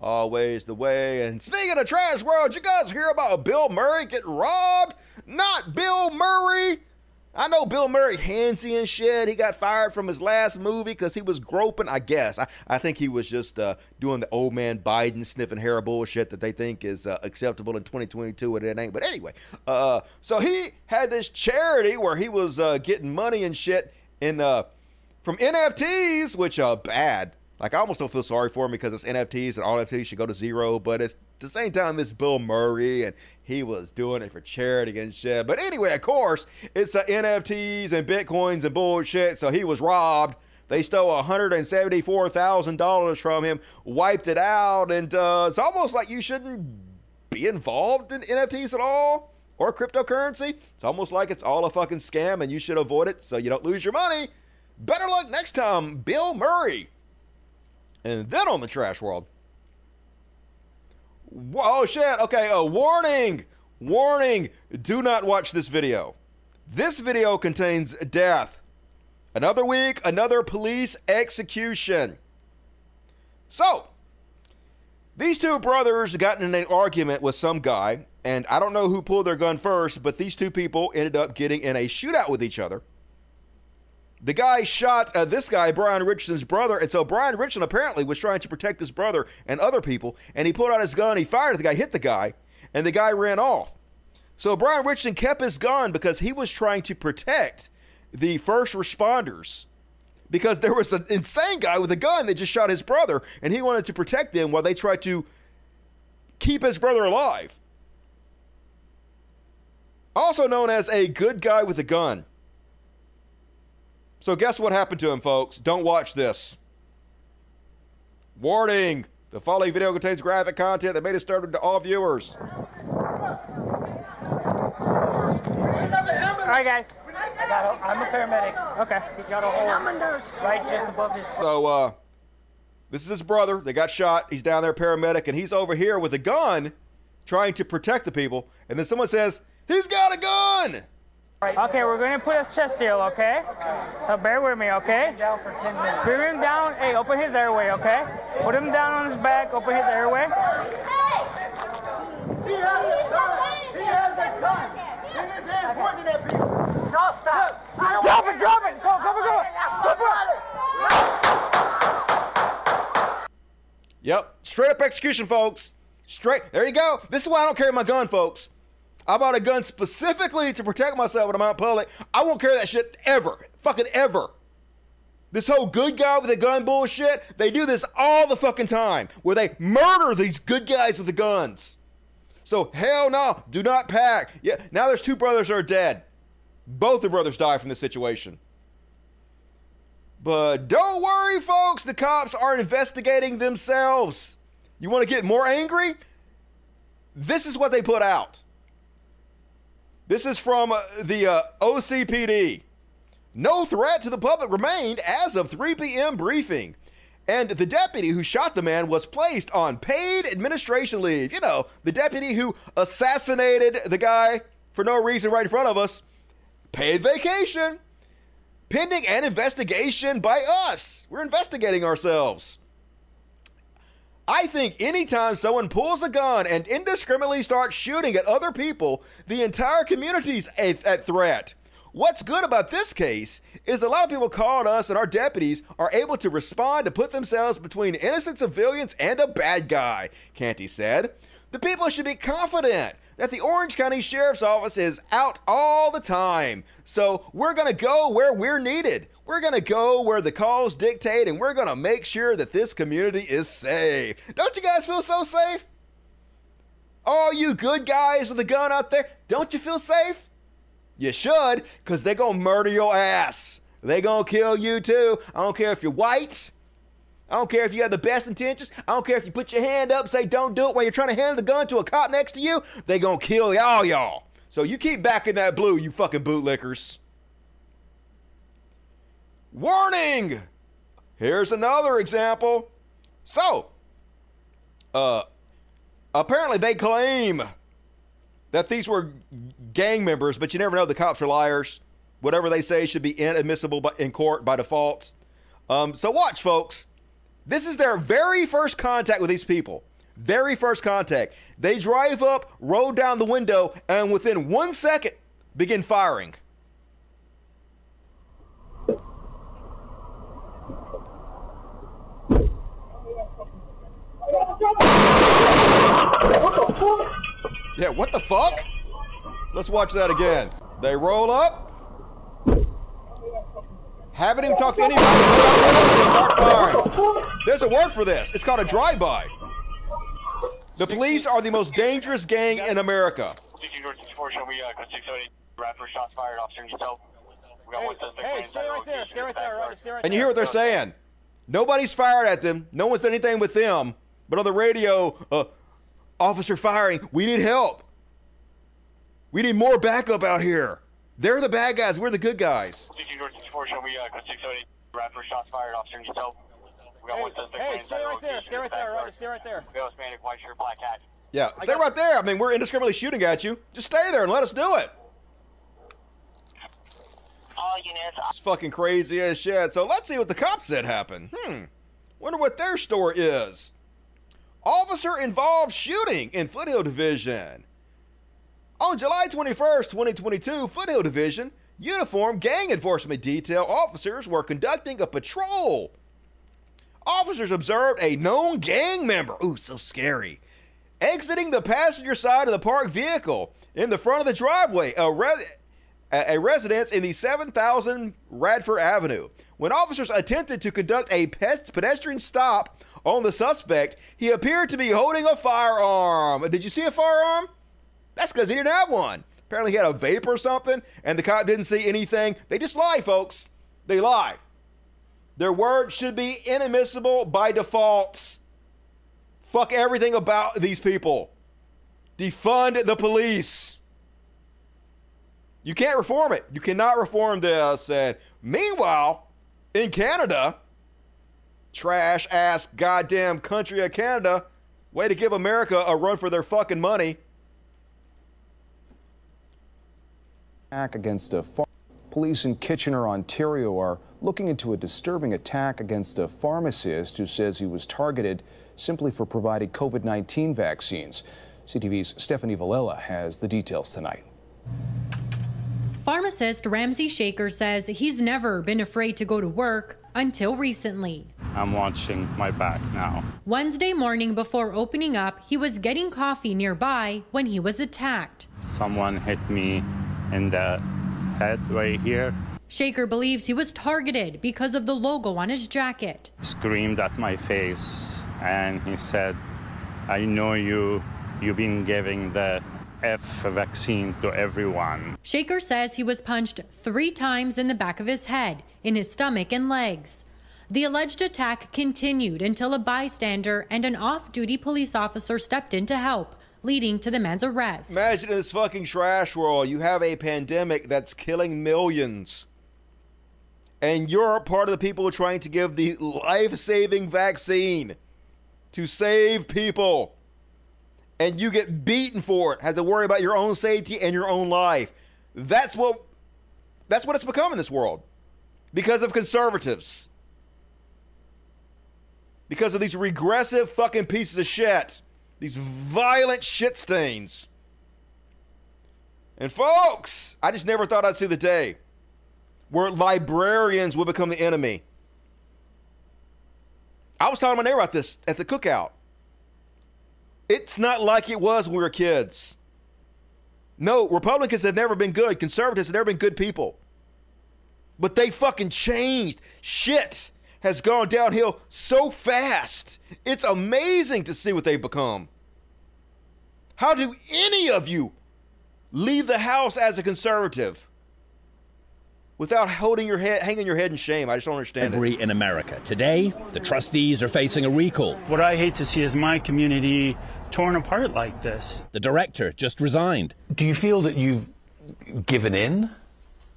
Always the way. And speaking of trash world, you guys hear about Bill Murray getting robbed? Not Bill Murray. I know Bill Murray handsy and shit. He got fired from his last movie because he was groping, I guess. I, I think he was just uh, doing the old man Biden sniffing hair bullshit that they think is uh, acceptable in 2022 and it ain't. But anyway, uh, so he had this charity where he was uh, getting money and shit in uh, from NFTs, which are bad. Like I almost don't feel sorry for him because it's NFTs and all NFTs should go to zero. But it's, at the same time, it's Bill Murray and he was doing it for charity and shit. But anyway, of course, it's NFTs and bitcoins and bullshit. So he was robbed. They stole $174,000 from him, wiped it out, and uh, it's almost like you shouldn't be involved in NFTs at all or cryptocurrency. It's almost like it's all a fucking scam and you should avoid it so you don't lose your money. Better luck next time, Bill Murray. And then on the trash world. Oh shit. Okay, a warning. Warning. Do not watch this video. This video contains death. Another week, another police execution. So, these two brothers got in an argument with some guy, and I don't know who pulled their gun first, but these two people ended up getting in a shootout with each other. The guy shot uh, this guy, Brian Richardson's brother, and so Brian Richardson apparently was trying to protect his brother and other people, and he pulled out his gun, he fired at the guy, hit the guy, and the guy ran off. So Brian Richardson kept his gun because he was trying to protect the first responders because there was an insane guy with a gun that just shot his brother, and he wanted to protect them while they tried to keep his brother alive. Also known as a good guy with a gun. So, guess what happened to him, folks? Don't watch this. Warning! The following video contains graphic content that may disturb to all viewers. All right, guys. I got a, I'm a paramedic. Okay. He's got a hole right just above his. So, uh, this is his brother. They got shot. He's down there, paramedic, and he's over here with a gun trying to protect the people, and then someone says, He's got a gun! Okay, we're going to put a chest seal, okay? So bear with me, okay? Down for 10 minutes. Bring him down. Hey, open his airway, okay? Put him down on his back. Open his airway. Hey! He has a gun. He has a gun. In his hand, pointing at people. No, stop. Drop it, drop it. Go, go, go, go. Go, Yep, straight up execution, folks. Straight. There you go. This is why I don't carry my gun, folks. I bought a gun specifically to protect myself when I'm out public. I won't carry that shit ever. Fucking ever. This whole good guy with a gun bullshit, they do this all the fucking time where they murder these good guys with the guns. So hell no, do not pack. Yeah, now there's two brothers that are dead. Both the brothers died from this situation. But don't worry, folks, the cops are investigating themselves. You want to get more angry? This is what they put out. This is from uh, the uh, OCPD. No threat to the public remained as of 3 p.m. briefing. And the deputy who shot the man was placed on paid administration leave. You know, the deputy who assassinated the guy for no reason right in front of us. Paid vacation. Pending an investigation by us. We're investigating ourselves. I think anytime someone pulls a gun and indiscriminately starts shooting at other people, the entire community's at threat. What's good about this case is a lot of people called us and our deputies are able to respond to put themselves between innocent civilians and a bad guy, Canty said. The people should be confident that the Orange County Sheriff's Office is out all the time. So we're going to go where we're needed. We're going to go where the calls dictate and we're going to make sure that this community is safe. Don't you guys feel so safe? All you good guys with a gun out there, don't you feel safe? You should, because they're going to murder your ass. They're going to kill you too. I don't care if you're white. I don't care if you have the best intentions. I don't care if you put your hand up and say don't do it while you're trying to hand the gun to a cop next to you. They gonna kill y'all, y'all. So you keep backing that blue, you fucking bootlickers. Warning! Here's another example. So, uh, apparently they claim that these were gang members, but you never know. The cops are liars. Whatever they say should be inadmissible in court by default. Um, so watch, folks. This is their very first contact with these people. Very first contact. They drive up, roll down the window, and within one second begin firing. Yeah, what the fuck? Let's watch that again. They roll up, haven't even talked to anybody, roll down the window, just start firing. There's a word for this. It's called a drive-by. The police are the most dangerous gang in America. Hey, stay right there. Stay right there. Right, stay right And you hear what they're saying. Nobody's fired at them. No one's done anything with them. But on the radio, uh, officer firing. We need help. We need more backup out here. They're the bad guys. We're the good guys. Radford shots fired, officer in detail. We got one suspect. Hey, stay right there. Stay right there. Right, stay right there. Male Hispanic, white shirt, black hat. Yeah, stay right there. I mean, we're indiscriminately shooting at you. Just stay there and let us do it. It's fucking crazy as shit. So let's see what the cops said happened. Hmm. Wonder what their story is. Officer involved shooting in Foothill Division. On July 21st, 2022, Foothill Division uniform gang enforcement detail officers were conducting a patrol. Officers observed a known gang member, ooh, so scary, exiting the passenger side of the parked vehicle in the front of the driveway, a, re- a residence in the 7000 Radford Avenue. When officers attempted to conduct a pedestrian stop on the suspect, he appeared to be holding a firearm. Did you see a firearm? That's because he didn't have one. Apparently, he had a vape or something, and the cop didn't see anything. They just lie, folks. They lie. Their word should be inadmissible by default. Fuck everything about these people. Defund the police. You can't reform it. You cannot reform this. And meanwhile, in Canada, trash ass goddamn country of Canada, Way to give America a run for their fucking money. attack against a farm. Police in Kitchener, Ontario are looking into a disturbing attack against a pharmacist who says he was targeted simply for providing COVID 19 vaccines. CTV's Stephanie Villela has the details tonight. Pharmacist Ramsey Shaker says he's never been afraid to go to work until recently. I'm watching my back now. Wednesday morning before opening up, he was getting coffee nearby when he was attacked. Someone hit me in the head right here, Shaker believes he was targeted because of the logo on his jacket. screamed at my face, and he said, I know you, you've been giving the F vaccine to everyone. Shaker says he was punched three times in the back of his head, in his stomach, and legs. The alleged attack continued until a bystander and an off duty police officer stepped in to help, leading to the man's arrest. Imagine in this fucking trash world, you have a pandemic that's killing millions. And you're part of the people trying to give the life saving vaccine to save people. And you get beaten for it, have to worry about your own safety and your own life. That's what that's what it's become in this world. Because of conservatives. Because of these regressive fucking pieces of shit. These violent shit stains. And folks, I just never thought I'd see the day where librarians would become the enemy. I was talking to my neighbor about this at the cookout. It's not like it was when we were kids. No, Republicans have never been good. Conservatives have never been good people. But they fucking changed. Shit has gone downhill so fast. It's amazing to see what they've become. How do any of you leave the house as a conservative without holding your head, hanging your head in shame? I just don't understand it. In America. Today, the trustees are facing a recall. What I hate to see is my community torn apart like this. The director just resigned. Do you feel that you've given in?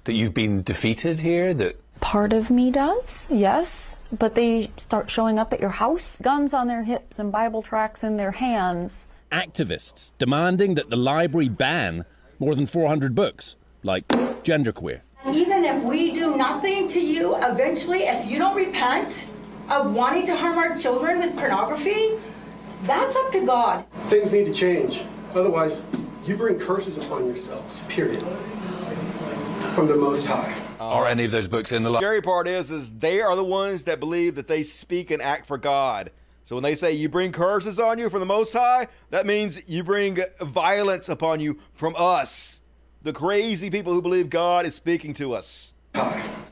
That you've been defeated here? That Part of me does, yes. But they start showing up at your house, guns on their hips and Bible tracts in their hands. Activists demanding that the library ban more than 400 books, like genderqueer. Even if we do nothing to you, eventually, if you don't repent of wanting to harm our children with pornography, that's up to God. Things need to change. Otherwise, you bring curses upon yourselves, period. From the Most High. are any of those books in the library? scary part is is they are the ones that believe that they speak and act for God. So when they say you bring curses on you from the Most High, that means you bring violence upon you from us, the crazy people who believe God is speaking to us.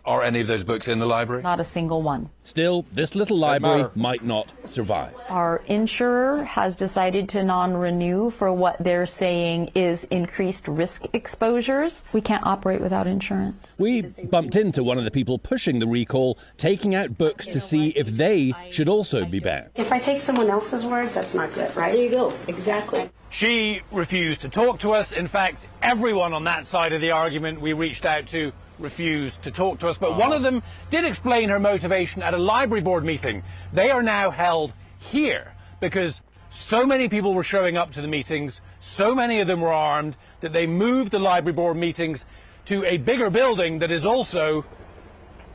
Are any of those books in the library? Not a single one. Still, this little library might not survive. Our insurer has decided to non renew for what they're saying is increased risk exposures. We can't operate without insurance. We bumped into one of the people pushing the recall, taking out books to see if they should also be banned. If I take someone else's word, that's not good, right? There you go. Exactly. She refused to talk to us. In fact, everyone on that side of the argument we reached out to refused to talk to us. But one uh-huh. of them did explain her motivation at a library board meeting. They are now held here because so many people were showing up to the meetings, so many of them were armed, that they moved the library board meetings to a bigger building that is also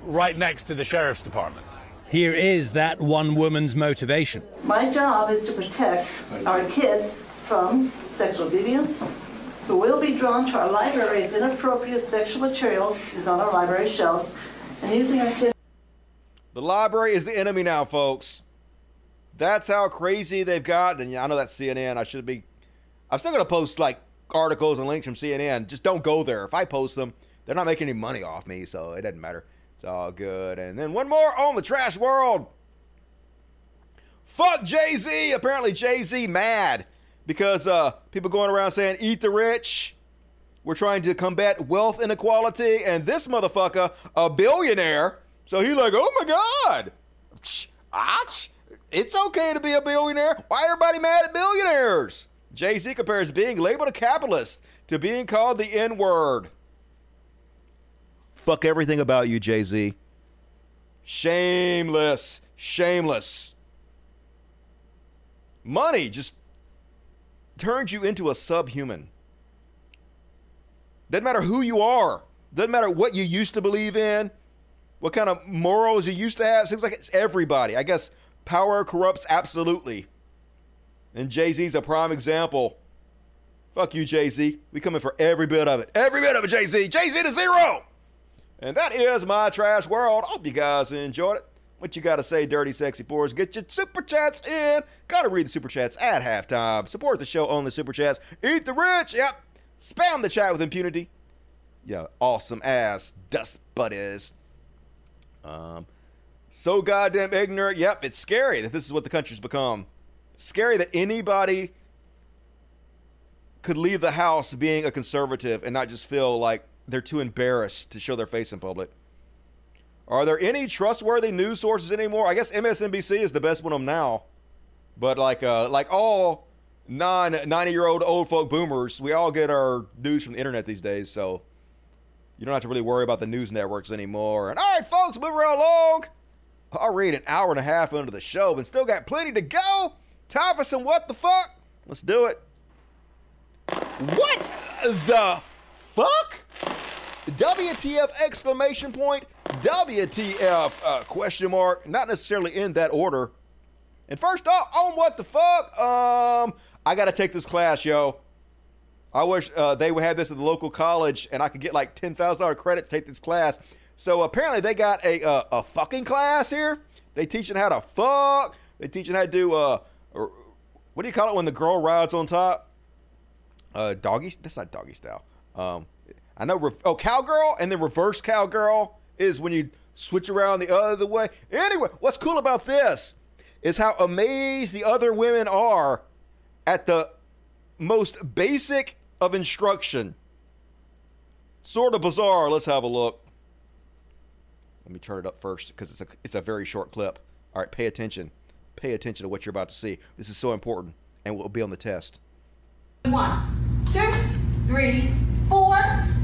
right next to the sheriff's department. Here is that one woman's motivation. My job is to protect our kids from sexual deviance who will be drawn to our library if inappropriate sexual material is on our library shelves and using our kids. The library is the enemy now, folks. That's how crazy they've got. And yeah, I know that's CNN. I should be. I'm still gonna post like articles and links from CNN. Just don't go there. If I post them, they're not making any money off me, so it doesn't matter. It's all good. And then one more on the trash world. Fuck Jay Z. Apparently Jay Z mad because uh, people going around saying eat the rich. We're trying to combat wealth inequality, and this motherfucker, a billionaire, so he like, oh my god, Ach, it's okay to be a billionaire. Why everybody mad at billionaires? Jay Z compares being labeled a capitalist to being called the N word. Fuck everything about you, Jay Z. Shameless, shameless. Money just turns you into a subhuman. Doesn't matter who you are. Doesn't matter what you used to believe in, what kind of morals you used to have. Seems like it's everybody. I guess power corrupts absolutely. And Jay Z's a prime example. Fuck you, Jay Z. We coming for every bit of it. Every bit of it, Jay Z. Jay Z to zero. And that is my trash world. Hope you guys enjoyed it. What you got to say, dirty, sexy boys? Get your super chats in. Got to read the super chats at halftime. Support the show on the super chats. Eat the rich. Yep. Spam the chat with impunity. Yeah, awesome ass dust buddies. Um, so goddamn ignorant. Yep, it's scary that this is what the country's become. Scary that anybody could leave the house being a conservative and not just feel like they're too embarrassed to show their face in public. Are there any trustworthy news sources anymore? I guess MSNBC is the best one of them now. But like uh like all non 90 year old old folk boomers, we all get our news from the internet these days, so you don't have to really worry about the news networks anymore. And all right, folks, moving right along. Already an hour and a half into the show, but still got plenty to go. Time for some what the fuck? Let's do it. What the fuck? WTF exclamation point, WTF uh, question mark, not necessarily in that order. And first off, on what the fuck, um, I gotta take this class, yo. I wish uh, they would have this at the local college and I could get like $10,000 credit to take this class. So apparently they got a, uh, a fucking class here. They teaching how to fuck. They teaching how to do, uh, what do you call it when the girl rides on top? Uh, doggy, that's not doggy style. Um, I know. Oh, cowgirl, and then reverse cowgirl is when you switch around the other way. Anyway, what's cool about this is how amazed the other women are at the most basic of instruction. Sort of bizarre. Let's have a look. Let me turn it up first because it's a it's a very short clip. All right, pay attention. Pay attention to what you're about to see. This is so important and will be on the test. One, two, three, four,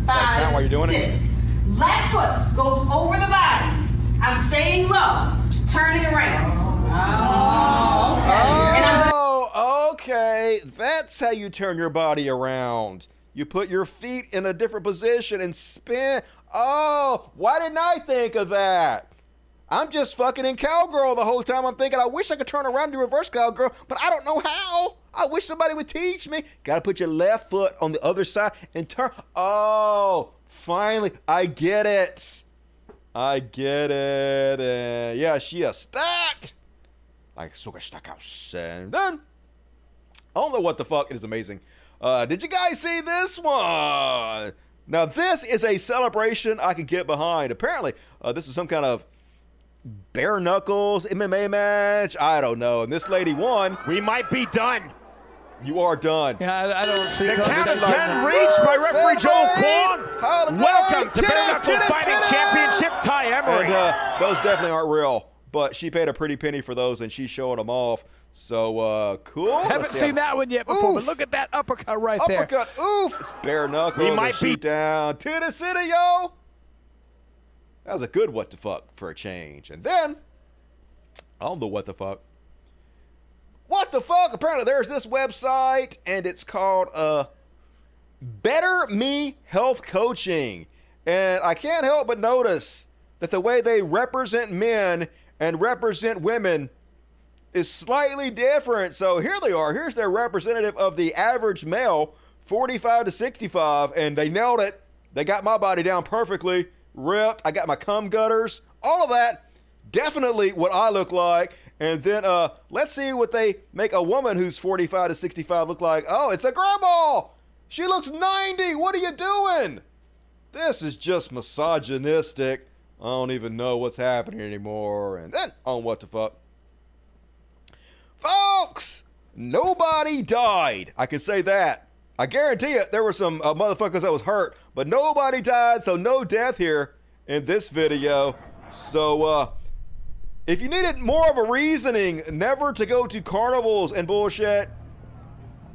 five, count while you're doing it? six. Left foot goes over the body. I'm staying low, turning around. Oh, okay. Oh, okay. That's how you turn your body around. You put your feet in a different position and spin. Oh, why didn't I think of that? I'm just fucking in cowgirl the whole time. I'm thinking, I wish I could turn around and do reverse cowgirl, but I don't know how. I wish somebody would teach me. Gotta put your left foot on the other side and turn. Oh, finally, I get it. I get it. Uh, yeah, she is stacked. Like sogar stack house. And then, I don't know what the fuck. It is amazing. Uh, did you guys see this one? Now, this is a celebration I can get behind. Apparently, uh, this was some kind of bare knuckles MMA match. I don't know. And this lady won. We might be done. You are done. Yeah, I, I don't see the count of ten reached by referee Joel Kwong. Welcome to Bare Knuckle Fighting Championship, Ty Emery. And uh, those definitely aren't real, but she paid a pretty penny for those, and she's showing them off. So uh, cool. Haven't see seen how- that one yet before, Oof. but look at that uppercut right there. Uppercut. Oof. It's bare knuckles. We might be- down to the city, yo. That was a good what the fuck for a change. And then, on the what the fuck. What the fuck? Apparently, there's this website, and it's called uh, Better Me Health Coaching. And I can't help but notice that the way they represent men and represent women is slightly different. So here they are. Here's their representative of the average male, 45 to 65, and they nailed it. They got my body down perfectly, ripped. I got my cum gutters, all of that. Definitely what I look like. And then uh, let's see what they make a woman who's 45 to 65 look like. Oh, it's a grandma. She looks 90. What are you doing? This is just misogynistic. I don't even know what's happening anymore. And then on what the fuck. Folks, nobody died. I can say that. I guarantee you, there were some uh, motherfuckers that was hurt, but nobody died, so no death here in this video. So, uh, if you needed more of a reasoning never to go to carnivals and bullshit,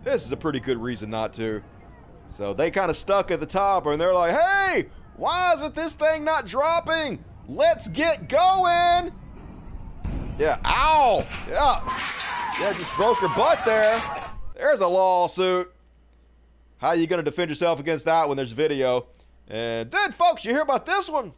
this is a pretty good reason not to. So they kind of stuck at the top and they're like, hey, why isn't this thing not dropping? Let's get going. Yeah, ow. Yeah. Yeah, just broke your butt there. There's a lawsuit. How are you gonna defend yourself against that when there's video? And then, folks, you hear about this one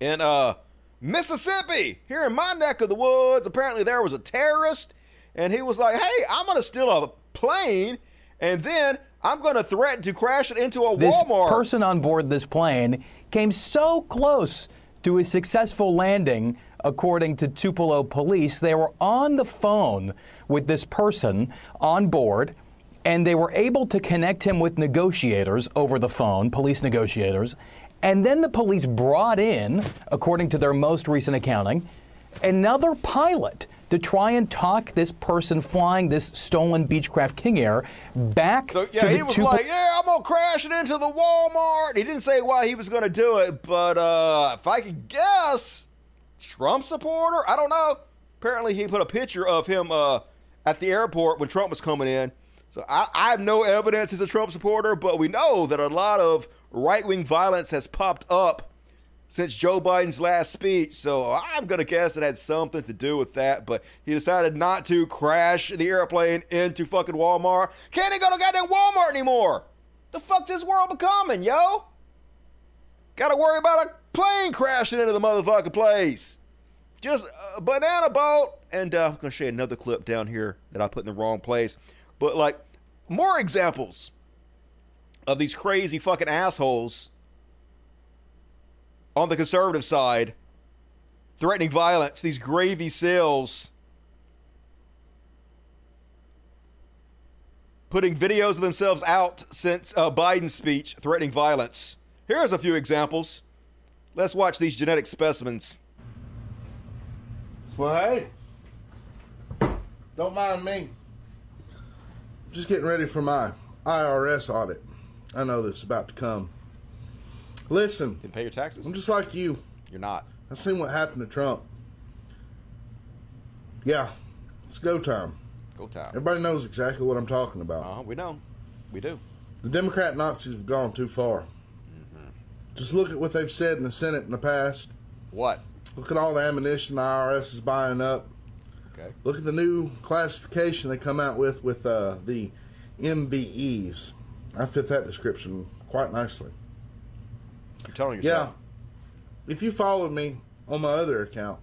And, uh Mississippi, here in my neck of the woods. Apparently, there was a terrorist, and he was like, "Hey, I'm gonna steal a plane, and then I'm gonna threaten to crash it into a This Walmart." This person on board this plane came so close to a successful landing, according to Tupelo police. They were on the phone with this person on board, and they were able to connect him with negotiators over the phone, police negotiators. And then the police brought in, according to their most recent accounting, another pilot to try and talk this person flying this stolen Beechcraft King Air back So yeah, to the he was Tupelo- like, "Yeah, I'm gonna crash it into the Walmart." He didn't say why he was gonna do it, but uh, if I could guess, Trump supporter. I don't know. Apparently, he put a picture of him uh, at the airport when Trump was coming in. So I, I have no evidence he's a Trump supporter, but we know that a lot of right-wing violence has popped up since Joe Biden's last speech. So I'm gonna guess it had something to do with that. But he decided not to crash the airplane into fucking Walmart. Can't even go to goddamn Walmart anymore. The fuck this world becoming, yo? Gotta worry about a plane crashing into the motherfucking place. Just a banana boat. And uh, I'm gonna show you another clip down here that I put in the wrong place. But like more examples of these crazy fucking assholes on the conservative side threatening violence, these gravy seals putting videos of themselves out since uh, Biden's speech threatening violence. Here's a few examples. Let's watch these genetic specimens. Well, hey, don't mind me. Just getting ready for my IRS audit. I know this is about to come. Listen, Didn't pay your taxes. I'm just like you. You're not. I've seen what happened to Trump. Yeah, it's go time. Go time. Everybody knows exactly what I'm talking about. Uh-huh, we know. We do. The Democrat Nazis have gone too far. Just look at what they've said in the Senate in the past. What? Look at all the ammunition the IRS is buying up. Okay. Look at the new classification they come out with with uh, the MBEs. I fit that description quite nicely. You're telling yourself. Yeah. If you followed me on my other account,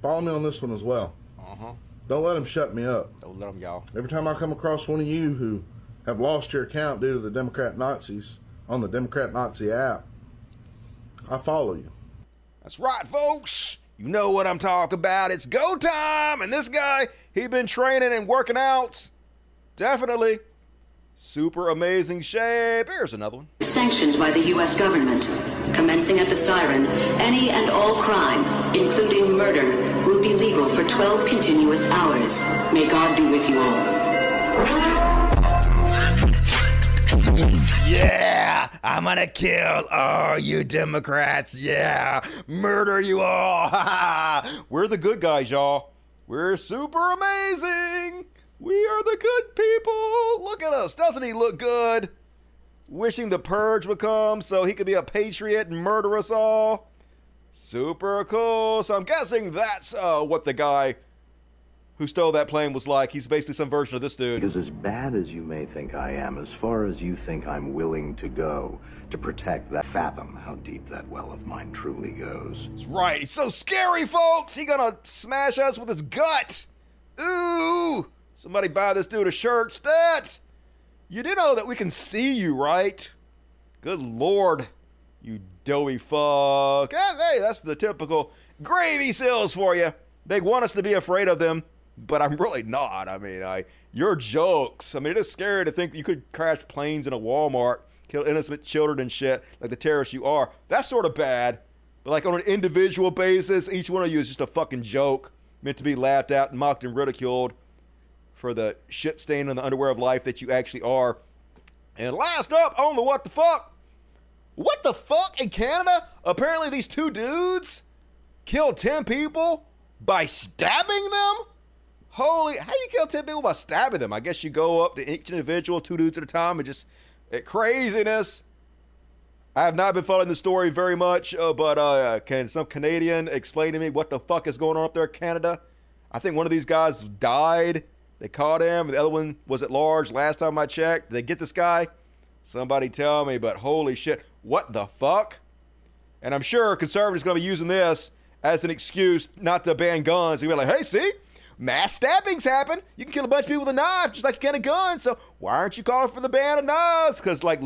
follow me on this one as well. Uh huh. Don't let them shut me up. Don't let them, y'all. Every time I come across one of you who have lost your account due to the Democrat Nazis on the Democrat Nazi app, I follow you. That's right, folks. You know what I'm talking about. It's go time. And this guy, he been training and working out. Definitely. Super amazing shape. Here's another one. Sanctioned by the U.S. government. Commencing at the siren, any and all crime, including murder, will be legal for 12 continuous hours. May God be with you all. Yeah, I'm gonna kill all you Democrats. Yeah, murder you all. We're the good guys, y'all. We're super amazing. We are the good people. Look at us. Doesn't he look good? Wishing the purge would come so he could be a patriot and murder us all. Super cool. So I'm guessing that's uh, what the guy who stole that plane was like. He's basically some version of this dude. Because as bad as you may think I am, as far as you think I'm willing to go to protect that, fathom how deep that well of mine truly goes. That's right. He's so scary, folks. He gonna smash us with his gut. Ooh. Somebody buy this dude a shirt. Stat. You do know that we can see you, right? Good lord. You doughy fuck. And hey, that's the typical gravy seals for you. They want us to be afraid of them, but I'm really not. I mean, I your jokes. I mean, it is scary to think that you could crash planes in a Walmart, kill innocent children and shit, like the terrorist you are. That's sort of bad. But like on an individual basis, each one of you is just a fucking joke, meant to be laughed at and mocked and ridiculed for the shit stain on the underwear of life that you actually are. And last up on the what the fuck? What the fuck in Canada? Apparently these two dudes killed 10 people by stabbing them? Holy, how do you kill 10 people by stabbing them? I guess you go up to each individual, two dudes at a time, and just uh, craziness. I have not been following the story very much, uh, but uh, can some Canadian explain to me what the fuck is going on up there in Canada? I think one of these guys died. They caught him. The other one was at large last time I checked. Did they get this guy? Somebody tell me, but holy shit. What the fuck? And I'm sure conservatives are going to be using this as an excuse not to ban guns. You'll be like, hey, see? Mass stabbings happen. You can kill a bunch of people with a knife just like you can a gun. So why aren't you calling for the ban of knives? Because, like,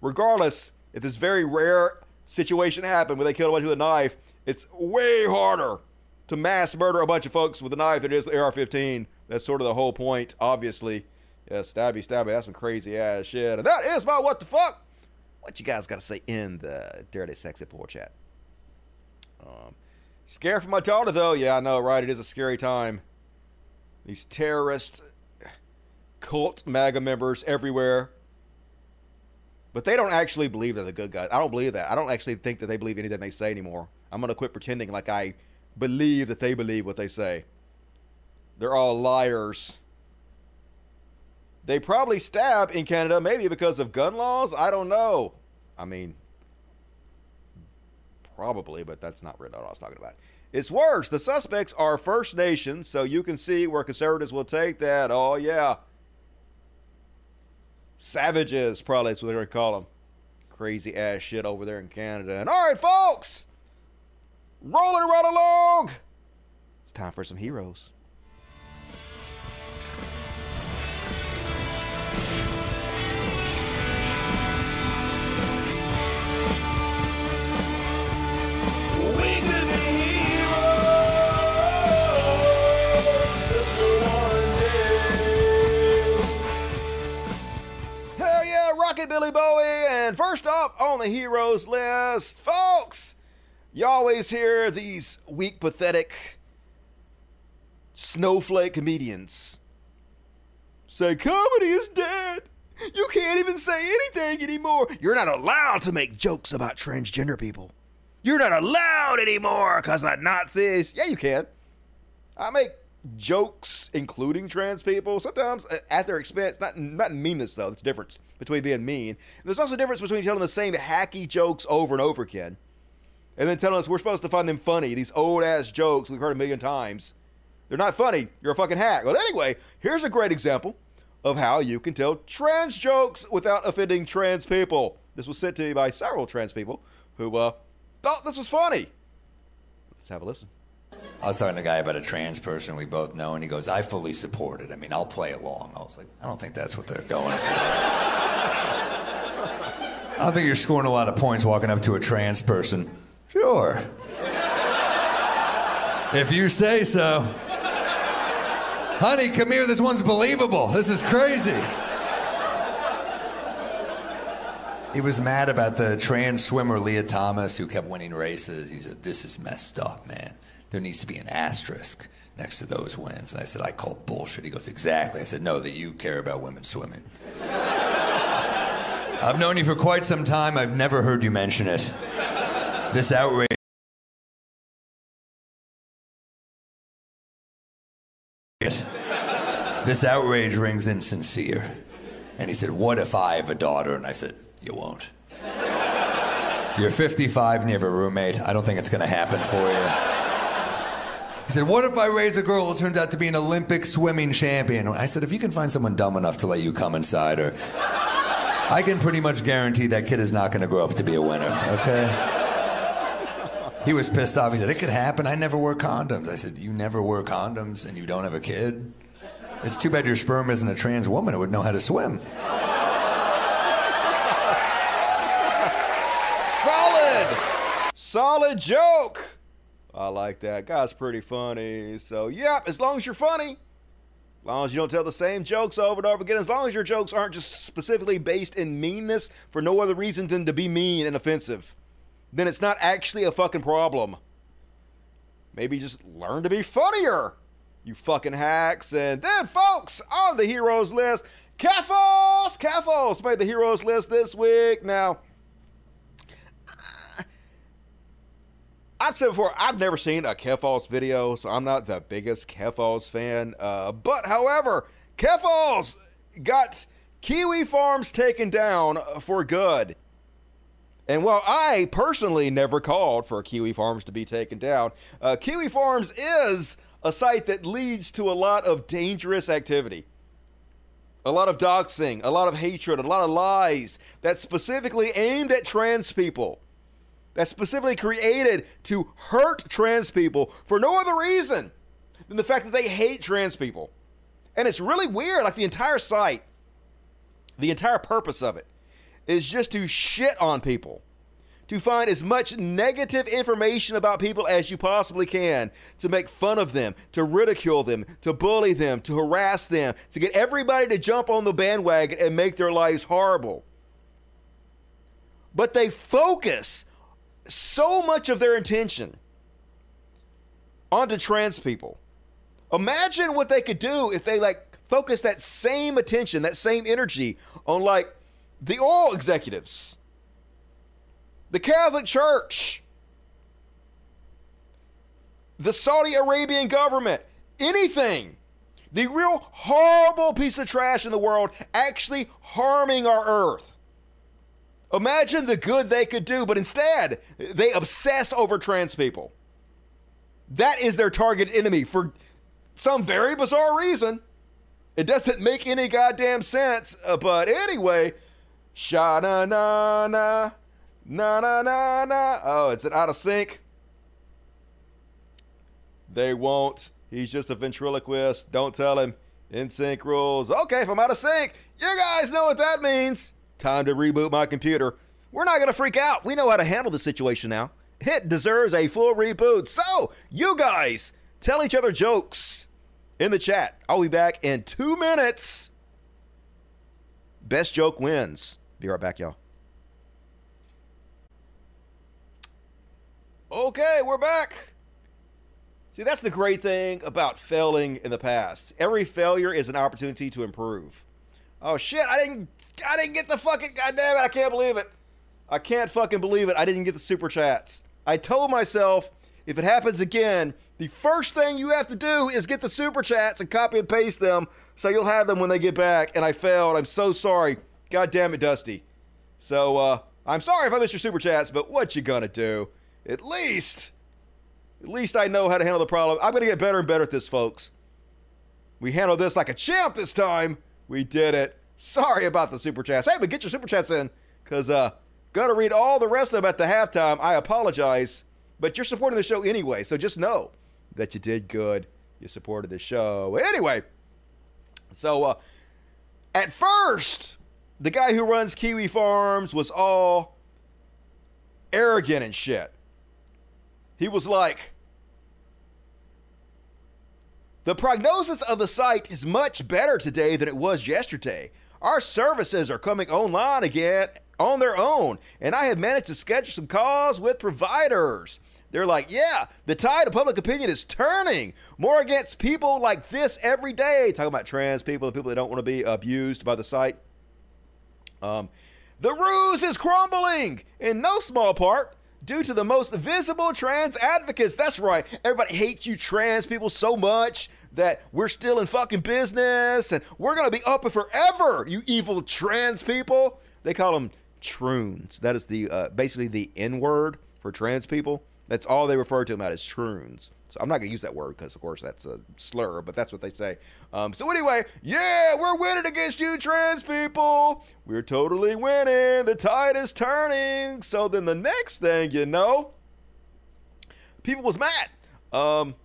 regardless, if this very rare situation happened where they killed a bunch with a knife, it's way harder to mass murder a bunch of folks with a knife than it is with AR-15. That's sort of the whole point, obviously. Yeah, stabby, stabby. That's some crazy ass shit. And that is my what the fuck. What you guys got to say in the dirty, sexy poor chat? Um, scared for my daughter though. Yeah, I know, right? It is a scary time. These terrorist cult MAGA members everywhere. But they don't actually believe they're the good guys. I don't believe that. I don't actually think that they believe anything they say anymore. I'm going to quit pretending like I believe that they believe what they say. They're all liars. They probably stab in Canada, maybe because of gun laws. I don't know. I mean, probably, but that's not really what I was talking about. It's worse. The suspects are First Nations, so you can see where conservatives will take that. Oh, yeah. Savages, probably that's what they're going to call them. Crazy ass shit over there in Canada. And all right, folks, rolling right along. It's time for some heroes. Yeah, Rocket Billy Bowie. And first off on the heroes list, folks, you always hear these weak, pathetic snowflake comedians say comedy is dead. You can't even say anything anymore. You're not allowed to make jokes about transgender people. You're not allowed anymore because the Nazis. Yeah, you can. I make jokes including trans people sometimes at their expense. Not not meanness though. There's a difference between being mean. There's also a difference between telling the same hacky jokes over and over again, and then telling us we're supposed to find them funny. These old ass jokes we've heard a million times. They're not funny. You're a fucking hack. But anyway, here's a great example of how you can tell trans jokes without offending trans people. This was sent to me by several trans people who uh, thought this was funny. Let's have a listen. I was talking to a guy about a trans person we both know, and he goes, I fully support it. I mean, I'll play along. I was like, I don't think that's what they're going for. I don't think you're scoring a lot of points walking up to a trans person. Sure. if you say so. Honey, come here. This one's believable. This is crazy. He was mad about the trans swimmer Lia Thomas who kept winning races. He said, This is messed up, man. There needs to be an asterisk next to those wins. And I said, I call bullshit. He goes, Exactly. I said, No, that you care about women swimming. I've known you for quite some time. I've never heard you mention it. This outrage. This outrage rings insincere. And he said, What if I have a daughter? And I said, You won't. You're 55 and you have a roommate. I don't think it's going to happen for you. He said, What if I raise a girl who turns out to be an Olympic swimming champion? I said, If you can find someone dumb enough to let you come inside her, I can pretty much guarantee that kid is not going to grow up to be a winner, okay? He was pissed off. He said, It could happen. I never wear condoms. I said, You never wear condoms and you don't have a kid? It's too bad your sperm isn't a trans woman who would know how to swim. Solid! Solid joke! I like that. Guy's pretty funny. So, yep, as long as you're funny, as long as you don't tell the same jokes over and over again, as long as your jokes aren't just specifically based in meanness for no other reason than to be mean and offensive, then it's not actually a fucking problem. Maybe just learn to be funnier, you fucking hacks. And then, folks, on the heroes list, Keffals! Keffals made the heroes list this week. Now, I've said before, I've never seen a Keffals video, so I'm not the biggest Keffals fan. Uh, but, however, Keffals got Kiwi Farms taken down for good. And while I personally never called for Kiwi Farms to be taken down, uh, Kiwi Farms is a site that leads to a lot of dangerous activity. A lot of doxing, a lot of hatred, a lot of lies that's specifically aimed at trans people. That's specifically created to hurt trans people for no other reason than the fact that they hate trans people. And it's really weird. Like the entire site, the entire purpose of it is just to shit on people, to find as much negative information about people as you possibly can, to make fun of them, to ridicule them, to bully them, to harass them, to get everybody to jump on the bandwagon and make their lives horrible. But they focus so much of their attention onto trans people. Imagine what they could do if they like focus that same attention, that same energy on like the oil executives, the Catholic Church, the Saudi Arabian government, anything. The real horrible piece of trash in the world actually harming our earth. Imagine the good they could do, but instead, they obsess over trans people. That is their target enemy for some very bizarre reason. It doesn't make any goddamn sense, uh, but anyway, sha na na na na na na na. Oh, it's an out of sync. They won't. He's just a ventriloquist. Don't tell him. In sync rules. Okay, if I'm out of sync, you guys know what that means. Time to reboot my computer. We're not going to freak out. We know how to handle the situation now. It deserves a full reboot. So, you guys, tell each other jokes in the chat. I'll be back in two minutes. Best joke wins. Be right back, y'all. Okay, we're back. See, that's the great thing about failing in the past. Every failure is an opportunity to improve. Oh shit, I didn't I didn't get the fucking goddamn it, I can't believe it. I can't fucking believe it. I didn't get the super chats. I told myself if it happens again, the first thing you have to do is get the super chats and copy and paste them so you'll have them when they get back. And I failed. I'm so sorry. God damn it, Dusty. So uh, I'm sorry if I missed your super chats, but what you gonna do? At least, at least I know how to handle the problem. I'm gonna get better and better at this, folks. We handled this like a champ this time. We did it. Sorry about the super chats. Hey, but get your super chats in, cause uh, gonna read all the rest of them at the halftime. I apologize, but you're supporting the show anyway, so just know that you did good. You supported the show anyway. So uh, at first, the guy who runs Kiwi Farms was all arrogant and shit. He was like, the prognosis of the site is much better today than it was yesterday. Our services are coming online again on their own, and I have managed to schedule some calls with providers. They're like, yeah, the tide of public opinion is turning more against people like this every day. Talking about trans people and people that don't want to be abused by the site. Um, the ruse is crumbling in no small part due to the most visible trans advocates. That's right. Everybody hates you trans people so much that we're still in fucking business and we're going to be up forever, you evil trans people. They call them troons. That is the uh, basically the N word for trans people. That's all they refer to them as troons. So I'm not going to use that word because, of course, that's a slur, but that's what they say. Um, so anyway, yeah, we're winning against you, trans people. We're totally winning. The tide is turning. So then the next thing you know, people was mad. Um,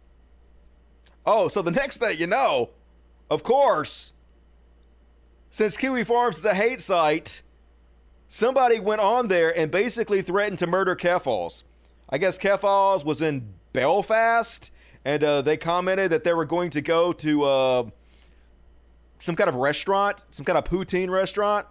oh, so the next thing you know, of course, since Kiwi Farms is a hate site, somebody went on there and basically threatened to murder Keffals. I guess Keffals was in Belfast, and uh, they commented that they were going to go to uh, some kind of restaurant, some kind of poutine restaurant.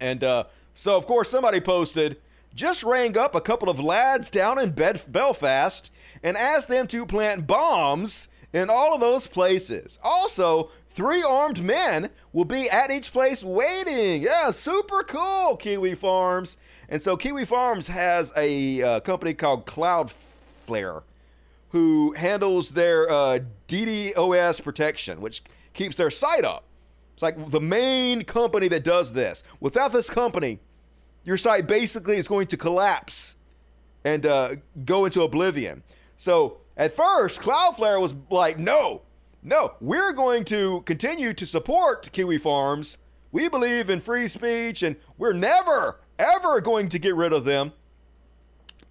And uh, so, of course, somebody posted, just rang up a couple of lads down in Bed- Belfast and asked them to plant bombs in all of those places. Also, three armed men will be at each place waiting. Yeah, super cool, Kiwi Farms. And so, Kiwi Farms has a uh, company called Cloudflare who handles their uh, DDoS protection, which keeps their site up. It's like the main company that does this. Without this company, your site basically is going to collapse and uh, go into oblivion. So at first, Cloudflare was like, no, no, we're going to continue to support Kiwi Farms. We believe in free speech and we're never, ever going to get rid of them.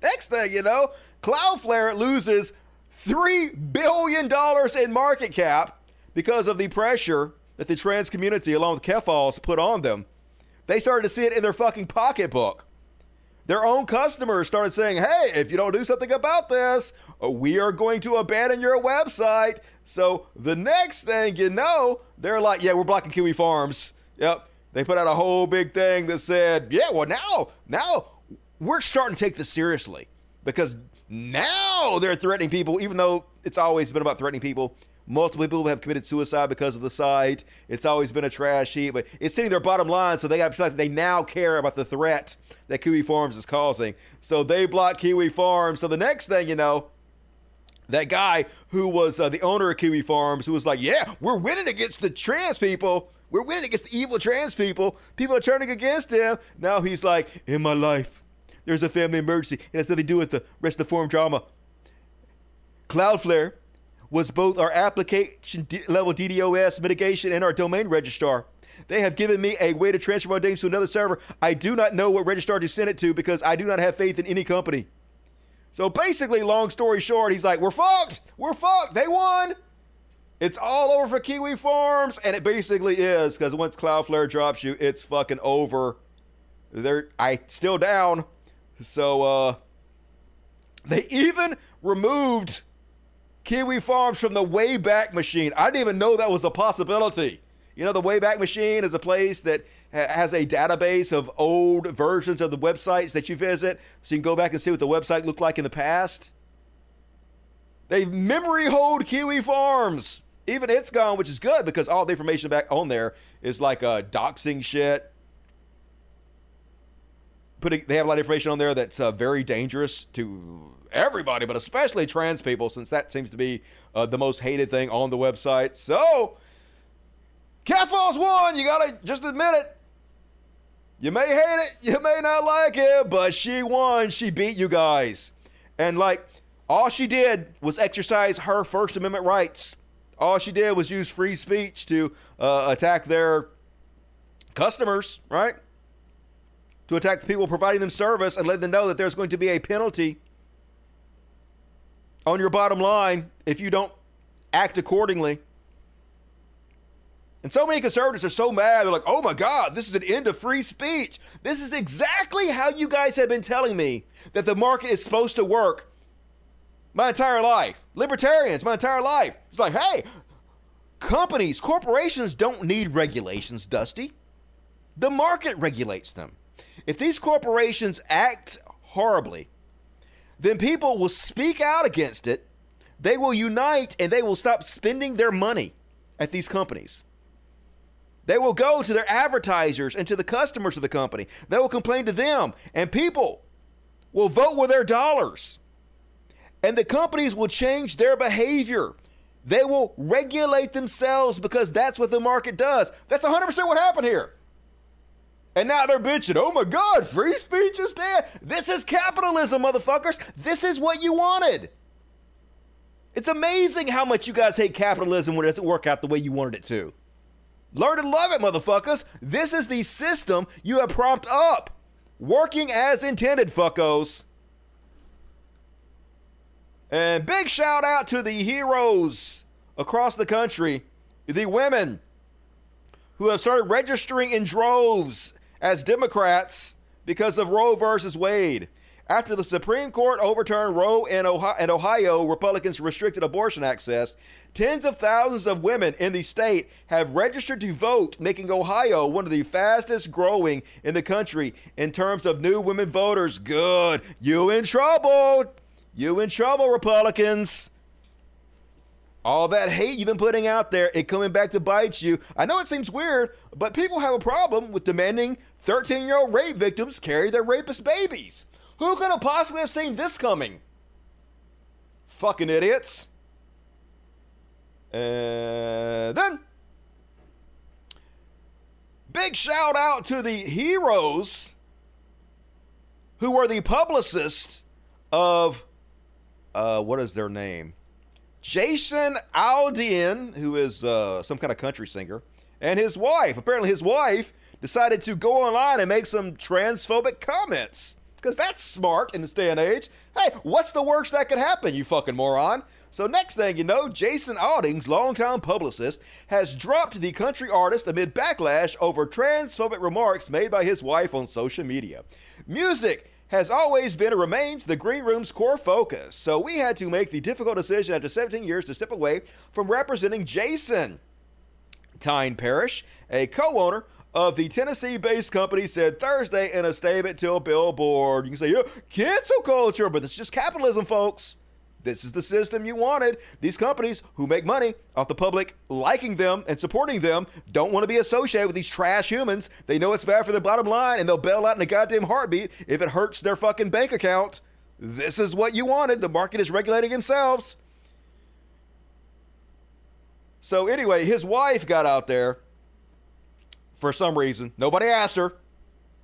Next thing you know, Cloudflare loses $3 billion in market cap because of the pressure that the trans community, along with Keffals, put on them. They started to see it in their fucking pocketbook. Their own customers started saying, hey, if you don't do something about this, uh, we are going to abandon your website. So the next thing you know, they're like, yeah, we're blocking Kiwi Farms. Yep. They put out a whole big thing that said, yeah, well, now, now we're starting to take this seriously because now they're threatening people, even though it's always been about threatening people. Multiple people have committed suicide because of the site. It's always been a trash heap, but it's hitting their bottom line, so they got to like they now care about the threat that Kiwi Farms is causing. So they block Kiwi Farms. So the next thing you know, that guy who was uh, the owner of Kiwi Farms, who was like, "Yeah, we're winning against the trans people. We're winning against the evil trans people. People are turning against him." Now he's like, "In my life, there's a family emergency. It has nothing to do with the rest of the forum drama." Cloudflare was both our application level DDoS mitigation and our domain registrar. They have given me a way to transfer my names to another server. I do not know what registrar to send it to because I do not have faith in any company. So basically, long story short, he's like, We're fucked. We're fucked. They won. It's all over for Kiwi Farms. And it basically is because once Cloudflare drops you, it's fucking over. They're I still down. So uh they even removed Kiwi Farms from the Wayback Machine. I didn't even know that was a possibility. You know, the Wayback Machine is a place that has a database of old versions of the websites that you visit, so you can go back and see what the website looked like in the past. They memory hold Kiwi Farms. Even it's gone, which is good because all the information back on there is like uh, doxing shit. Putting, they have a lot of information on there that's uh, very dangerous to everybody, but especially trans people, since that seems to be uh, the most hated thing on the website. So, Keffals won. You gotta just admit it. You may hate it, you may not like it, but she won. She beat you guys. And like, all she did was exercise her First Amendment rights. All she did was use free speech to uh, attack their customers, right? To attack the people providing them service and let them know that there's going to be a penalty on your bottom line if you don't act accordingly. And so many conservatives are so mad. They're like, oh my God, this is an end of free speech. This is exactly how you guys have been telling me that the market is supposed to work my entire life. Libertarians, my entire life. It's like, hey, companies, corporations don't need regulations, Dusty. The market regulates them. If these corporations act horribly, then people will speak out against it. They will unite and they will stop spending their money at these companies. They will go to their advertisers and to the customers of the company. They will complain to them, and people will vote with their dollars. And the companies will change their behavior. They will regulate themselves because that's what the market does. That's 100% what happened here. And now they're bitching, oh my God, free speech is dead. This is capitalism, motherfuckers. This is what you wanted. It's amazing how much you guys hate capitalism when it doesn't work out the way you wanted it to. Learn to love it, motherfuckers. This is the system you have propped up. Working as intended, fuckos. And big shout out to the heroes across the country, the women who have started registering in droves as Democrats because of Roe versus Wade. After the Supreme Court overturned Roe and Ohio, and Ohio, Republicans restricted abortion access, tens of thousands of women in the state have registered to vote, making Ohio one of the fastest growing in the country in terms of new women voters. Good. You in trouble. You in trouble, Republicans all that hate you've been putting out there, it coming back to bite you. I know it seems weird, but people have a problem with demanding 13 year old rape victims carry their rapist babies. Who could have possibly have seen this coming? Fucking idiots. And then, big shout out to the heroes who were the publicists of uh, what is their name? Jason Aldean, who is uh, some kind of country singer, and his wife. Apparently, his wife decided to go online and make some transphobic comments. Because that's smart in this day and age. Hey, what's the worst that could happen, you fucking moron? So, next thing you know, Jason Aldean's longtime publicist has dropped the country artist amid backlash over transphobic remarks made by his wife on social media. Music has always been and remains the Green Room's core focus, so we had to make the difficult decision after 17 years to step away from representing Jason. Tyne Parrish, a co owner of the Tennessee based company, said Thursday in a statement to billboard. You can say, yeah, cancel culture, but it's just capitalism, folks. This is the system you wanted. These companies who make money off the public liking them and supporting them don't want to be associated with these trash humans. They know it's bad for their bottom line and they'll bail out in a goddamn heartbeat if it hurts their fucking bank account. This is what you wanted. The market is regulating themselves. So, anyway, his wife got out there for some reason. Nobody asked her,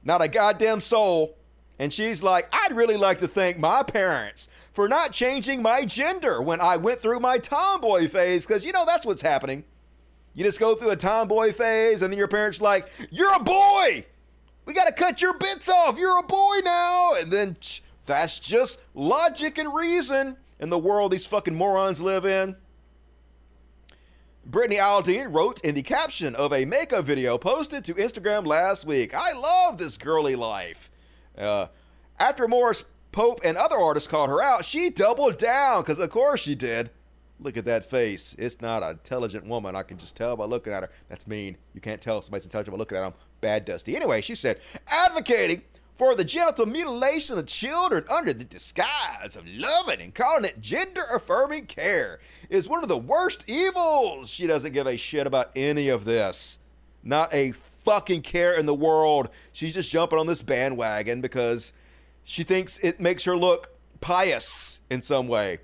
not a goddamn soul. And she's like, I'd really like to thank my parents for not changing my gender when I went through my tomboy phase, because you know that's what's happening. You just go through a tomboy phase, and then your parents like, You're a boy! We gotta cut your bits off! You're a boy now! And then that's just logic and reason in the world these fucking morons live in. Brittany Aldean wrote in the caption of a makeup video posted to Instagram last week I love this girly life. Uh, after Morris Pope and other artists called her out, she doubled down because, of course, she did. Look at that face. It's not an intelligent woman. I can just tell by looking at her. That's mean. You can't tell somebody's intelligent by looking at them. Bad Dusty. Anyway, she said, advocating for the genital mutilation of children under the disguise of loving and calling it gender affirming care is one of the worst evils. She doesn't give a shit about any of this. Not a fucking care in the world. She's just jumping on this bandwagon because she thinks it makes her look pious in some way.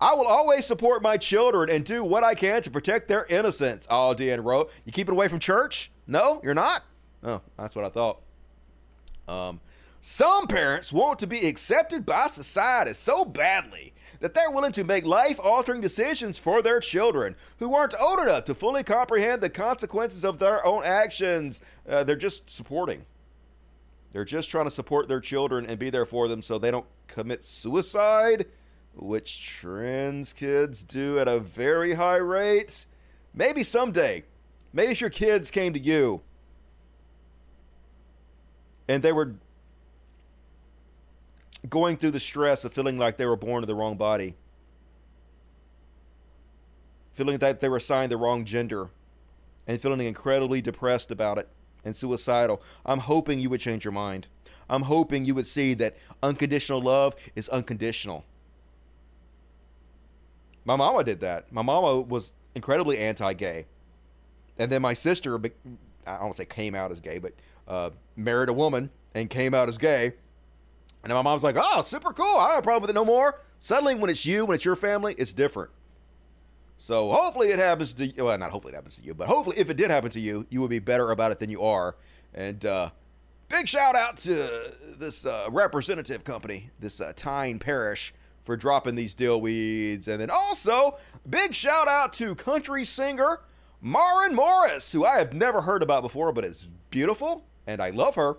I will always support my children and do what I can to protect their innocence, Aldean wrote. You keeping away from church? No, you're not? Oh, that's what I thought. Um, some parents want to be accepted by society so badly that they're willing to make life altering decisions for their children who aren't old enough to fully comprehend the consequences of their own actions. Uh, they're just supporting. They're just trying to support their children and be there for them so they don't commit suicide, which trans kids do at a very high rate. Maybe someday, maybe if your kids came to you and they were going through the stress of feeling like they were born in the wrong body, feeling that they were assigned the wrong gender, and feeling incredibly depressed about it and suicidal. I'm hoping you would change your mind. I'm hoping you would see that unconditional love is unconditional. My mama did that. My mama was incredibly anti gay. And then my sister, I don't want to say came out as gay, but uh, married a woman and came out as gay. And my mom's like, oh, super cool. I don't have a problem with it no more. Suddenly, when it's you, when it's your family, it's different. So hopefully it happens to you. Well, not hopefully it happens to you, but hopefully if it did happen to you, you would be better about it than you are. And uh, big shout out to this uh, representative company, this uh, Tyne Parrish, for dropping these dill weeds. And then also, big shout out to country singer Maren Morris, who I have never heard about before, but is beautiful and I love her.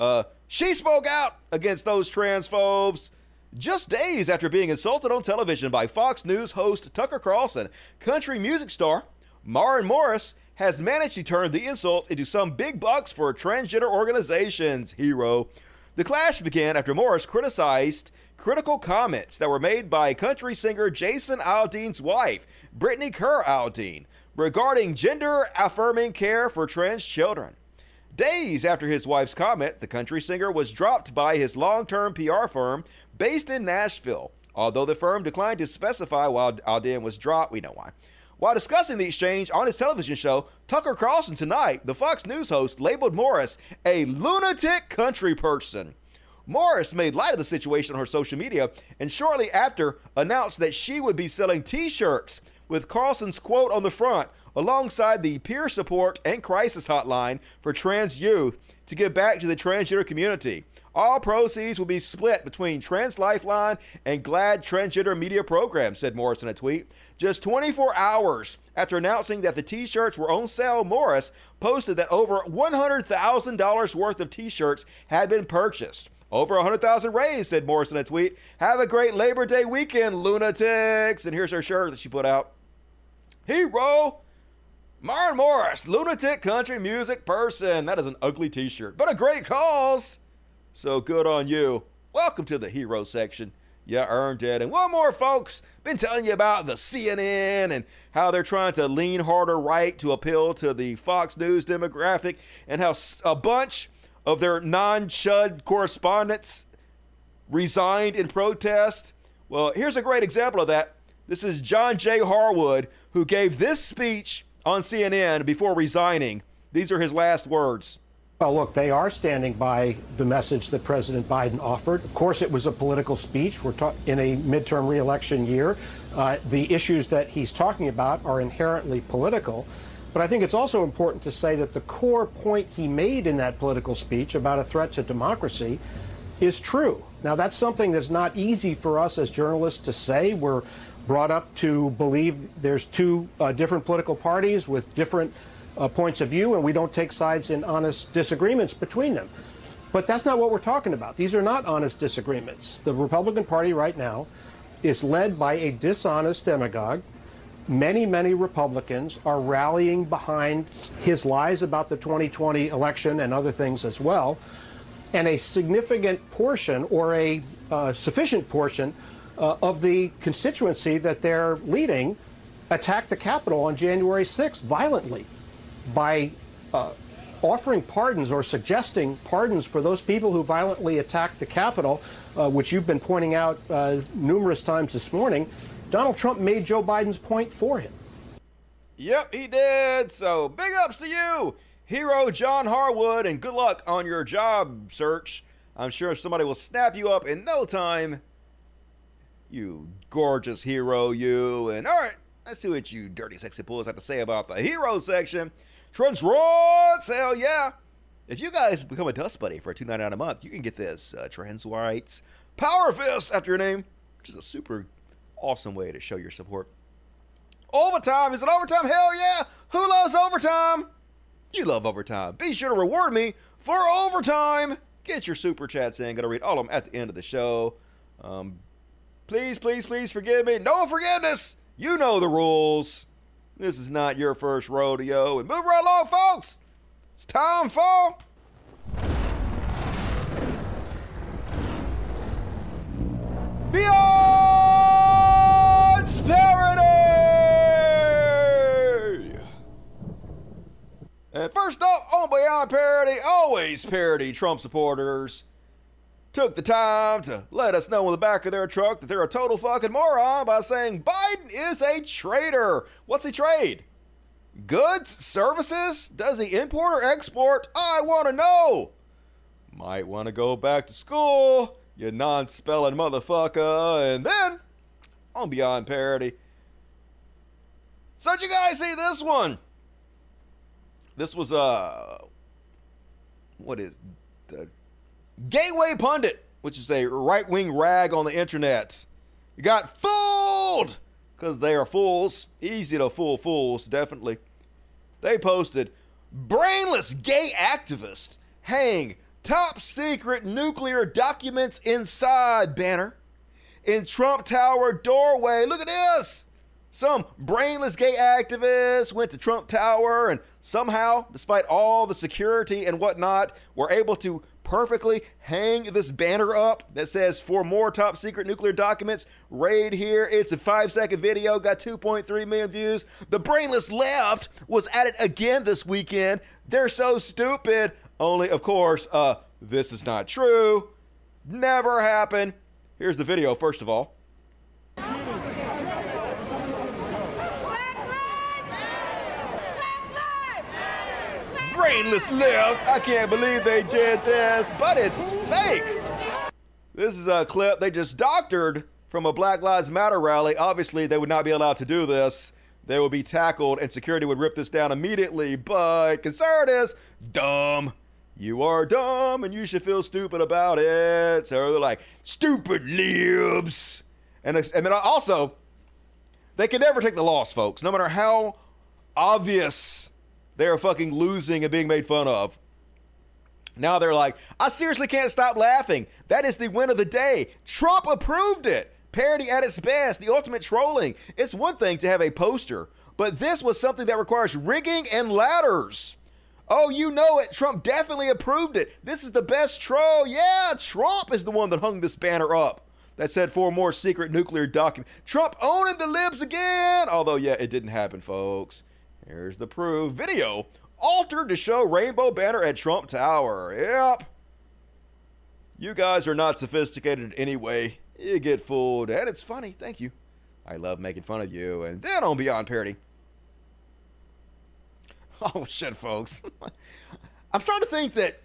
Uh, she spoke out against those transphobes just days after being insulted on television by Fox News host Tucker Carlson, country music star Maren Morris has managed to turn the insult into some big bucks for transgender organizations. Hero. The clash began after Morris criticized critical comments that were made by country singer Jason Aldean's wife, Brittany Kerr Aldean, regarding gender affirming care for trans children. Days after his wife's comment, the country singer was dropped by his long term PR firm based in Nashville. Although the firm declined to specify why Aldean was dropped, we know why. While discussing the exchange on his television show, Tucker Carlson Tonight, the Fox News host labeled Morris a lunatic country person. Morris made light of the situation on her social media and shortly after announced that she would be selling t shirts with Carlson's quote on the front, alongside the peer support and crisis hotline for trans youth to give back to the transgender community. All proceeds will be split between Trans Lifeline and GLAAD Transgender Media Program, said Morris in a tweet. Just 24 hours after announcing that the t shirts were on sale, Morris posted that over $100,000 worth of t shirts had been purchased. Over 100,000 raised, said Morris in a tweet. Have a great Labor Day weekend, lunatics. And here's her shirt that she put out. Hero! Maren Morris, lunatic country music person. That is an ugly t shirt, but a great cause. So good on you. Welcome to the hero section. You earned it. And one more, folks. Been telling you about the CNN and how they're trying to lean harder right to appeal to the Fox News demographic, and how a bunch of their non chud correspondents resigned in protest. Well, here's a great example of that. This is John J. Harwood, who gave this speech on CNN before resigning. These are his last words. Well, look, they are standing by the message that President Biden offered. Of course, it was a political speech. We're ta- in a midterm reelection year. Uh, the issues that he's talking about are inherently political. But I think it's also important to say that the core point he made in that political speech about a threat to democracy is true. Now, that's something that's not easy for us as journalists to say. We're brought up to believe there's two uh, different political parties with different uh, points of view, and we don't take sides in honest disagreements between them. But that's not what we're talking about. These are not honest disagreements. The Republican Party right now is led by a dishonest demagogue. Many, many Republicans are rallying behind his lies about the 2020 election and other things as well. And a significant portion, or a uh, sufficient portion, uh, of the constituency that they're leading attacked the Capitol on January 6th violently by uh, offering pardons or suggesting pardons for those people who violently attacked the Capitol, uh, which you've been pointing out uh, numerous times this morning. Donald Trump made Joe Biden's point for him. Yep, he did. So big ups to you, hero John Harwood, and good luck on your job search. I'm sure somebody will snap you up in no time. You gorgeous hero, you. And all right, let's see what you dirty, sexy pools have to say about the hero section. Trans rights, hell yeah. If you guys become a Dust Buddy for two ninety nine a month, you can get this uh, Trans Rights Power Fist after your name, which is a super awesome way to show your support. Overtime is it overtime? Hell yeah! Who loves overtime? You love overtime. Be sure to reward me for overtime. Get your super chats in. Gonna read all of them at the end of the show. Um, please, please, please forgive me. No forgiveness. You know the rules. This is not your first rodeo. And move right along, folks. It's time for. Beyond Parody! And first up on Beyond Parody, always parody Trump supporters took the time to let us know in the back of their truck that they're a total fucking moron by saying Biden is a traitor. What's he trade? Goods? Services? Does he import or export? I want to know. Might want to go back to school, you non spelling motherfucker. And then, on Beyond Parody. So, did you guys see this one? This was, uh, what is the Gateway Pundit, which is a right wing rag on the internet. Got fooled because they are fools. Easy to fool fools, definitely. They posted brainless gay activist hang top secret nuclear documents inside banner in Trump Tower doorway. Look at this. Some brainless gay activists went to Trump Tower and somehow, despite all the security and whatnot, were able to perfectly. Hang this banner up that says for more top secret nuclear documents raid here. It's a five second video got 2.3 million views. The brainless left was at it again this weekend. They're so stupid. Only of course uh this is not true. Never happened. Here's the video first of all brainless. I can't believe they did this, but it's fake. This is a clip they just doctored from a Black Lives Matter rally. Obviously, they would not be allowed to do this. they would be tackled and security would rip this down immediately. But conservatives, dumb. You are dumb and you should feel stupid about it. So they're like, stupid libs. And, and then also, they can never take the loss, folks, no matter how obvious they are fucking losing and being made fun of. Now they're like, I seriously can't stop laughing. That is the win of the day. Trump approved it. Parody at its best, the ultimate trolling. It's one thing to have a poster, but this was something that requires rigging and ladders. Oh, you know it. Trump definitely approved it. This is the best troll. Yeah, Trump is the one that hung this banner up that said for more secret nuclear document. Trump owning the libs again. Although, yeah, it didn't happen, folks. Here's the proof. Video altered to show rainbow banner at Trump Tower. Yep. You guys are not sophisticated anyway. You get fooled, and it's funny. Thank you. I love making fun of you. And then on Beyond Parody. Oh, shit, folks. I'm starting to think that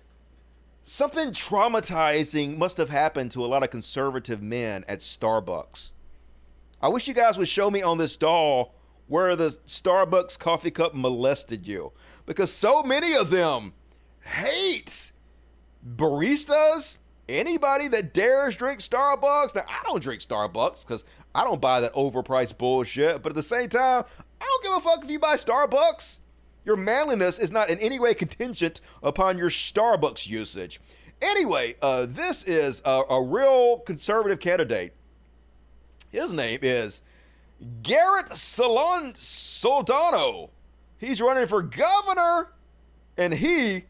something traumatizing must have happened to a lot of conservative men at Starbucks. I wish you guys would show me on this doll where the Starbucks coffee cup molested you. Because so many of them hate baristas, anybody that dares drink Starbucks. Now, I don't drink Starbucks because I don't buy that overpriced bullshit. But at the same time, I don't give a fuck if you buy Starbucks. Your manliness is not in any way contingent upon your Starbucks usage. Anyway, uh, this is a, a real conservative candidate. His name is Garrett Salon Soldano. He's running for governor, and he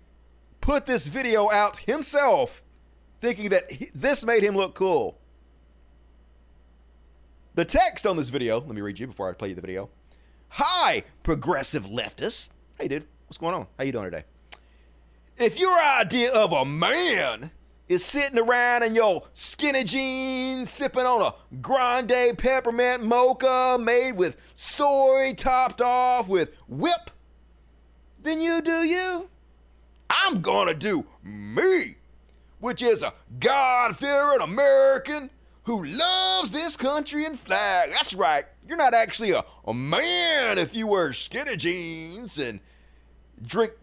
put this video out himself, thinking that he, this made him look cool. The text on this video, let me read you before I play you the video. Hi, progressive leftist. Hey, dude, what's going on? How you doing today? If your idea of a man is sitting around in your skinny jeans, sipping on a grande peppermint mocha made with soy topped off with whip, then you do you. I'm gonna do me, which is a God fearing American who loves this country and flag. That's right. You're not actually a, a man if you wear skinny jeans and drink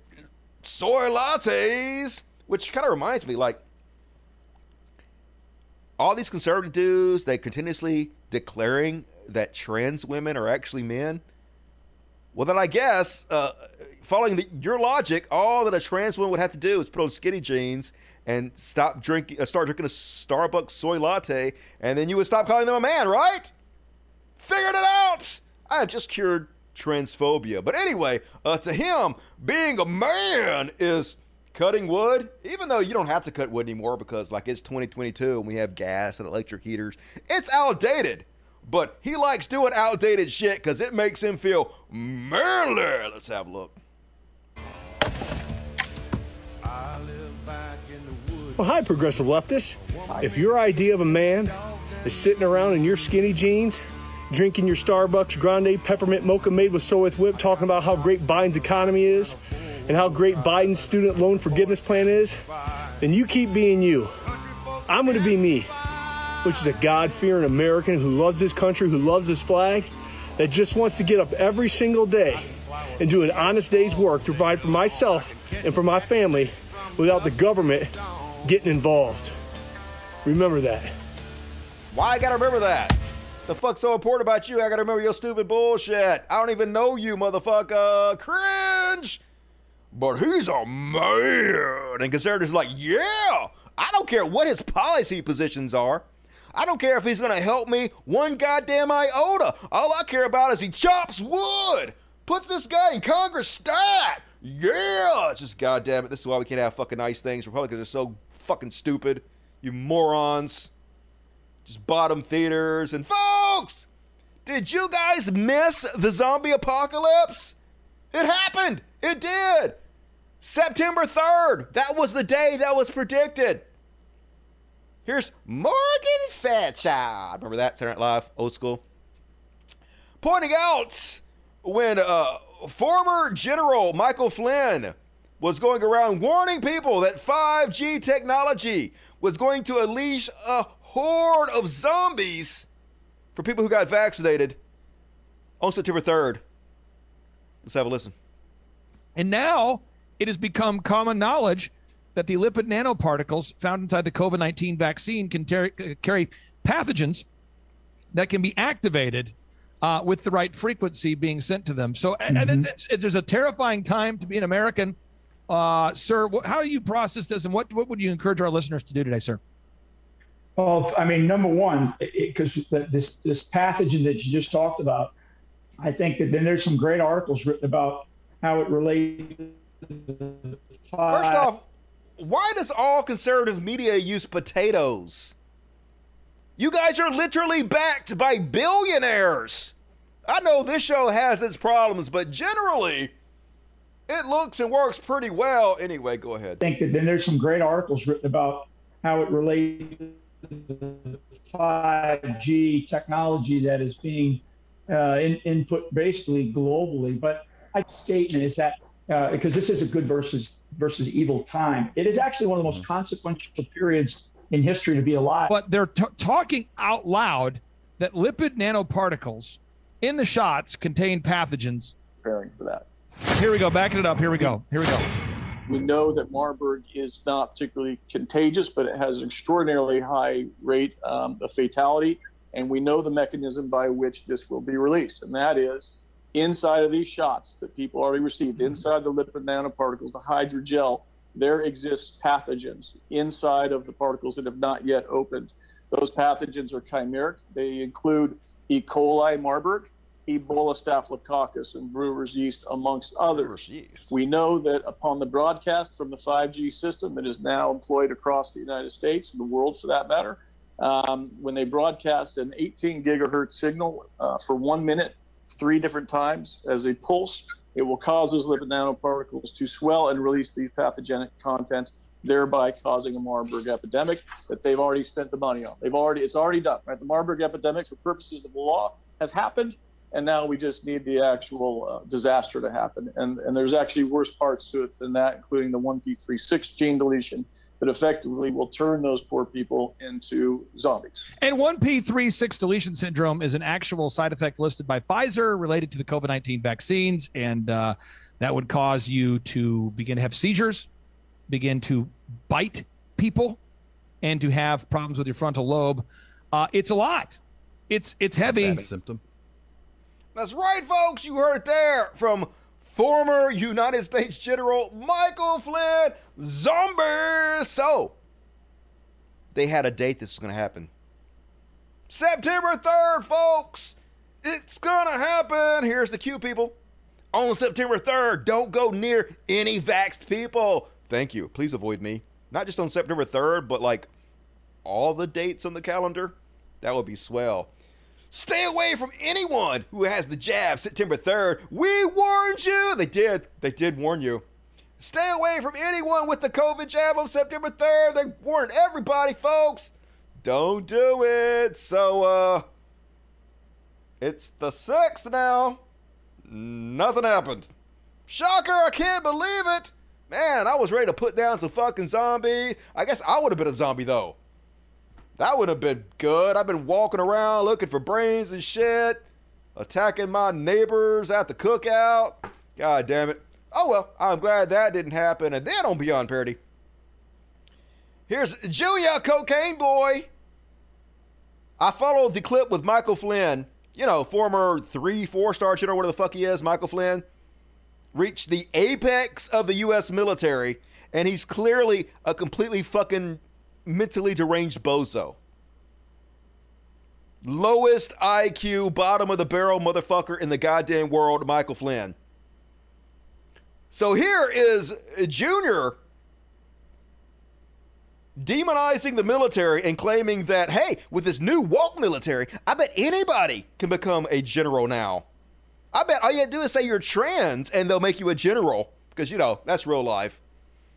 soy lattes, which kind of reminds me like all these conservative dudes, they continuously declaring that trans women are actually men. Well, then I guess, uh, following the, your logic, all that a trans woman would have to do is put on skinny jeans and stop drinking, uh, start drinking a Starbucks soy latte, and then you would stop calling them a man, right? Figured it out. I have just cured transphobia. But anyway, uh, to him, being a man is cutting wood, even though you don't have to cut wood anymore because, like, it's 2022 and we have gas and electric heaters. It's outdated. But he likes doing outdated shit because it makes him feel manly. Let's have a look. Well, hi, progressive leftists. If your idea of a man is sitting around in your skinny jeans, drinking your Starbucks grande peppermint mocha made with soy with whip, talking about how great Biden's economy is and how great Biden's student loan forgiveness plan is, then you keep being you. I'm going to be me, which is a God fearing American who loves this country, who loves this flag, that just wants to get up every single day and do an honest day's work to provide for myself and for my family without the government getting involved. Remember that. Why I gotta remember that? The fuck's so important about you? I gotta remember your stupid bullshit. I don't even know you, motherfucker. Cringe! But he's a man. And conservatives are like, yeah, I don't care what his policy positions are. I don't care if he's gonna help me one goddamn iota. All I care about is he chops wood. Put this guy in Congress stat. Yeah. It's just goddamn it. This is why we can't have fucking nice things. Republicans are so fucking stupid. You morons. Just bottom feeders. And folks, did you guys miss the zombie apocalypse? It happened. It did. September 3rd. That was the day that was predicted. Here's Morgan Fairchild. Remember that? Saturday Night Live, old school. Pointing out when uh, former General Michael Flynn was going around warning people that 5G technology was going to unleash a horde of zombies for people who got vaccinated on September 3rd. Let's have a listen. And now it has become common knowledge that the lipid nanoparticles found inside the COVID 19 vaccine can ter- carry pathogens that can be activated uh, with the right frequency being sent to them. So, and it's, it's, it's, there's a terrifying time to be an American. Uh, sir, wh- how do you process this and what, what would you encourage our listeners to do today, sir? Well, I mean, number one, because this this pathogen that you just talked about, I think that then there's some great articles written about how it relates. First off, why does all conservative media use potatoes? You guys are literally backed by billionaires. I know this show has its problems, but generally, it looks and works pretty well. Anyway, go ahead. I think that then there's some great articles written about how it relates to 5G technology that is being uh, in, input basically globally. But my statement is that uh, because this is a good versus versus evil time, it is actually one of the most consequential periods in history to be alive. But they're t- talking out loud that lipid nanoparticles in the shots contain pathogens. Preparing for that. Here we go. Backing it up. Here we go. Here we go. We know that Marburg is not particularly contagious, but it has an extraordinarily high rate um, of fatality. And we know the mechanism by which this will be released, and that is inside of these shots that people already received, inside the lipid nanoparticles, the hydrogel, there exists pathogens inside of the particles that have not yet opened. Those pathogens are chimeric. They include E. coli Marburg, Ebola staphylococcus, and brewer's yeast, amongst others. We know that upon the broadcast from the 5G system that is now employed across the United States and the world for that matter, um, when they broadcast an 18 gigahertz signal uh, for one minute, three different times as a pulse, it will cause those lipid nanoparticles to swell and release these pathogenic contents, thereby causing a Marburg epidemic that they've already spent the money on. They've already it's already done. Right, the Marburg epidemic, for purposes of the law, has happened, and now we just need the actual uh, disaster to happen. And and there's actually worse parts to it than that, including the 1p36 gene deletion that effectively will turn those poor people into zombies. And 1p36 deletion syndrome is an actual side effect listed by Pfizer related to the COVID 19 vaccines. And uh, that would cause you to begin to have seizures, begin to bite people, and to have problems with your frontal lobe. Uh, it's a lot. It's it's heavy. symptom. That's right, folks. You heard it there from former United States General Michael Flynn. Zombie. So they had a date this was going to happen. September 3rd, folks. It's going to happen. Here's the cue, people. On September 3rd, don't go near any vaxxed people. Thank you. Please avoid me. Not just on September 3rd, but like all the dates on the calendar. That would be swell. Stay away from anyone who has the jab September 3rd. We warned you. They did. They did warn you. Stay away from anyone with the COVID jab on September 3rd. They warned everybody, folks. Don't do it. So, uh, it's the 6th now. Nothing happened. Shocker, I can't believe it. Man, I was ready to put down some fucking zombies. I guess I would have been a zombie, though. That would have been good. I've been walking around looking for brains and shit, attacking my neighbors at the cookout. God damn it. Oh well, I'm glad that didn't happen. And then on Beyond Parody, here's Junior Cocaine Boy. I followed the clip with Michael Flynn, you know, former three, four star general, whatever the fuck he is, Michael Flynn, reached the apex of the U.S. military, and he's clearly a completely fucking mentally deranged bozo. Lowest IQ, bottom of the barrel motherfucker in the goddamn world, Michael Flynn. So here is Junior demonizing the military and claiming that, hey, with this new woke military, I bet anybody can become a general now. I bet all you have to do is say you're trans and they'll make you a general because, you know, that's real life.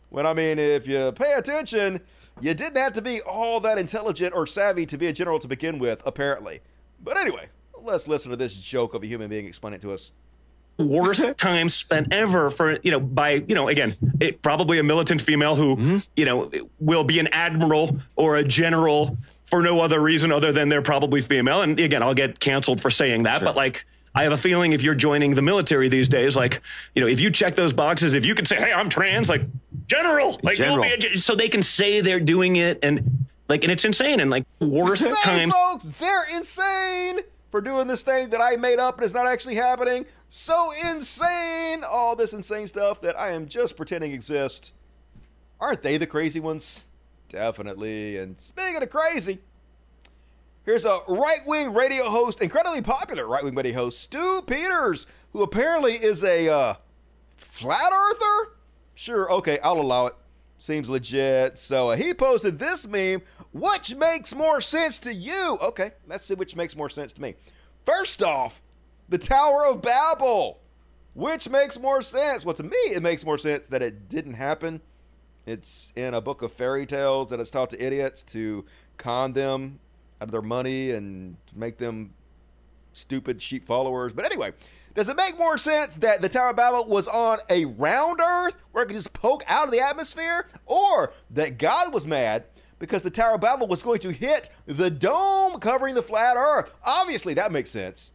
When I mean, if you pay attention, you didn't have to be all that intelligent or savvy to be a general to begin with, apparently. But anyway, let's listen to this joke of a human being explain it to us. worst time spent ever for you know by you know again it, probably a militant female who mm-hmm. you know will be an admiral or a general for no other reason other than they're probably female and again i'll get canceled for saying that but like I have a feeling if you're joining the military these days, like, you know, if you check those boxes, if you could say, hey, I'm trans, like, general, like, General. be a gen- so they can say they're doing it and, like, and it's insane. And, like, worst Insane, times. folks. They're insane for doing this thing that I made up and it's not actually happening. So insane. All this insane stuff that I am just pretending exists. Aren't they the crazy ones? Definitely. And speaking of crazy, here's a right wing radio host, incredibly popular right wing radio host, Stu Peters, who apparently is a uh, flat earther. Sure, okay, I'll allow it. Seems legit. So uh, he posted this meme. Which makes more sense to you? Okay, let's see which makes more sense to me. First off, the Tower of Babel. Which makes more sense? Well, to me, it makes more sense that it didn't happen. It's in a book of fairy tales that it's taught to idiots to con them out of their money and make them stupid sheep followers. But anyway, does it make more sense that the Tower of Babel was on a round Earth where it could just poke out of the atmosphere, or that God was mad because the Tower of Babel was going to hit the dome covering the flat Earth? Obviously, that makes sense.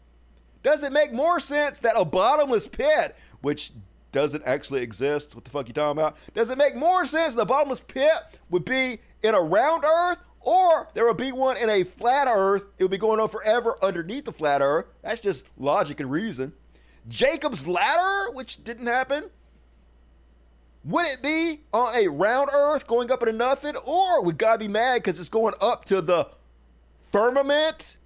Does it make more sense that a bottomless pit, which doesn't actually exist, what the fuck you talking about? Does it make more sense the bottomless pit would be in a round Earth, or there would be one in a flat Earth? It would be going on forever underneath the flat Earth. That's just logic and reason. Jacob's ladder, which didn't happen. Would it be on a round Earth going up into nothing, or would God be mad because it's going up to the firmament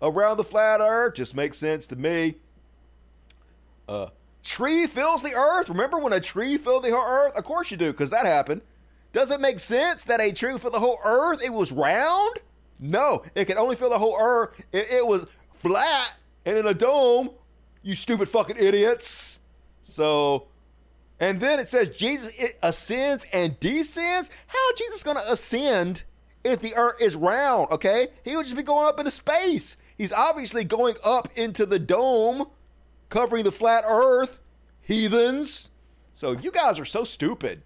around the flat Earth? Just makes sense to me. Uh, tree fills the earth. Remember when a tree filled the earth? Of course you do, because that happened. Does it make sense that a tree for the whole earth? It was round? No, it could only fill the whole earth. It, it was flat and in a dome. You stupid fucking idiots. So, and then it says Jesus ascends and descends. How Jesus to ascend if the earth is round? Okay, he would just be going up into space. He's obviously going up into the dome covering the flat earth, heathens. So you guys are so stupid.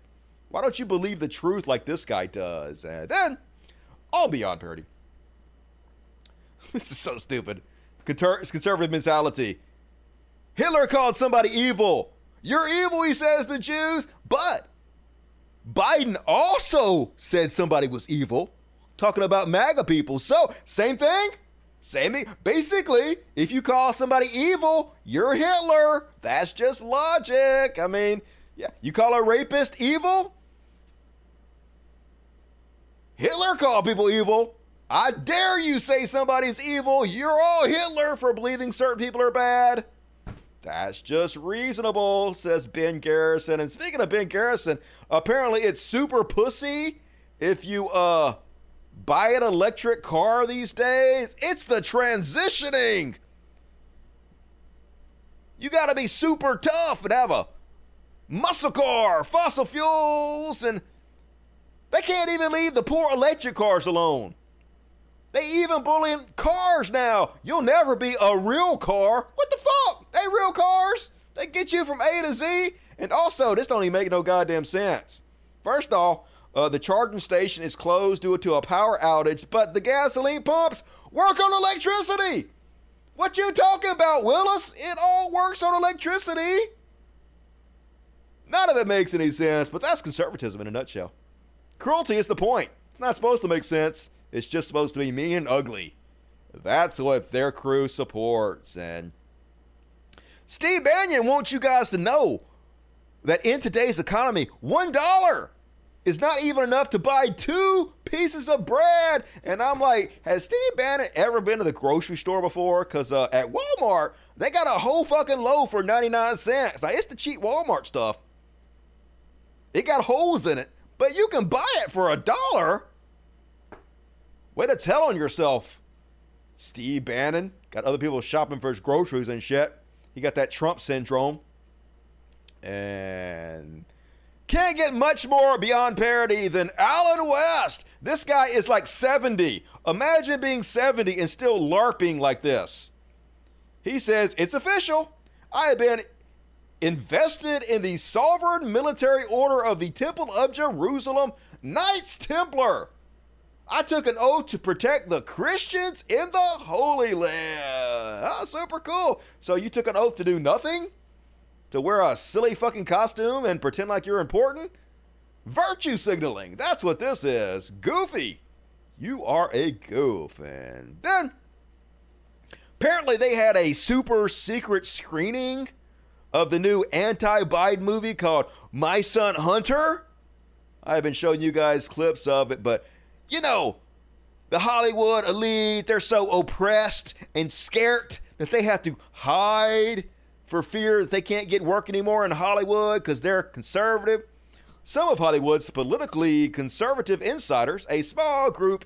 Why don't you believe the truth like this guy does? And then, all beyond parody. This is so stupid. Conter- conservative mentality. Hitler called somebody evil. You're evil, he says to Jews. But Biden also said somebody was evil, talking about MAGA people. So, same thing? Same thing. Basically, if you call somebody evil, you're Hitler. That's just logic. I mean, yeah, you call a rapist evil? Hitler called people evil. I dare you say somebody's evil. You're all Hitler for believing certain people are bad. That's just reasonable, says Ben Garrison. And speaking of Ben Garrison, apparently it's super pussy if you uh buy an electric car these days. It's the transitioning. You got to be super tough and have a muscle car, fossil fuels, and they can't even leave the poor electric cars alone. They even bullying cars now. You'll never be a real car. What the fuck? They real cars. They get you from A to Z. And also, this don't even make no goddamn sense. First off, uh, the charging station is closed due to a power outage, but the gasoline pumps work on electricity. What you talking about, Willis? It all works on electricity. None of it makes any sense, but that's conservatism in a nutshell. Cruelty is the point. It's not supposed to make sense. It's just supposed to be mean and ugly. That's what their crew supports. And Steve Bannon wants you guys to know that in today's economy, one dollar is not even enough to buy two pieces of bread. And I'm like, has Steve Bannon ever been to the grocery store before? Because uh, at Walmart, they got a whole fucking loaf for 99 cents. Now, it's the cheap Walmart stuff. It got holes in it, but you can buy it for a dollar. Way to tell on yourself. Steve Bannon got other people shopping for his groceries and shit. He got that Trump syndrome. And can't get much more beyond parody than Allen West. This guy is like 70. Imagine being 70 and still LARPing like this. He says, It's official. I have been invested in the sovereign military order of the Temple of Jerusalem, Knights Templar. I took an oath to protect the Christians in the Holy Land. Oh, super cool. So you took an oath to do nothing? To wear a silly fucking costume and pretend like you're important? Virtue signaling. That's what this is. Goofy. You are a goof. And then, apparently, they had a super secret screening of the new anti Biden movie called My Son Hunter. I've been showing you guys clips of it, but you know, the Hollywood elite, they're so oppressed and scared that they have to hide for fear that they can't get work anymore in Hollywood because they're conservative. Some of Hollywood's politically conservative insiders, a small group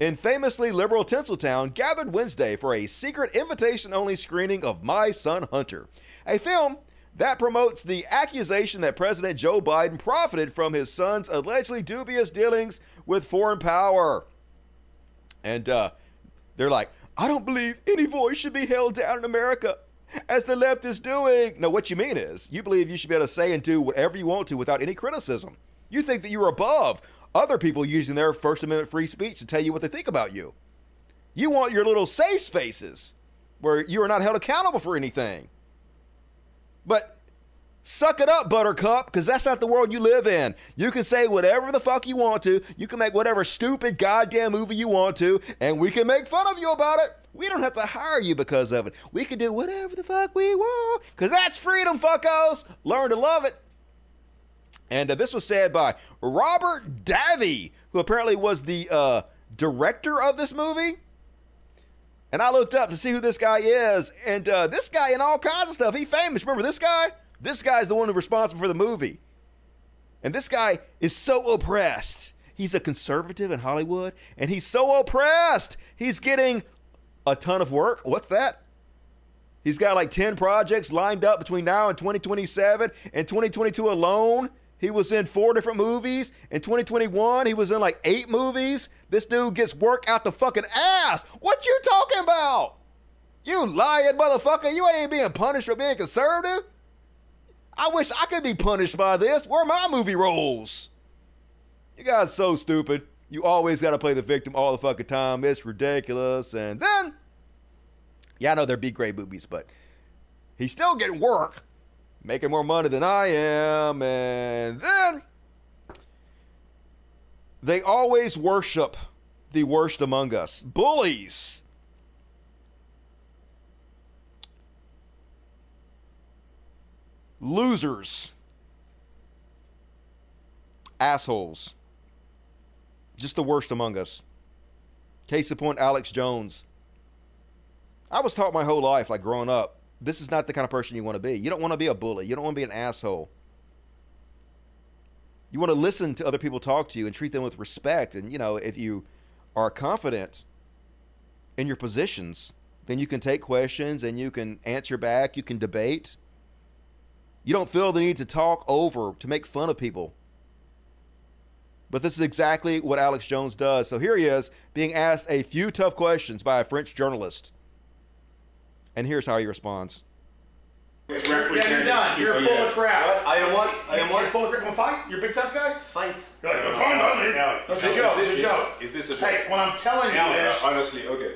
in famously liberal Tinseltown, gathered Wednesday for a secret invitation only screening of My Son Hunter, a film that promotes the accusation that President Joe Biden profited from his son's allegedly dubious dealings with foreign power. And uh, they're like, I don't believe any voice should be held down in America as the left is doing. No, what you mean is you believe you should be able to say and do whatever you want to without any criticism. You think that you're above other people using their First Amendment free speech to tell you what they think about you. You want your little safe spaces where you are not held accountable for anything. But suck it up, Buttercup, because that's not the world you live in. You can say whatever the fuck you want to. You can make whatever stupid goddamn movie you want to, and we can make fun of you about it. We don't have to hire you because of it. We can do whatever the fuck we want, because that's freedom, fuckos. Learn to love it. And uh, this was said by Robert Davi, who apparently was the uh, director of this movie. And I looked up to see who this guy is. And uh, this guy in all kinds of stuff, he famous. Remember this guy? This guy's the one who's responsible for the movie. And this guy is so oppressed. He's a conservative in Hollywood, and he's so oppressed. He's getting a ton of work. What's that? He's got like 10 projects lined up between now and 2027 and 2022 alone. He was in four different movies. In 2021, he was in like eight movies. This dude gets work out the fucking ass. What you talking about? You lying motherfucker. You ain't being punished for being conservative. I wish I could be punished by this. Where are my movie roles? You guys so stupid. You always got to play the victim all the fucking time. It's ridiculous. And then, yeah, I know they're big great movies, but he's still getting work, making more money than I am. And then they always worship the worst among us bullies. Losers. Assholes. Just the worst among us. Case in point, Alex Jones. I was taught my whole life, like growing up, this is not the kind of person you want to be. You don't want to be a bully. You don't want to be an asshole. You want to listen to other people talk to you and treat them with respect. And, you know, if you are confident in your positions, then you can take questions and you can answer back. You can debate. You don't feel the need to talk over, to make fun of people. But this is exactly what Alex Jones does. So here he is being asked a few tough questions by a French journalist. And here's how he responds. Yeah, you're done. You're full of crap. I am what? I am You're what? full of crap. Want to fight? You're a big tough guy? Fight. Go ahead. Don't talk about me. Alex, That's a joke. It's this a a joke. Is this a joke? Hey, what I'm telling you Alex, is. honestly, okay.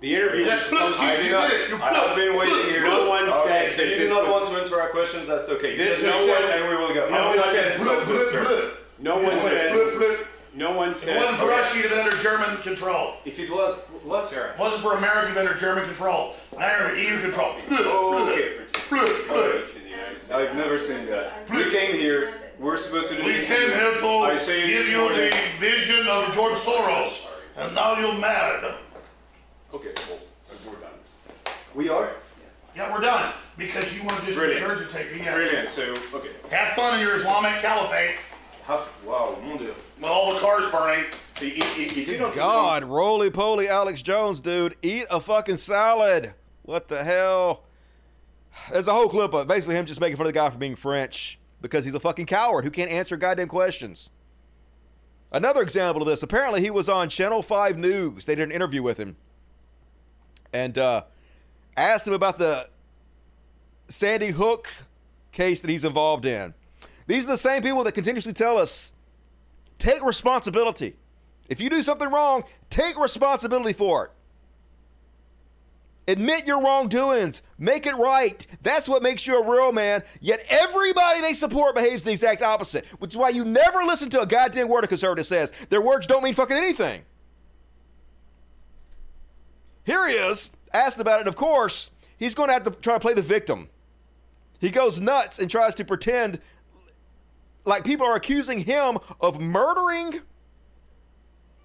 The interview That's was supposed you I did did not. it. You I have been waiting here. No one Okay, said. so you do not want to answer our questions. That's okay. This no is one, and we will go. No No one one said said. blip, blip, sir. blip. No one said. Blip, blip. No one If said. it wasn't for okay. us, you'd have been under German control. If it was what, sir? If it wasn't for America, you'd been under German control. Now you're under EU control. Okay. I've never seen that. We came here. We're supposed to do. We came here to I say give this you morning. the vision of George Soros, and now you're mad. Okay, well, we're done. We are. Yeah, we're done because you want to just Brilliant. regurgitate BS. Brilliant. So okay. Have fun in your Islamic caliphate Have, wow, mon dieu. all the cars burning. If you don't God, roly poly Alex Jones, dude. Eat a fucking salad. What the hell? There's a whole clip of basically him just making fun of the guy for being French because he's a fucking coward who can't answer goddamn questions. Another example of this apparently, he was on Channel 5 News. They did an interview with him and uh, asked him about the Sandy Hook case that he's involved in. These are the same people that continuously tell us take responsibility. If you do something wrong, take responsibility for it. Admit your wrongdoings. Make it right. That's what makes you a real man. Yet everybody they support behaves the exact opposite, which is why you never listen to a goddamn word a conservative says. Their words don't mean fucking anything. Here he is, asked about it. Of course, he's going to have to try to play the victim. He goes nuts and tries to pretend like people are accusing him of murdering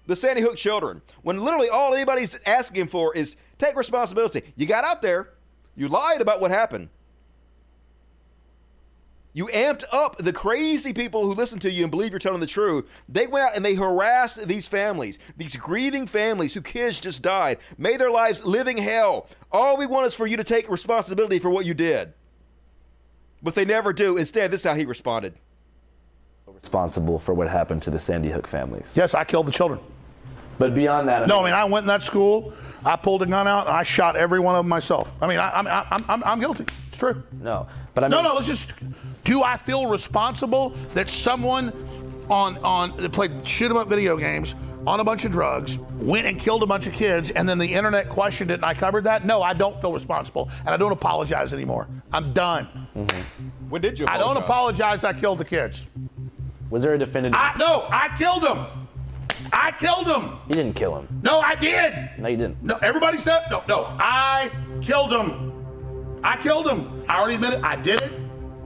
the Sandy Hook children when literally all anybody's asking for is take responsibility. You got out there, you lied about what happened. You amped up the crazy people who listen to you and believe you're telling the truth. They went out and they harassed these families, these grieving families whose kids just died, made their lives living hell. All we want is for you to take responsibility for what you did. But they never do. Instead, this is how he responded. Responsible for what happened to the Sandy Hook families. Yes, I killed the children. But beyond that, No, I mean, I went in that school, I pulled a gun out, and I shot every one of them myself. I mean, I, I'm, I'm, I'm, I'm guilty. It's true. no. But I mean, no, no. let's just. Do I feel responsible that someone on on that played shoot 'em up video games on a bunch of drugs went and killed a bunch of kids, and then the internet questioned it, and I covered that? No, I don't feel responsible, and I don't apologize anymore. I'm done. Mm-hmm. When did you? I don't apologize. I killed the kids. Was there a definitive? I no, I killed him. I killed him. you didn't kill him. No, I did. No, you didn't. No, everybody said no, no. I killed him. I killed him. I already admitted I did it.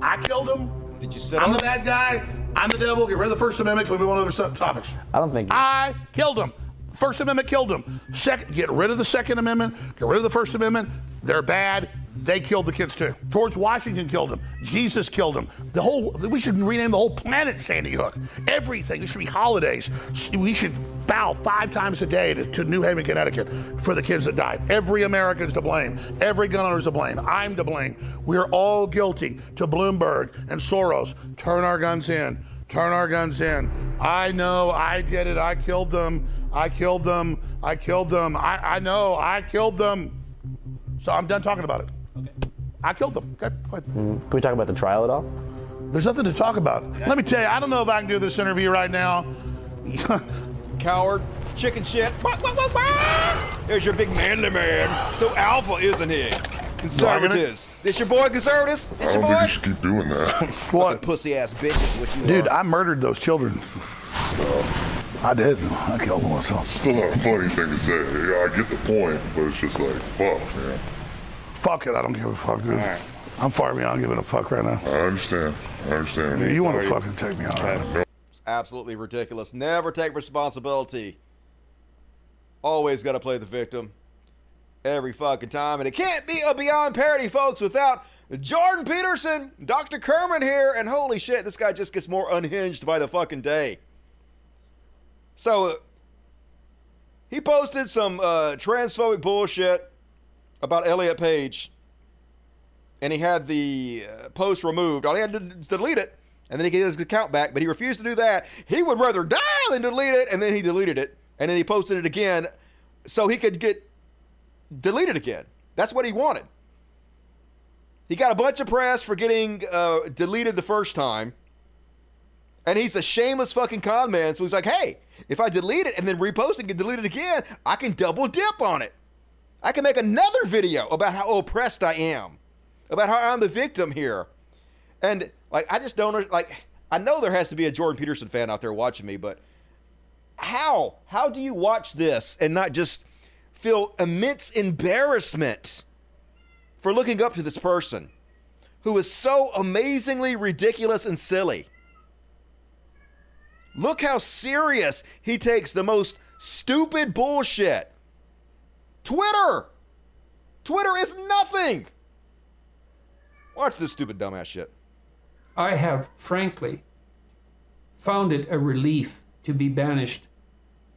I killed him. Did you sit I'm on the bad guy. I'm the devil. Get rid of the First Amendment. Can we move on to other topics? I don't think. I killed him. First Amendment killed him. Second, get rid of the Second Amendment. Get rid of the First Amendment. They're bad. They killed the kids too. George Washington killed him. Jesus killed him. The whole. We should rename the whole planet Sandy Hook. Everything. There should be holidays. We should bow five times a day to, to New Haven, Connecticut, for the kids that died. Every American's to blame. Every gun owner's to blame. I'm to blame. We're all guilty. To Bloomberg and Soros, turn our guns in. Turn our guns in. I know. I did it. I killed them. I killed them. I killed them. I, I know. I killed them. So I'm done talking about it. I killed them. Okay. Go ahead. Mm, Can we talk about the trial at all? There's nothing to talk about. Let me tell you, I don't know if I can do this interview right now. Coward. Chicken shit. There's your big manly man. So alpha, isn't he? Conservatives. This your boy, conservatives? This your boy? You should keep doing that. What? Pussy ass bitches, what you Dude, are. I murdered those children. So. I did. I killed them myself. Still not a funny thing to say. Yeah, I get the point, but it's just like, fuck, man. Fuck it. I don't give a fuck, dude. I'm far beyond giving a fuck right now. I understand. I understand. Dude, you want to fucking take me out? right? It's absolutely ridiculous. Never take responsibility. Always got to play the victim. Every fucking time. And it can't be a Beyond Parody, folks, without Jordan Peterson, Dr. Kermit here. And holy shit, this guy just gets more unhinged by the fucking day. So, he posted some uh, transphobic bullshit about Elliot Page. And he had the uh, post removed. All he had to do is delete it. And then he could get his account back. But he refused to do that. He would rather die than delete it. And then he deleted it. And then he posted it again so he could get deleted again. That's what he wanted. He got a bunch of press for getting uh, deleted the first time. And he's a shameless fucking con man. So he's like, hey, if I delete it and then repost and get deleted again, I can double dip on it. I can make another video about how oppressed I am, about how I'm the victim here. And like, I just don't like. I know there has to be a Jordan Peterson fan out there watching me, but how? How do you watch this and not just feel immense embarrassment for looking up to this person who is so amazingly ridiculous and silly? Look how serious he takes the most stupid bullshit. Twitter! Twitter is nothing! Watch this stupid dumbass shit. I have, frankly, found it a relief to be banished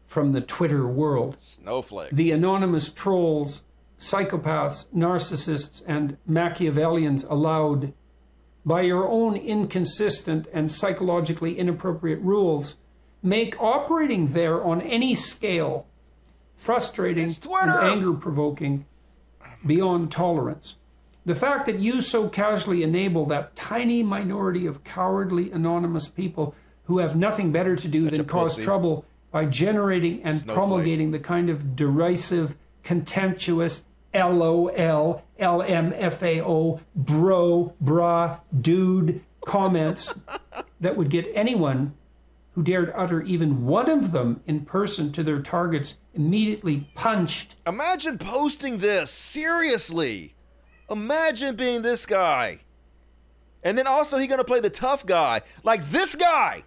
from the Twitter world. Snowflake. The anonymous trolls, psychopaths, narcissists, and Machiavellians allowed by your own inconsistent and psychologically inappropriate rules make operating there on any scale frustrating and anger provoking beyond tolerance. The fact that you so casually enable that tiny minority of cowardly anonymous people who have nothing better to do Such than cause pussy. trouble by generating and Snowflake. promulgating the kind of derisive, contemptuous, LOL, LMFAO, bro, bra, dude comments that would get anyone who dared utter even one of them in person to their targets immediately punched. Imagine posting this. Seriously. Imagine being this guy. And then also he gonna play the tough guy. Like this guy.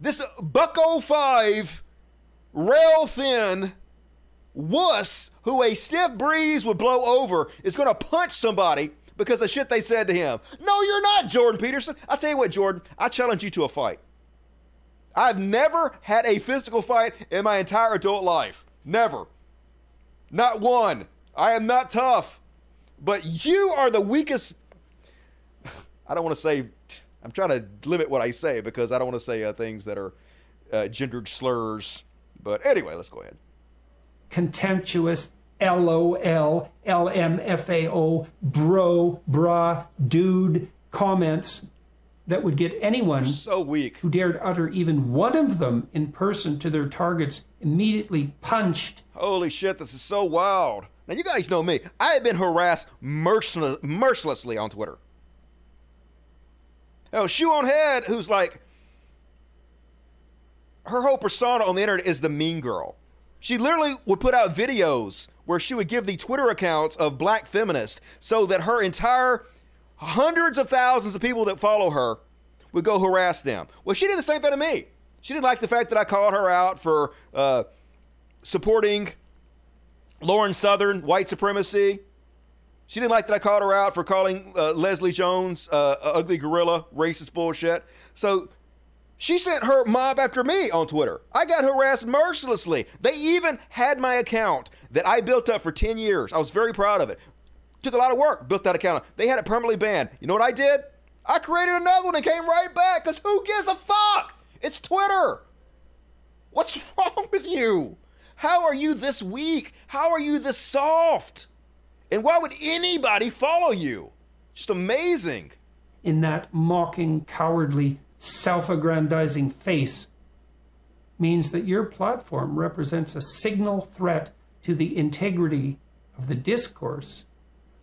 This uh, Bucko 5, rail thin wuss who a stiff breeze would blow over is gonna punch somebody because of shit they said to him. No, you're not, Jordan Peterson. I'll tell you what, Jordan, I challenge you to a fight. I've never had a physical fight in my entire adult life. Never. Not one. I am not tough. But you are the weakest. I don't want to say. I'm trying to limit what I say because I don't want to say uh, things that are uh, gendered slurs. But anyway, let's go ahead. Contemptuous LOL, LMFAO, bro, bra, dude comments that would get anyone so weak who dared utter even one of them in person to their targets immediately punched. Holy shit, this is so wild. Now, you guys know me. I have been harassed mercil- mercilessly on Twitter. Oh, Shoe on Head, who's like, her whole persona on the internet is the mean girl. She literally would put out videos where she would give the Twitter accounts of black feminists so that her entire hundreds of thousands of people that follow her would go harass them. Well, she did the same thing to me. She didn't like the fact that I called her out for uh, supporting Lauren Southern white supremacy. She didn't like that I called her out for calling uh, Leslie Jones uh, ugly gorilla, racist bullshit. So she sent her mob after me on Twitter. I got harassed mercilessly. They even had my account that I built up for 10 years. I was very proud of it. Took a lot of work, built that account. They had it permanently banned. You know what I did? I created another one and came right back because who gives a fuck? It's Twitter. What's wrong with you? How are you this weak? How are you this soft? And why would anybody follow you? Just amazing. In that mocking, cowardly, self aggrandizing face means that your platform represents a signal threat to the integrity of the discourse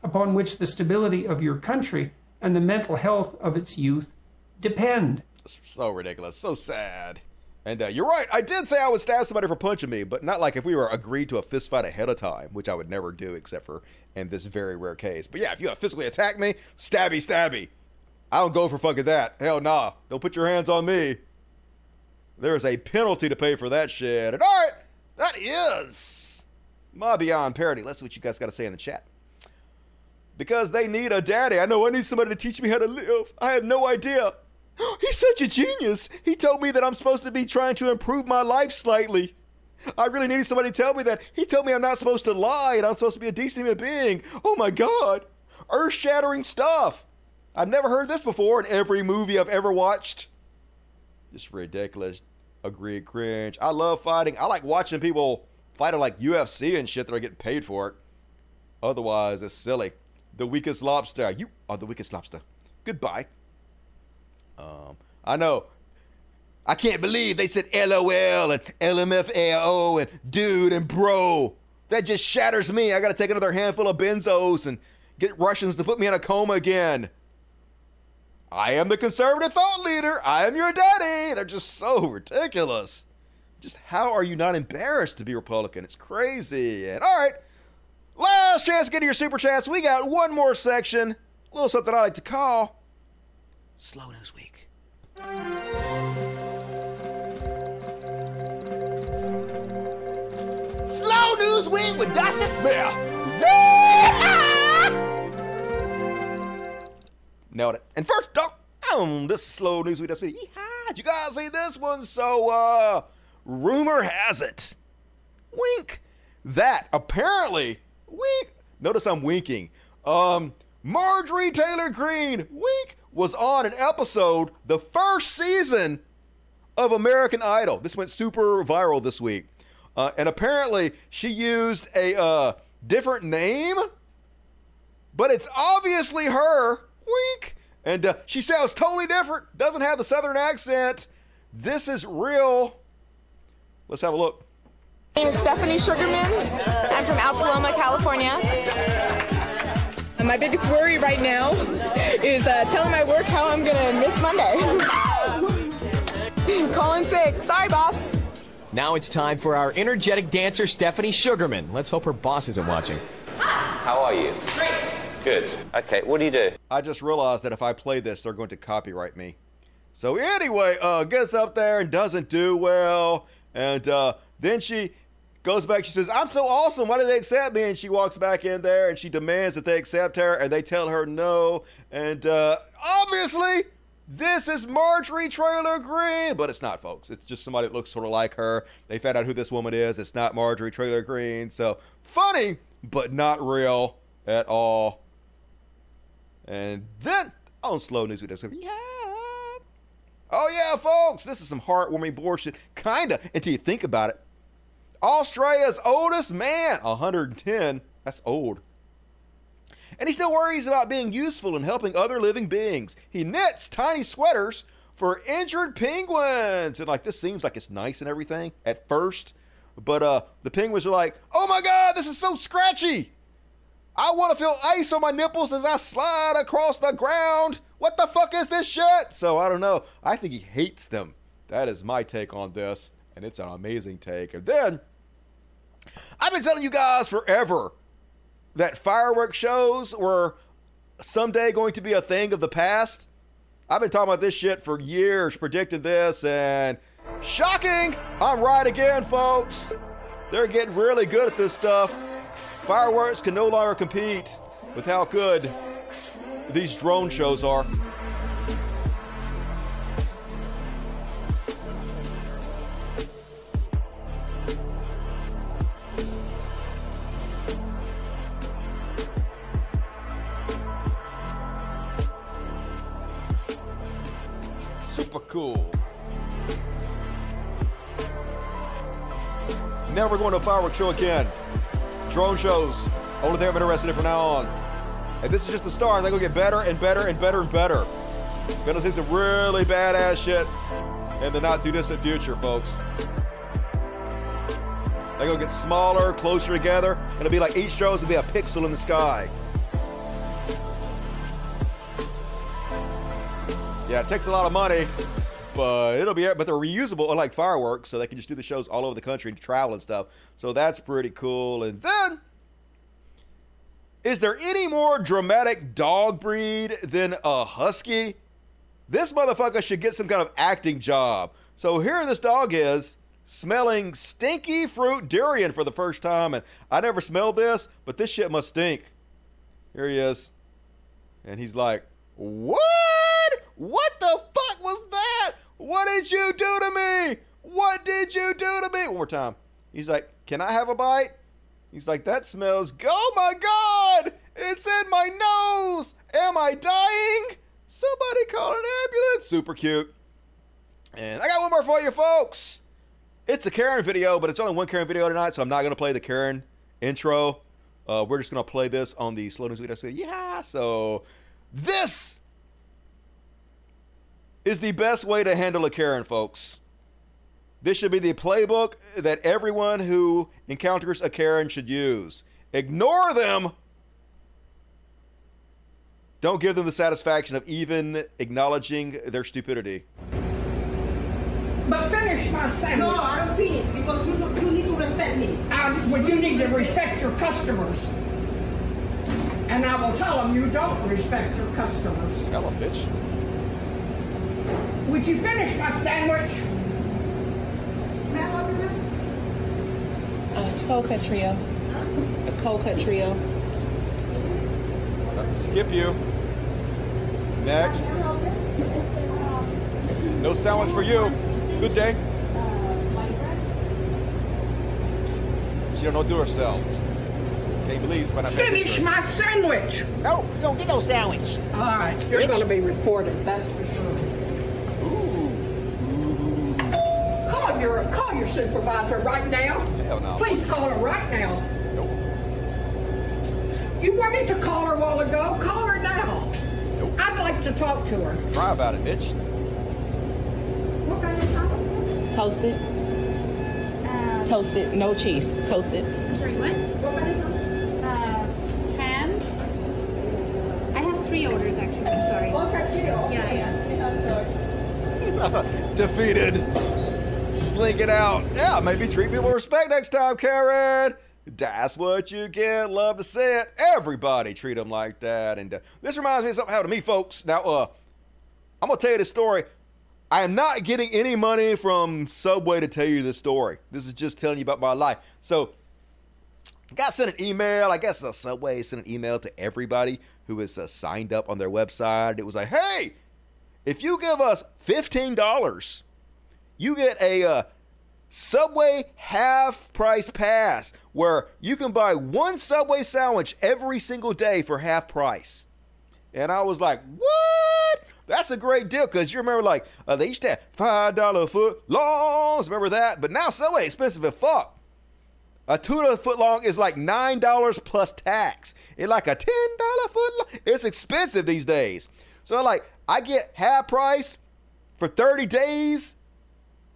upon which the stability of your country and the mental health of its youth depend. So ridiculous, so sad. And uh, you're right, I did say I would stab somebody for punching me, but not like if we were agreed to a fist fight ahead of time, which I would never do except for in this very rare case. But yeah, if you physically attack me, stabby, stabby. I don't go for fucking that. Hell nah. Don't put your hands on me. There is a penalty to pay for that shit. And all right, that is my Beyond Parody. Let's see what you guys got to say in the chat. Because they need a daddy. I know I need somebody to teach me how to live. I have no idea. He's such a genius. He told me that I'm supposed to be trying to improve my life slightly. I really needed somebody to tell me that. He told me I'm not supposed to lie and I'm supposed to be a decent human being. Oh my God. Earth shattering stuff. I've never heard this before in every movie I've ever watched. Just ridiculous. Agree, cringe. I love fighting. I like watching people fight at like UFC and shit that are getting paid for it. Otherwise, it's silly. The weakest lobster. You are the weakest lobster. Goodbye. Um, I know. I can't believe they said LOL and LMFAO and dude and bro. That just shatters me. I got to take another handful of benzos and get Russians to put me in a coma again. I am the conservative thought leader. I am your daddy. They're just so ridiculous. Just how are you not embarrassed to be Republican? It's crazy. And all right, last chance to get to your super chats. We got one more section, a little something I like to call Slow News Week. Slow News Week with Dusty Smith. Yeah! Nailed it. And first up, um, this slow news week. Dusty. Yeehaw! Did you guys see this one? So, uh, rumor has it, wink, that apparently, wink. Notice I'm winking. Um, Marjorie Taylor Greene, wink, was on an episode, the first season of American Idol. This went super viral this week. Uh, and apparently, she used a uh, different name, but it's obviously her. Wink. And uh, she sounds totally different, doesn't have the southern accent. This is real. Let's have a look. My name is Stephanie Sugarman. I'm from Alta Loma, California. And My biggest worry right now is uh, telling my work how I'm gonna miss Monday. Calling sick. Sorry, boss. Now it's time for our energetic dancer, Stephanie Sugarman. Let's hope her boss isn't watching. How are you? Great. Good. Okay, what do you do? I just realized that if I play this, they're going to copyright me. So anyway, uh, gets up there and doesn't do well, and uh, then she goes back. She says, "I'm so awesome. Why did they accept me?" And she walks back in there and she demands that they accept her, and they tell her no. And uh, obviously, this is Marjorie Trailer Greene, but it's not, folks. It's just somebody that looks sort of like her. They found out who this woman is. It's not Marjorie Trailer Greene. So funny, but not real at all. And then on Slow News, we just yeah. Oh yeah, folks, this is some heartwarming bullshit, kinda, until you think about it. Australia's oldest man, 110. That's old. And he still worries about being useful and helping other living beings. He knits tiny sweaters for injured penguins. And like this seems like it's nice and everything at first, but uh the penguins are like, "Oh my god, this is so scratchy." I want to feel ice on my nipples as I slide across the ground. What the fuck is this shit? So I don't know. I think he hates them. That is my take on this, and it's an amazing take. And then I've been telling you guys forever that fireworks shows were someday going to be a thing of the past. I've been talking about this shit for years, predicting this, and shocking, I'm right again, folks. They're getting really good at this stuff. Fireworks can no longer compete with how good these drone shows are. Super cool. Never going to a fireworks show again. Drone shows. Only thing I'm interested in from now on. And this is just the start. They're gonna get better and better and better and better. Gonna see some really badass shit in the not too distant future, folks. They're gonna get smaller, closer together. Gonna be like each show will be a pixel in the sky. Yeah, it takes a lot of money, but it'll be but they're reusable unlike fireworks, so they can just do the shows all over the country and travel and stuff. So that's pretty cool. And then is there any more dramatic dog breed than a husky? This motherfucker should get some kind of acting job. So here this dog is smelling stinky fruit durian for the first time, and I never smelled this, but this shit must stink. Here he is. And he's like, What? What the fuck was that? What did you do to me? What did you do to me? One more time. He's like, Can I have a bite? He's like, That smells. Oh my God! It's in my nose! Am I dying? Somebody call an ambulance. Super cute. And I got one more for you, folks. It's a Karen video, but it's only one Karen video tonight, so I'm not going to play the Karen intro. Uh, we're just going to play this on the Slow News Week. Yeah, so this is the best way to handle a Karen, folks. This should be the playbook that everyone who encounters a Karen should use. Ignore them. Don't give them the satisfaction of even acknowledging their stupidity. But finish my sandwich. No, I don't finish because you, you need to respect me. Um, well, you need to respect your customers. And I will tell them you don't respect your customers. Hell, a bitch. Would you finish my sandwich? A cold cut trio. A cold cut trio. Skip you. Next. No sandwich for you. Good day. She don't know do herself. Can't believe it's not Finish my sandwich. No, you don't get no sandwich. All right, you're Bitch. going to be reported. That's for Call your call your supervisor right now. Hell no. Please call her right now. You wanted to call her a while ago. Call her now. I'd like to talk to her. Try about it, bitch. Toasted. Toasted, no cheese. toasted. I'm sorry, what? What were those? Uh, hams. I have three orders actually. I'm sorry. Okay, Yeah, yeah. I'm sorry. Defeated. Slink it out. Yeah, maybe treat people with respect next time, Karen. That's what you get. Love to see it. Everybody treat them like that. And uh, this reminds me of something happened to me, folks. Now, uh, I'm gonna tell you this story. I am not getting any money from Subway to tell you this story. This is just telling you about my life. So, I got sent an email. I guess uh, Subway sent an email to everybody who is uh, signed up on their website. It was like, hey, if you give us fifteen dollars, you get a uh, Subway half price pass where you can buy one Subway sandwich every single day for half price. And I was like, what? That's a great deal because you remember, like, uh, they used to have $5 foot longs. Remember that? But now Subway expensive as fuck. A tuna foot long is like $9 plus tax. It's like a $10 foot long. It's expensive these days. So, like, I get half price for 30 days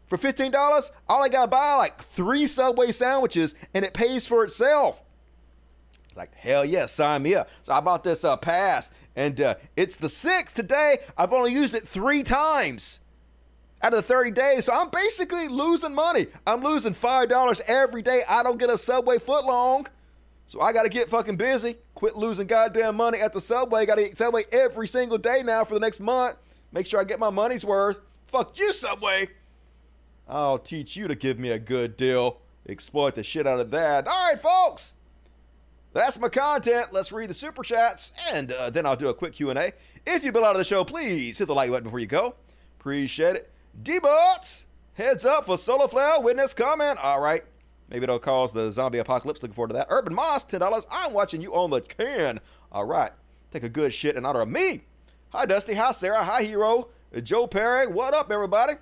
for $15. All I got to buy, like, three Subway sandwiches and it pays for itself. Like, hell yeah, sign me up. So I bought this uh, pass, and uh, it's the sixth today. I've only used it three times out of the 30 days. So I'm basically losing money. I'm losing $5 every day. I don't get a Subway foot long. So I got to get fucking busy. Quit losing goddamn money at the Subway. Got to eat Subway every single day now for the next month. Make sure I get my money's worth. Fuck you, Subway. I'll teach you to give me a good deal. Exploit the shit out of that. All right, folks. That's my content. Let's read the super chats, and uh, then I'll do a quick Q&A. If you've been out of the show, please hit the like button before you go. Appreciate it. D-Butts, heads up for Solar Flare witness comment. All right. Maybe it'll cause the zombie apocalypse. Looking forward to that. Urban Moss, $10. I'm watching you on the can. All right. Take a good shit in honor of me. Hi, Dusty. Hi, Sarah. Hi, Hero. Joe Perry. What up, everybody?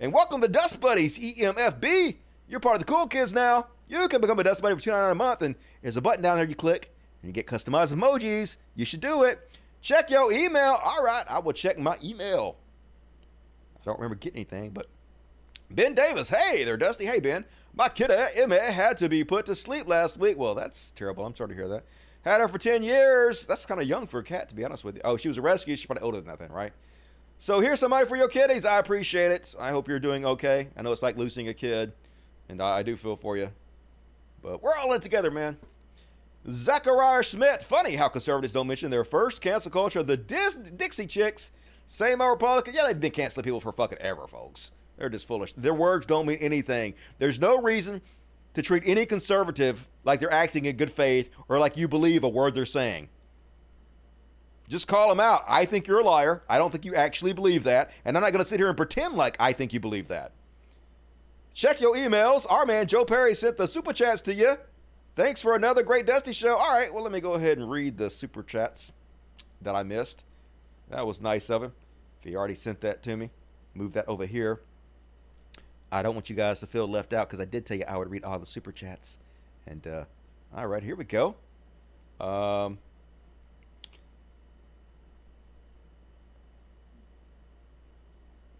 And welcome to Dust Buddies, EMFB. You're part of the cool kids now. You can become a Dust Buddy for $2.99 a month, and there's a button down there you click, and you get customized emojis. You should do it. Check your email. All right, I will check my email. I don't remember getting anything, but Ben Davis. Hey there, Dusty. Hey, Ben. My kid uh, Emma had to be put to sleep last week. Well, that's terrible. I'm sorry to hear that. Had her for 10 years. That's kind of young for a cat, to be honest with you. Oh, she was a rescue. She's probably older than that, then, right? So here's somebody for your kiddies. I appreciate it. I hope you're doing okay. I know it's like losing a kid, and I, I do feel for you. But we're all in together, man. Zachariah Schmidt. Funny how conservatives don't mention their first cancel culture, the Dis- Dixie Chicks. Same old Republican. Yeah, they've been canceling people for fucking ever, folks. They're just foolish. Their words don't mean anything. There's no reason to treat any conservative like they're acting in good faith or like you believe a word they're saying. Just call him out. I think you're a liar. I don't think you actually believe that. And I'm not going to sit here and pretend like I think you believe that. Check your emails. Our man Joe Perry sent the super chats to you. Thanks for another great Dusty show. All right, well, let me go ahead and read the super chats that I missed. That was nice of him. If he already sent that to me, move that over here. I don't want you guys to feel left out because I did tell you I would read all the super chats. And uh, all right, here we go. Um,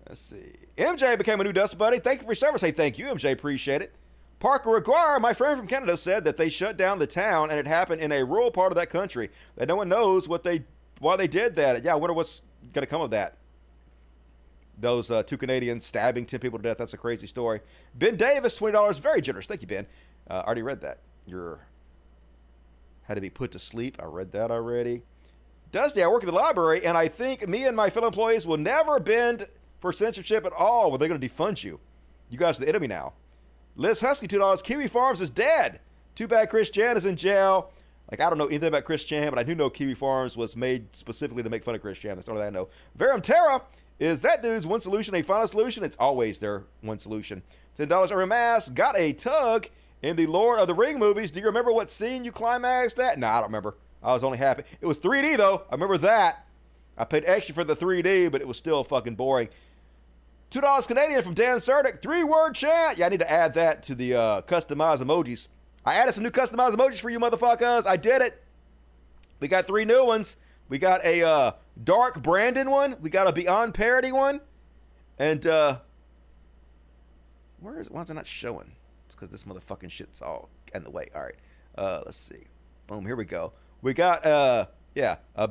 let's see. MJ became a new Dust Buddy. Thank you for your service. Hey, thank you, MJ. Appreciate it. Parker Aguirre, my friend from Canada, said that they shut down the town and it happened in a rural part of that country. That no one knows what they why they did that. Yeah, I wonder what's going to come of that. Those uh, two Canadians stabbing 10 people to death. That's a crazy story. Ben Davis, $20. Very generous. Thank you, Ben. Uh, I already read that. You're had to be put to sleep. I read that already. Dusty, I work at the library, and I think me and my fellow employees will never bend for censorship at all. Well, they're going to defund you. You guys are the enemy now. Liz Husky, $2. Kiwi Farms is dead. Too bad Chris Chan is in jail. Like, I don't know anything about Chris Chan, but I do know Kiwi Farms was made specifically to make fun of Chris Chan. That's all I know. Verum Terra is that dude's one solution a final solution? It's always their one solution. $10 every mass. Got a tug in the Lord of the Ring movies. Do you remember what scene you climaxed at? No, I don't remember. I was only happy. It was 3D, though. I remember that. I paid extra for the 3D, but it was still fucking boring. Two dollars Canadian from Dan Surdick. Three word chant. Yeah, I need to add that to the uh, customized emojis. I added some new customized emojis for you motherfuckers. I did it. We got three new ones. We got a uh, dark Brandon one. We got a Beyond Parody one. And uh, where is? Why is it not showing? It's because this motherfucking shit's all in the way. All right. Uh, let's see. Boom. Here we go. We got uh yeah a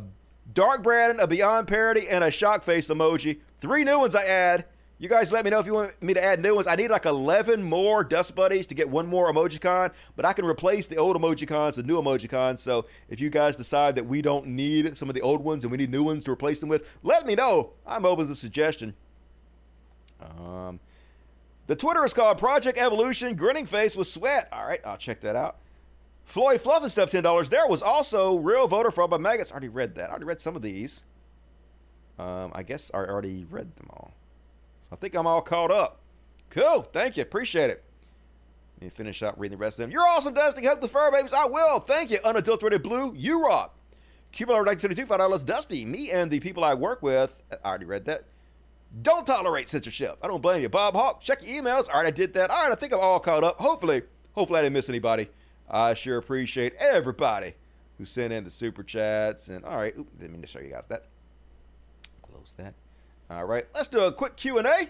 dark Brandon, a Beyond parody, and a shock face emoji. Three new ones I add. You guys let me know if you want me to add new ones. I need like 11 more Dust Buddies to get one more Emojicon, but I can replace the old Emojicons with new Emojicons. So if you guys decide that we don't need some of the old ones and we need new ones to replace them with, let me know. I'm open to suggestion. Um, the Twitter is called Project Evolution Grinning Face with Sweat. All right, I'll check that out. Floyd Fluff and Stuff, $10. There was also Real Voter Fraud by Maggots. I already read that. I already read some of these. Um, I guess I already read them all. I think I'm all caught up. Cool. Thank you. Appreciate it. Let me finish out reading the rest of them. You're awesome, Dusty. Help the fur babies. I will. Thank you. Unadulterated blue. You rock. Cuban 1972, $5. Dusty. Me and the people I work with. I already read that. Don't tolerate censorship. I don't blame you. Bob Hawk, check your emails. All right, I did that. All right, I think I'm all caught up. Hopefully, hopefully I didn't miss anybody. I sure appreciate everybody who sent in the super chats. And all right, oop, didn't mean to show you guys that. Close that. All right, let's do a quick Q and A.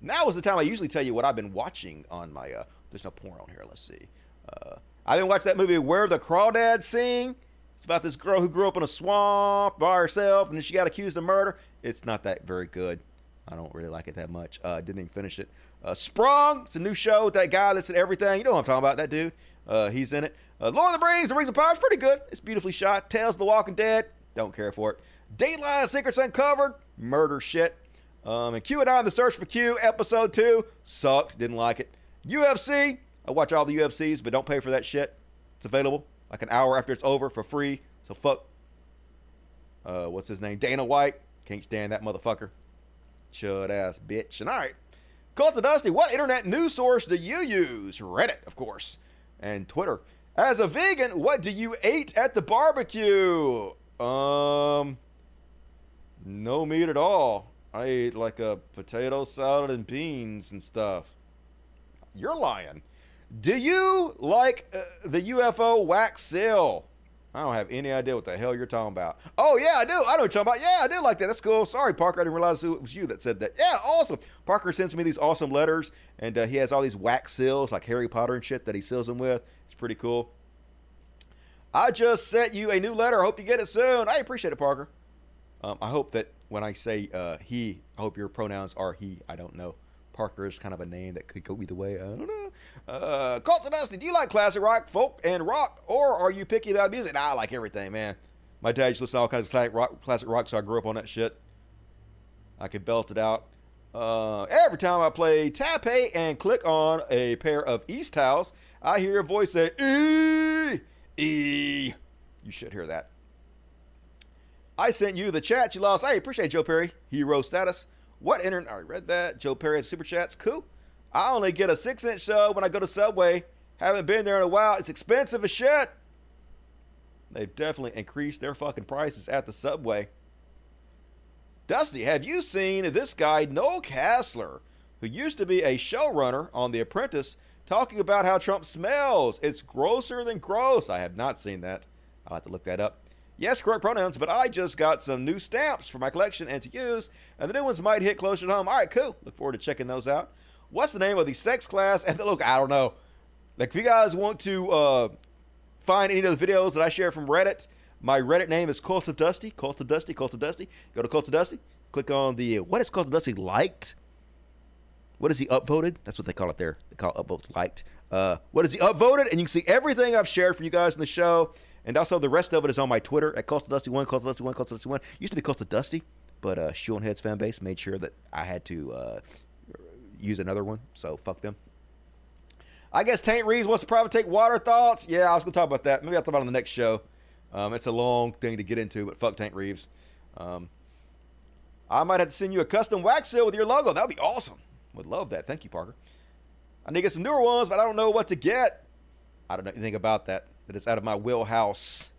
Now is the time I usually tell you what I've been watching on my. Uh, there's no porn on here. Let's see. Uh, I've been watching that movie Where the Crawdads Sing. It's about this girl who grew up in a swamp by herself and then she got accused of murder. It's not that very good. I don't really like it that much. Uh, didn't even finish it. Uh, Sprung. It's a new show with that guy that's in everything. You know what I'm talking about? That dude. Uh, he's in it. Uh, Lord of the Rings, The Rings of Power is pretty good. It's beautifully shot. Tales of the Walking Dead. Don't care for it. Dateline Secrets Uncovered. Murder shit. Um, and Q and QAnon, The Search for Q, Episode 2. Sucked. Didn't like it. UFC. I watch all the UFCs, but don't pay for that shit. It's available like an hour after it's over for free. So fuck. Uh, what's his name? Dana White. Can't stand that motherfucker. Chud ass bitch. And all right. Cult of Dusty, what internet news source do you use? Reddit, of course, and Twitter. As a vegan, what do you eat at the barbecue? Um, no meat at all. I ate like a potato salad and beans and stuff. You're lying. Do you like uh, the UFO wax seal? I don't have any idea what the hell you're talking about. Oh, yeah, I do. I know what you're talking about. Yeah, I do like that. That's cool. Sorry, Parker. I didn't realize it was you that said that. Yeah, awesome. Parker sends me these awesome letters, and uh, he has all these wax seals, like Harry Potter and shit, that he seals them with. It's pretty cool. I just sent you a new letter. I hope you get it soon. I appreciate it, Parker. Um, I hope that when I say uh, he, I hope your pronouns are he. I don't know. Parker is kind of a name that could go either way. I don't know. Uh, Cult of Dusty, do you like classic rock, folk, and rock, or are you picky about music? Nah, I like everything, man. My dad used to listen to all kinds of classic rock, classic rock, so I grew up on that shit. I could belt it out. Uh, every time I play tap A and click on a pair of East towels, I hear a voice say, E, E. You should hear that. I sent you the chat you lost. I appreciate Joe Perry. Hero status. What internet? I already read that. Joe Perry has super chats. Cool. I only get a six inch sub when I go to Subway. Haven't been there in a while. It's expensive as shit. They've definitely increased their fucking prices at the Subway. Dusty, have you seen this guy, Noel Casler, who used to be a showrunner on The Apprentice, talking about how Trump smells? It's grosser than gross. I have not seen that. I'll have to look that up. Yes, correct pronouns, but I just got some new stamps for my collection and to use, and the new ones might hit closer to home. All right, cool. Look forward to checking those out. What's the name of the sex class? And look, I don't know. Like, if you guys want to uh, find any of the videos that I share from Reddit, my Reddit name is Cult of Dusty. Cult of Dusty. Cult of Dusty. Go to Cult of Dusty. Click on the what is Cult of Dusty liked. What is he upvoted? That's what they call it there. They call it upvotes liked. Uh, what is he upvoted? And you can see everything I've shared for you guys in the show. And also the rest of it is on my Twitter at of Dusty One, of Dusty One, of Dusty One. Used to be of Dusty, but uh, Shoe on Heads fan base made sure that I had to uh, use another one. So fuck them. I guess Taint Reeves wants to probably take water thoughts. Yeah, I was gonna talk about that. Maybe I'll talk about it on the next show. Um, it's a long thing to get into, but fuck Tank Reeves. Um, I might have to send you a custom wax seal with your logo. That would be awesome. Would love that. Thank you, Parker. I need to get some newer ones, but I don't know what to get. I don't know anything about that. That is out of my wheelhouse.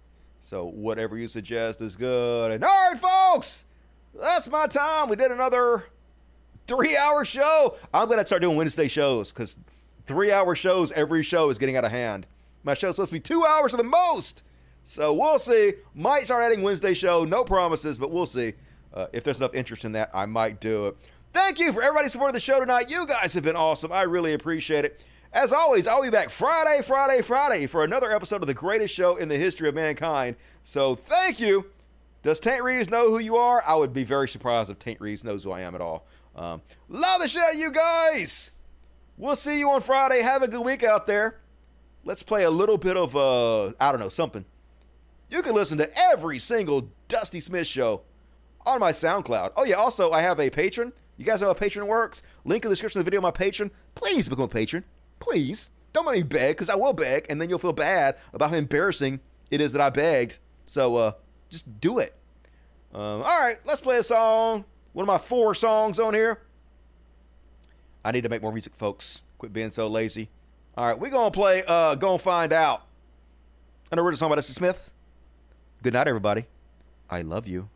So whatever you suggest is good. And all right, folks, that's my time. We did another three-hour show. I'm gonna start doing Wednesday shows because three-hour shows every show is getting out of hand. My show's supposed to be two hours at the most. So we'll see. Might start adding Wednesday show. No promises, but we'll see. Uh, if there's enough interest in that, I might do it. Thank you for everybody supporting the show tonight. You guys have been awesome. I really appreciate it. As always, I'll be back Friday, Friday, Friday for another episode of the greatest show in the history of mankind. So thank you. Does Tank Reeves know who you are? I would be very surprised if Tank Reeves knows who I am at all. Um, love the shit out of you guys. We'll see you on Friday. Have a good week out there. Let's play a little bit of, uh, I don't know, something. You can listen to every single Dusty Smith show on my SoundCloud. Oh, yeah, also, I have a Patreon. You guys know how Patreon works? Link in the description of the video, my Patreon. Please become a patron. Please. Don't make me beg, because I will beg, and then you'll feel bad about how embarrassing it is that I begged. So, uh, just do it. Um, all right, let's play a song. One of my four songs on here. I need to make more music, folks. Quit being so lazy. All right, we're to play uh, Gonna Find Out. An original song by Dusty Smith. Good night, everybody. I love you.